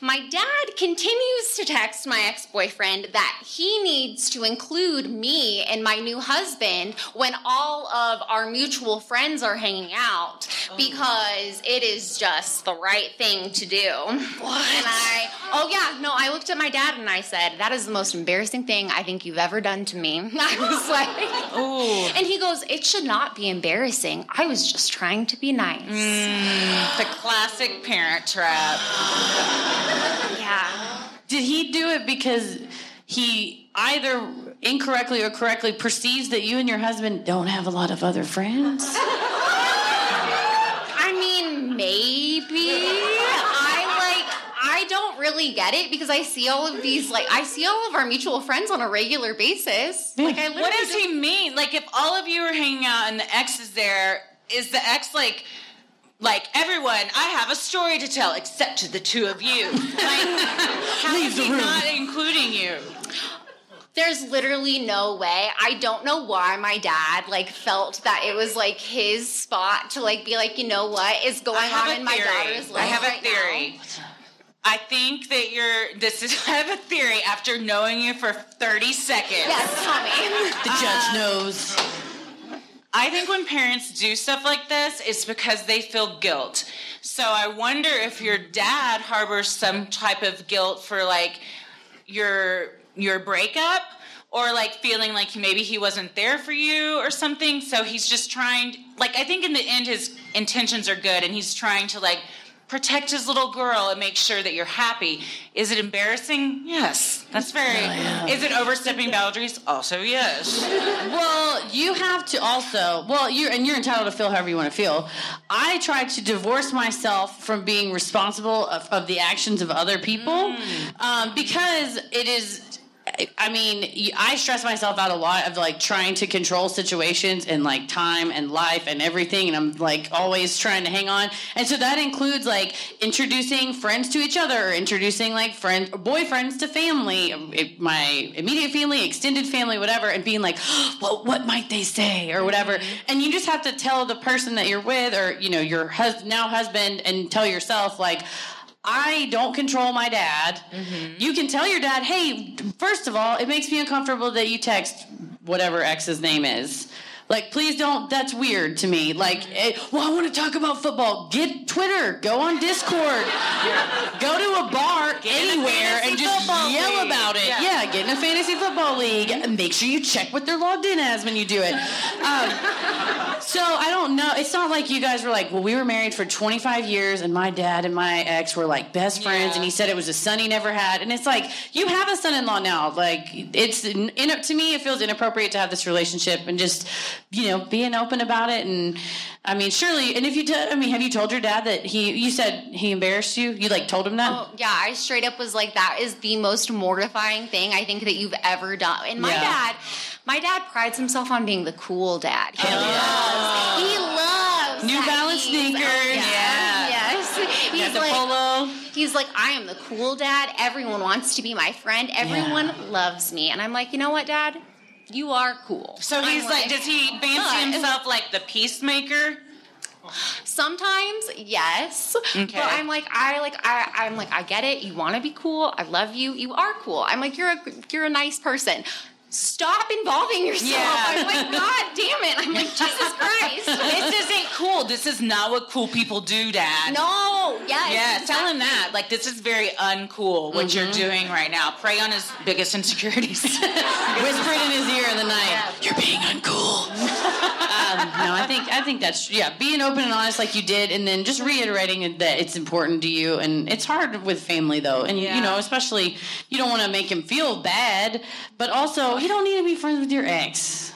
My dad continues to text my ex boyfriend that he needs to include me and my new husband when all of our mutual friends are hanging out oh. because it is just the right thing to do. What? And I, oh yeah, no, I looked at my dad and I said, that is the most embarrassing thing I think you've ever done to me. <laughs> I was like, Ooh. and he goes, It should not be embarrassing. I was just trying to be nice. Mm, the classic parent trap. Yeah. Did he do it because he either incorrectly or correctly perceives that you and your husband don't have a lot of other friends? <laughs> I mean, maybe. I like, I don't really get it because I see all of these, like, I see all of our mutual friends on a regular basis. Like, I What does just- he mean? Like, if all of you are hanging out and the ex is there, is the ex like, like everyone? I have a story to tell, except to the two of you. <laughs> Like, how is he not including you? There's literally no way. I don't know why my dad like felt that it was like his spot to like be like, you know what is going on a in my theory. daughter's I life have right a theory. I think that you're. This is. <laughs> I have a theory. After knowing you for 30 seconds. Yes, tell <laughs> me. The judge uh, knows. I think when parents do stuff like this, it's because they feel guilt. So I wonder if your dad harbors some type of guilt for like your your breakup or like feeling like maybe he wasn't there for you or something. So he's just trying like I think in the end his intentions are good and he's trying to like protect his little girl and make sure that you're happy. Is it embarrassing? Yes. That's very Is it overstepping boundaries? Also yes. Well, you have to also. Well, you're and you're entitled to feel however you want to feel. I try to divorce myself from being responsible of, of the actions of other people um, because it is. I mean, I stress myself out a lot of like trying to control situations and like time and life and everything, and I'm like always trying to hang on. And so that includes like introducing friends to each other, or introducing like friends, boyfriends to family, um, it- my immediate family, extended family, whatever, and being like, <gasps> well, what might they say or whatever. Mm-hmm. And you just have to tell the person that you're with, or you know, your hus- now husband, and tell yourself like. I don't control my dad. Mm-hmm. You can tell your dad, hey, first of all, it makes me uncomfortable that you text whatever ex's name is. Like, please don't. That's weird to me. Like, eh, well, I want to talk about football. Get Twitter. Go on Discord. <laughs> Go to a bar anywhere and just yell about it. Yeah. get in a fantasy football league. Make sure you check what they're logged in as when you do it. Um, <laughs> so I don't know. It's not like you guys were like, well, we were married for 25 years, and my dad and my ex were like best friends, and he said it was a son he never had. And it's like you have a son-in-law now. Like it's in, in, to me, it feels inappropriate to have this relationship and just you know being open about it. And I mean, surely. And if you, t- I mean, have you told your dad that he? You said he embarrassed you. You like told him that? Oh, yeah, I straight up was like, that is the most mortifying thing I think that you've ever done. And my Yeah. dad, my dad prides himself on being the cool dad. He oh, loves, he loves New Balance sneakers. oh, yeah. Yes. He's the like, polo. He's like, I am the cool dad. Everyone wants to be my friend. Everyone loves me. And I'm like, you know what, dad? You are cool. So he's I'm like, does he fancy himself like the peacemaker? Sometimes, yes. Okay. But I'm like, I like, I, I'm like, I get it. You want to be cool. I love you. You are cool. I'm like, you're a, you're a nice person. Stop involving yourself. Yeah. I'm like, God damn it. I'm like, Jesus <laughs> Christ. this isn't cool. This is not what cool people do, Dad. No, yes. Yeah, tell him that. Like, this is very uncool what you're doing right now. Prey on his biggest insecurities. <laughs> Whisper it in his ear in the night. You're being uncool. um, no, I think I think that's yeah, being open and honest like you did, and then just reiterating that it's important to you, and it's hard with family though, and you know, especially you don't want to make him feel bad, but also you don't need to be friends with your ex.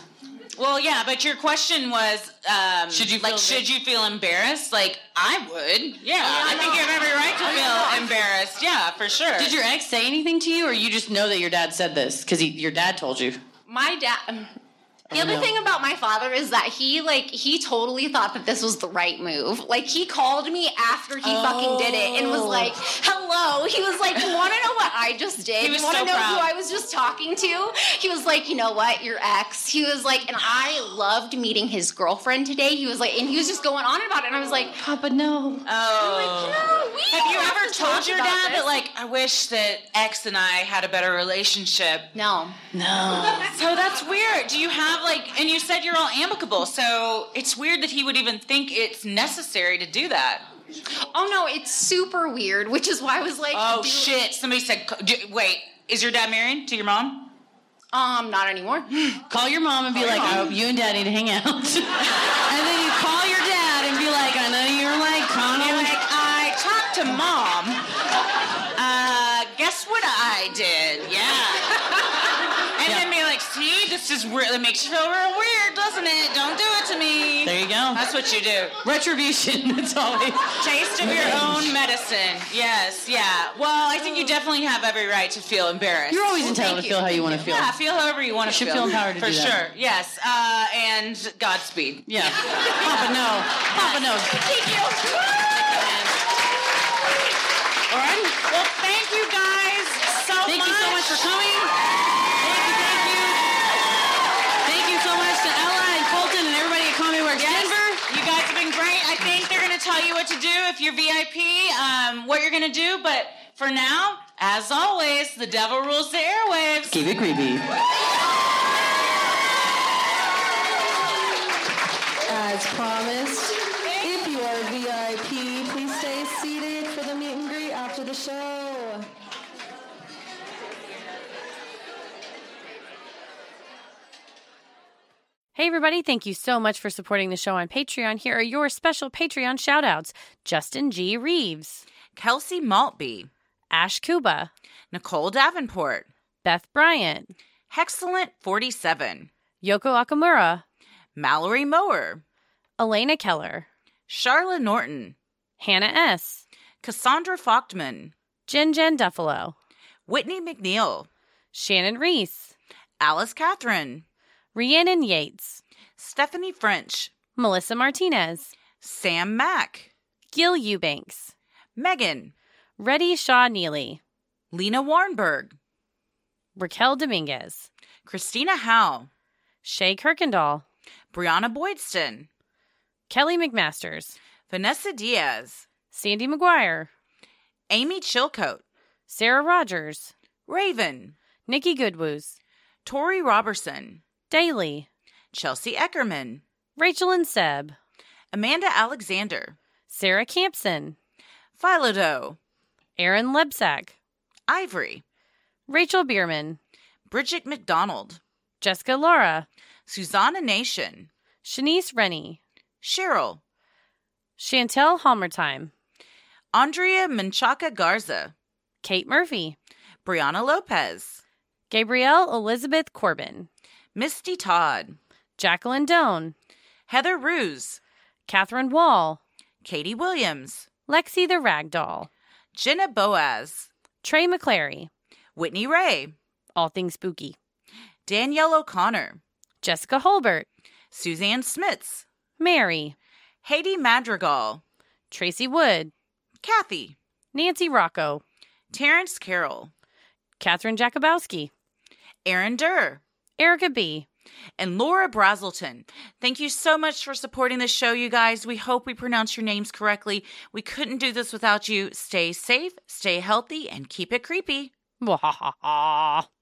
well, yeah, but your question was, um, Should you like, feel should you feel embarrassed? Like, I would. Yeah, I, I think you have every right to I feel know. embarrassed. Yeah, for sure. Did your ex say anything to you, or you just know that your dad said this because your dad told you? My dad. The Oh, other thing about my father is that he like he totally thought that this was the right move. Like he called me after he fucking did it and was like, oh. "Hello." He was like, "You want to know what I just did? He was you want to so know proud. who I was just talking to?" He was like, "You know what? Your ex." He was like, and I loved meeting his girlfriend today. He was like, and he was just going on about it, and I was like, Papa, no. Oh. "No, we have you ever to told your dad this." that, like, I wish that X and I had a better relationship? No. No. So that's weird. Do you have like, and you said you're all amicable, so it's weird that he would even think it's necessary to do that. Oh no, it's super weird, which is why I was like, Oh shit! Somebody said, do, wait, is your dad married to your mom? Um, not anymore. <gasps> Call your mom and be like, oh, you and dad need to hang out. <laughs> and then you call your dad and be like, I know you're like, kind like, I talked to mom. Uh, guess what I did? Yeah. And then be like, see, this is really makes you feel real weird, doesn't it? Don't do it to me. There you go. That's what you do. Retribution. <laughs> That's always. Taste of your own medicine. Yes, yeah. Well, I think you definitely have every right to feel embarrassed. You're always entitled to feel how you want to feel. Yeah, feel however you want to feel. You should feel. feel empowered to For do that. sure. Yes. Uh, and Godspeed. Yeah. Papa, no. Papa, no. Thank you. All right. Well, thank you guys so Thank much. you so much for coming. Thank you, thank you. Thank you so much to Ella and Colton and everybody at Comedy Works Yes, Denver. you guys have been great. I think they're going to tell you what to do if you're VIP, um, what you're going to do. But For now, as always, the devil rules the airwaves. Keep it creepy. As promised, if you are VIP, please stay seated for the meet and greet after the show. Hey, everybody, thank you so much for supporting the show on Patreon. Here are your special Patreon shoutouts. Justin G. Reeves, Kelsey Maltby, Ash Kuba, Nicole Davenport, Beth Bryant, Hexcellent 47, Yoko Akamura, Mallory Mower, Elena Keller, Charla Norton, Hannah S., Cassandra Faulkman, Jen Jen Duffalo, Whitney McNeil, Shannon Reese, Alice Catherine, Rhiannon Yates, Stephanie French, Melissa Martinez, Sam Mack, Gil Eubanks, Megan, Reddy Shaw Neely, Lena Warnberg, Raquel Dominguez, Christina Howe, Shay Kirkendall, Brianna Boydston, Kelly McMasters, Vanessa Diaz, Sandy McGuire, Amy Chilcote, Sarah Rogers, Raven, Nikki Goodwoos, Tori Robertson, Daly, Chelsea Eckerman, Rachel and Seb, Amanda Alexander, Sarah Campson, Philodo, Aaron Lebsack, Ivory, Rachel Bierman, Bridget McDonald, Jessica Laura, Susanna Nation, Shanice Rennie, Cheryl, Chantel Halmertime, Andrea Menchaca Garza, Kate Murphy, Brianna Lopez, Gabrielle Elizabeth Corbin, Misty Todd, Jacqueline Doan, Heather Ruse, Catherine Wall, Katie Williams, Lexi the Ragdoll, Jenna Boaz, Trey McClary, Whitney Ray, All Things Spooky, Danielle O'Connor, Jessica Holbert, Suzanne Smits, Mary, Haiti Madrigal, Tracy Wood, Kathy, Nancy Rocco, Terrence Carroll, Catherine Jakubowski, Aaron Durr, Erica B., and Laura Brazelton. Thank you so much for supporting the show, you guys. We hope we pronounce your names correctly. We couldn't do this without you. Stay safe, stay healthy, and keep it creepy. <laughs>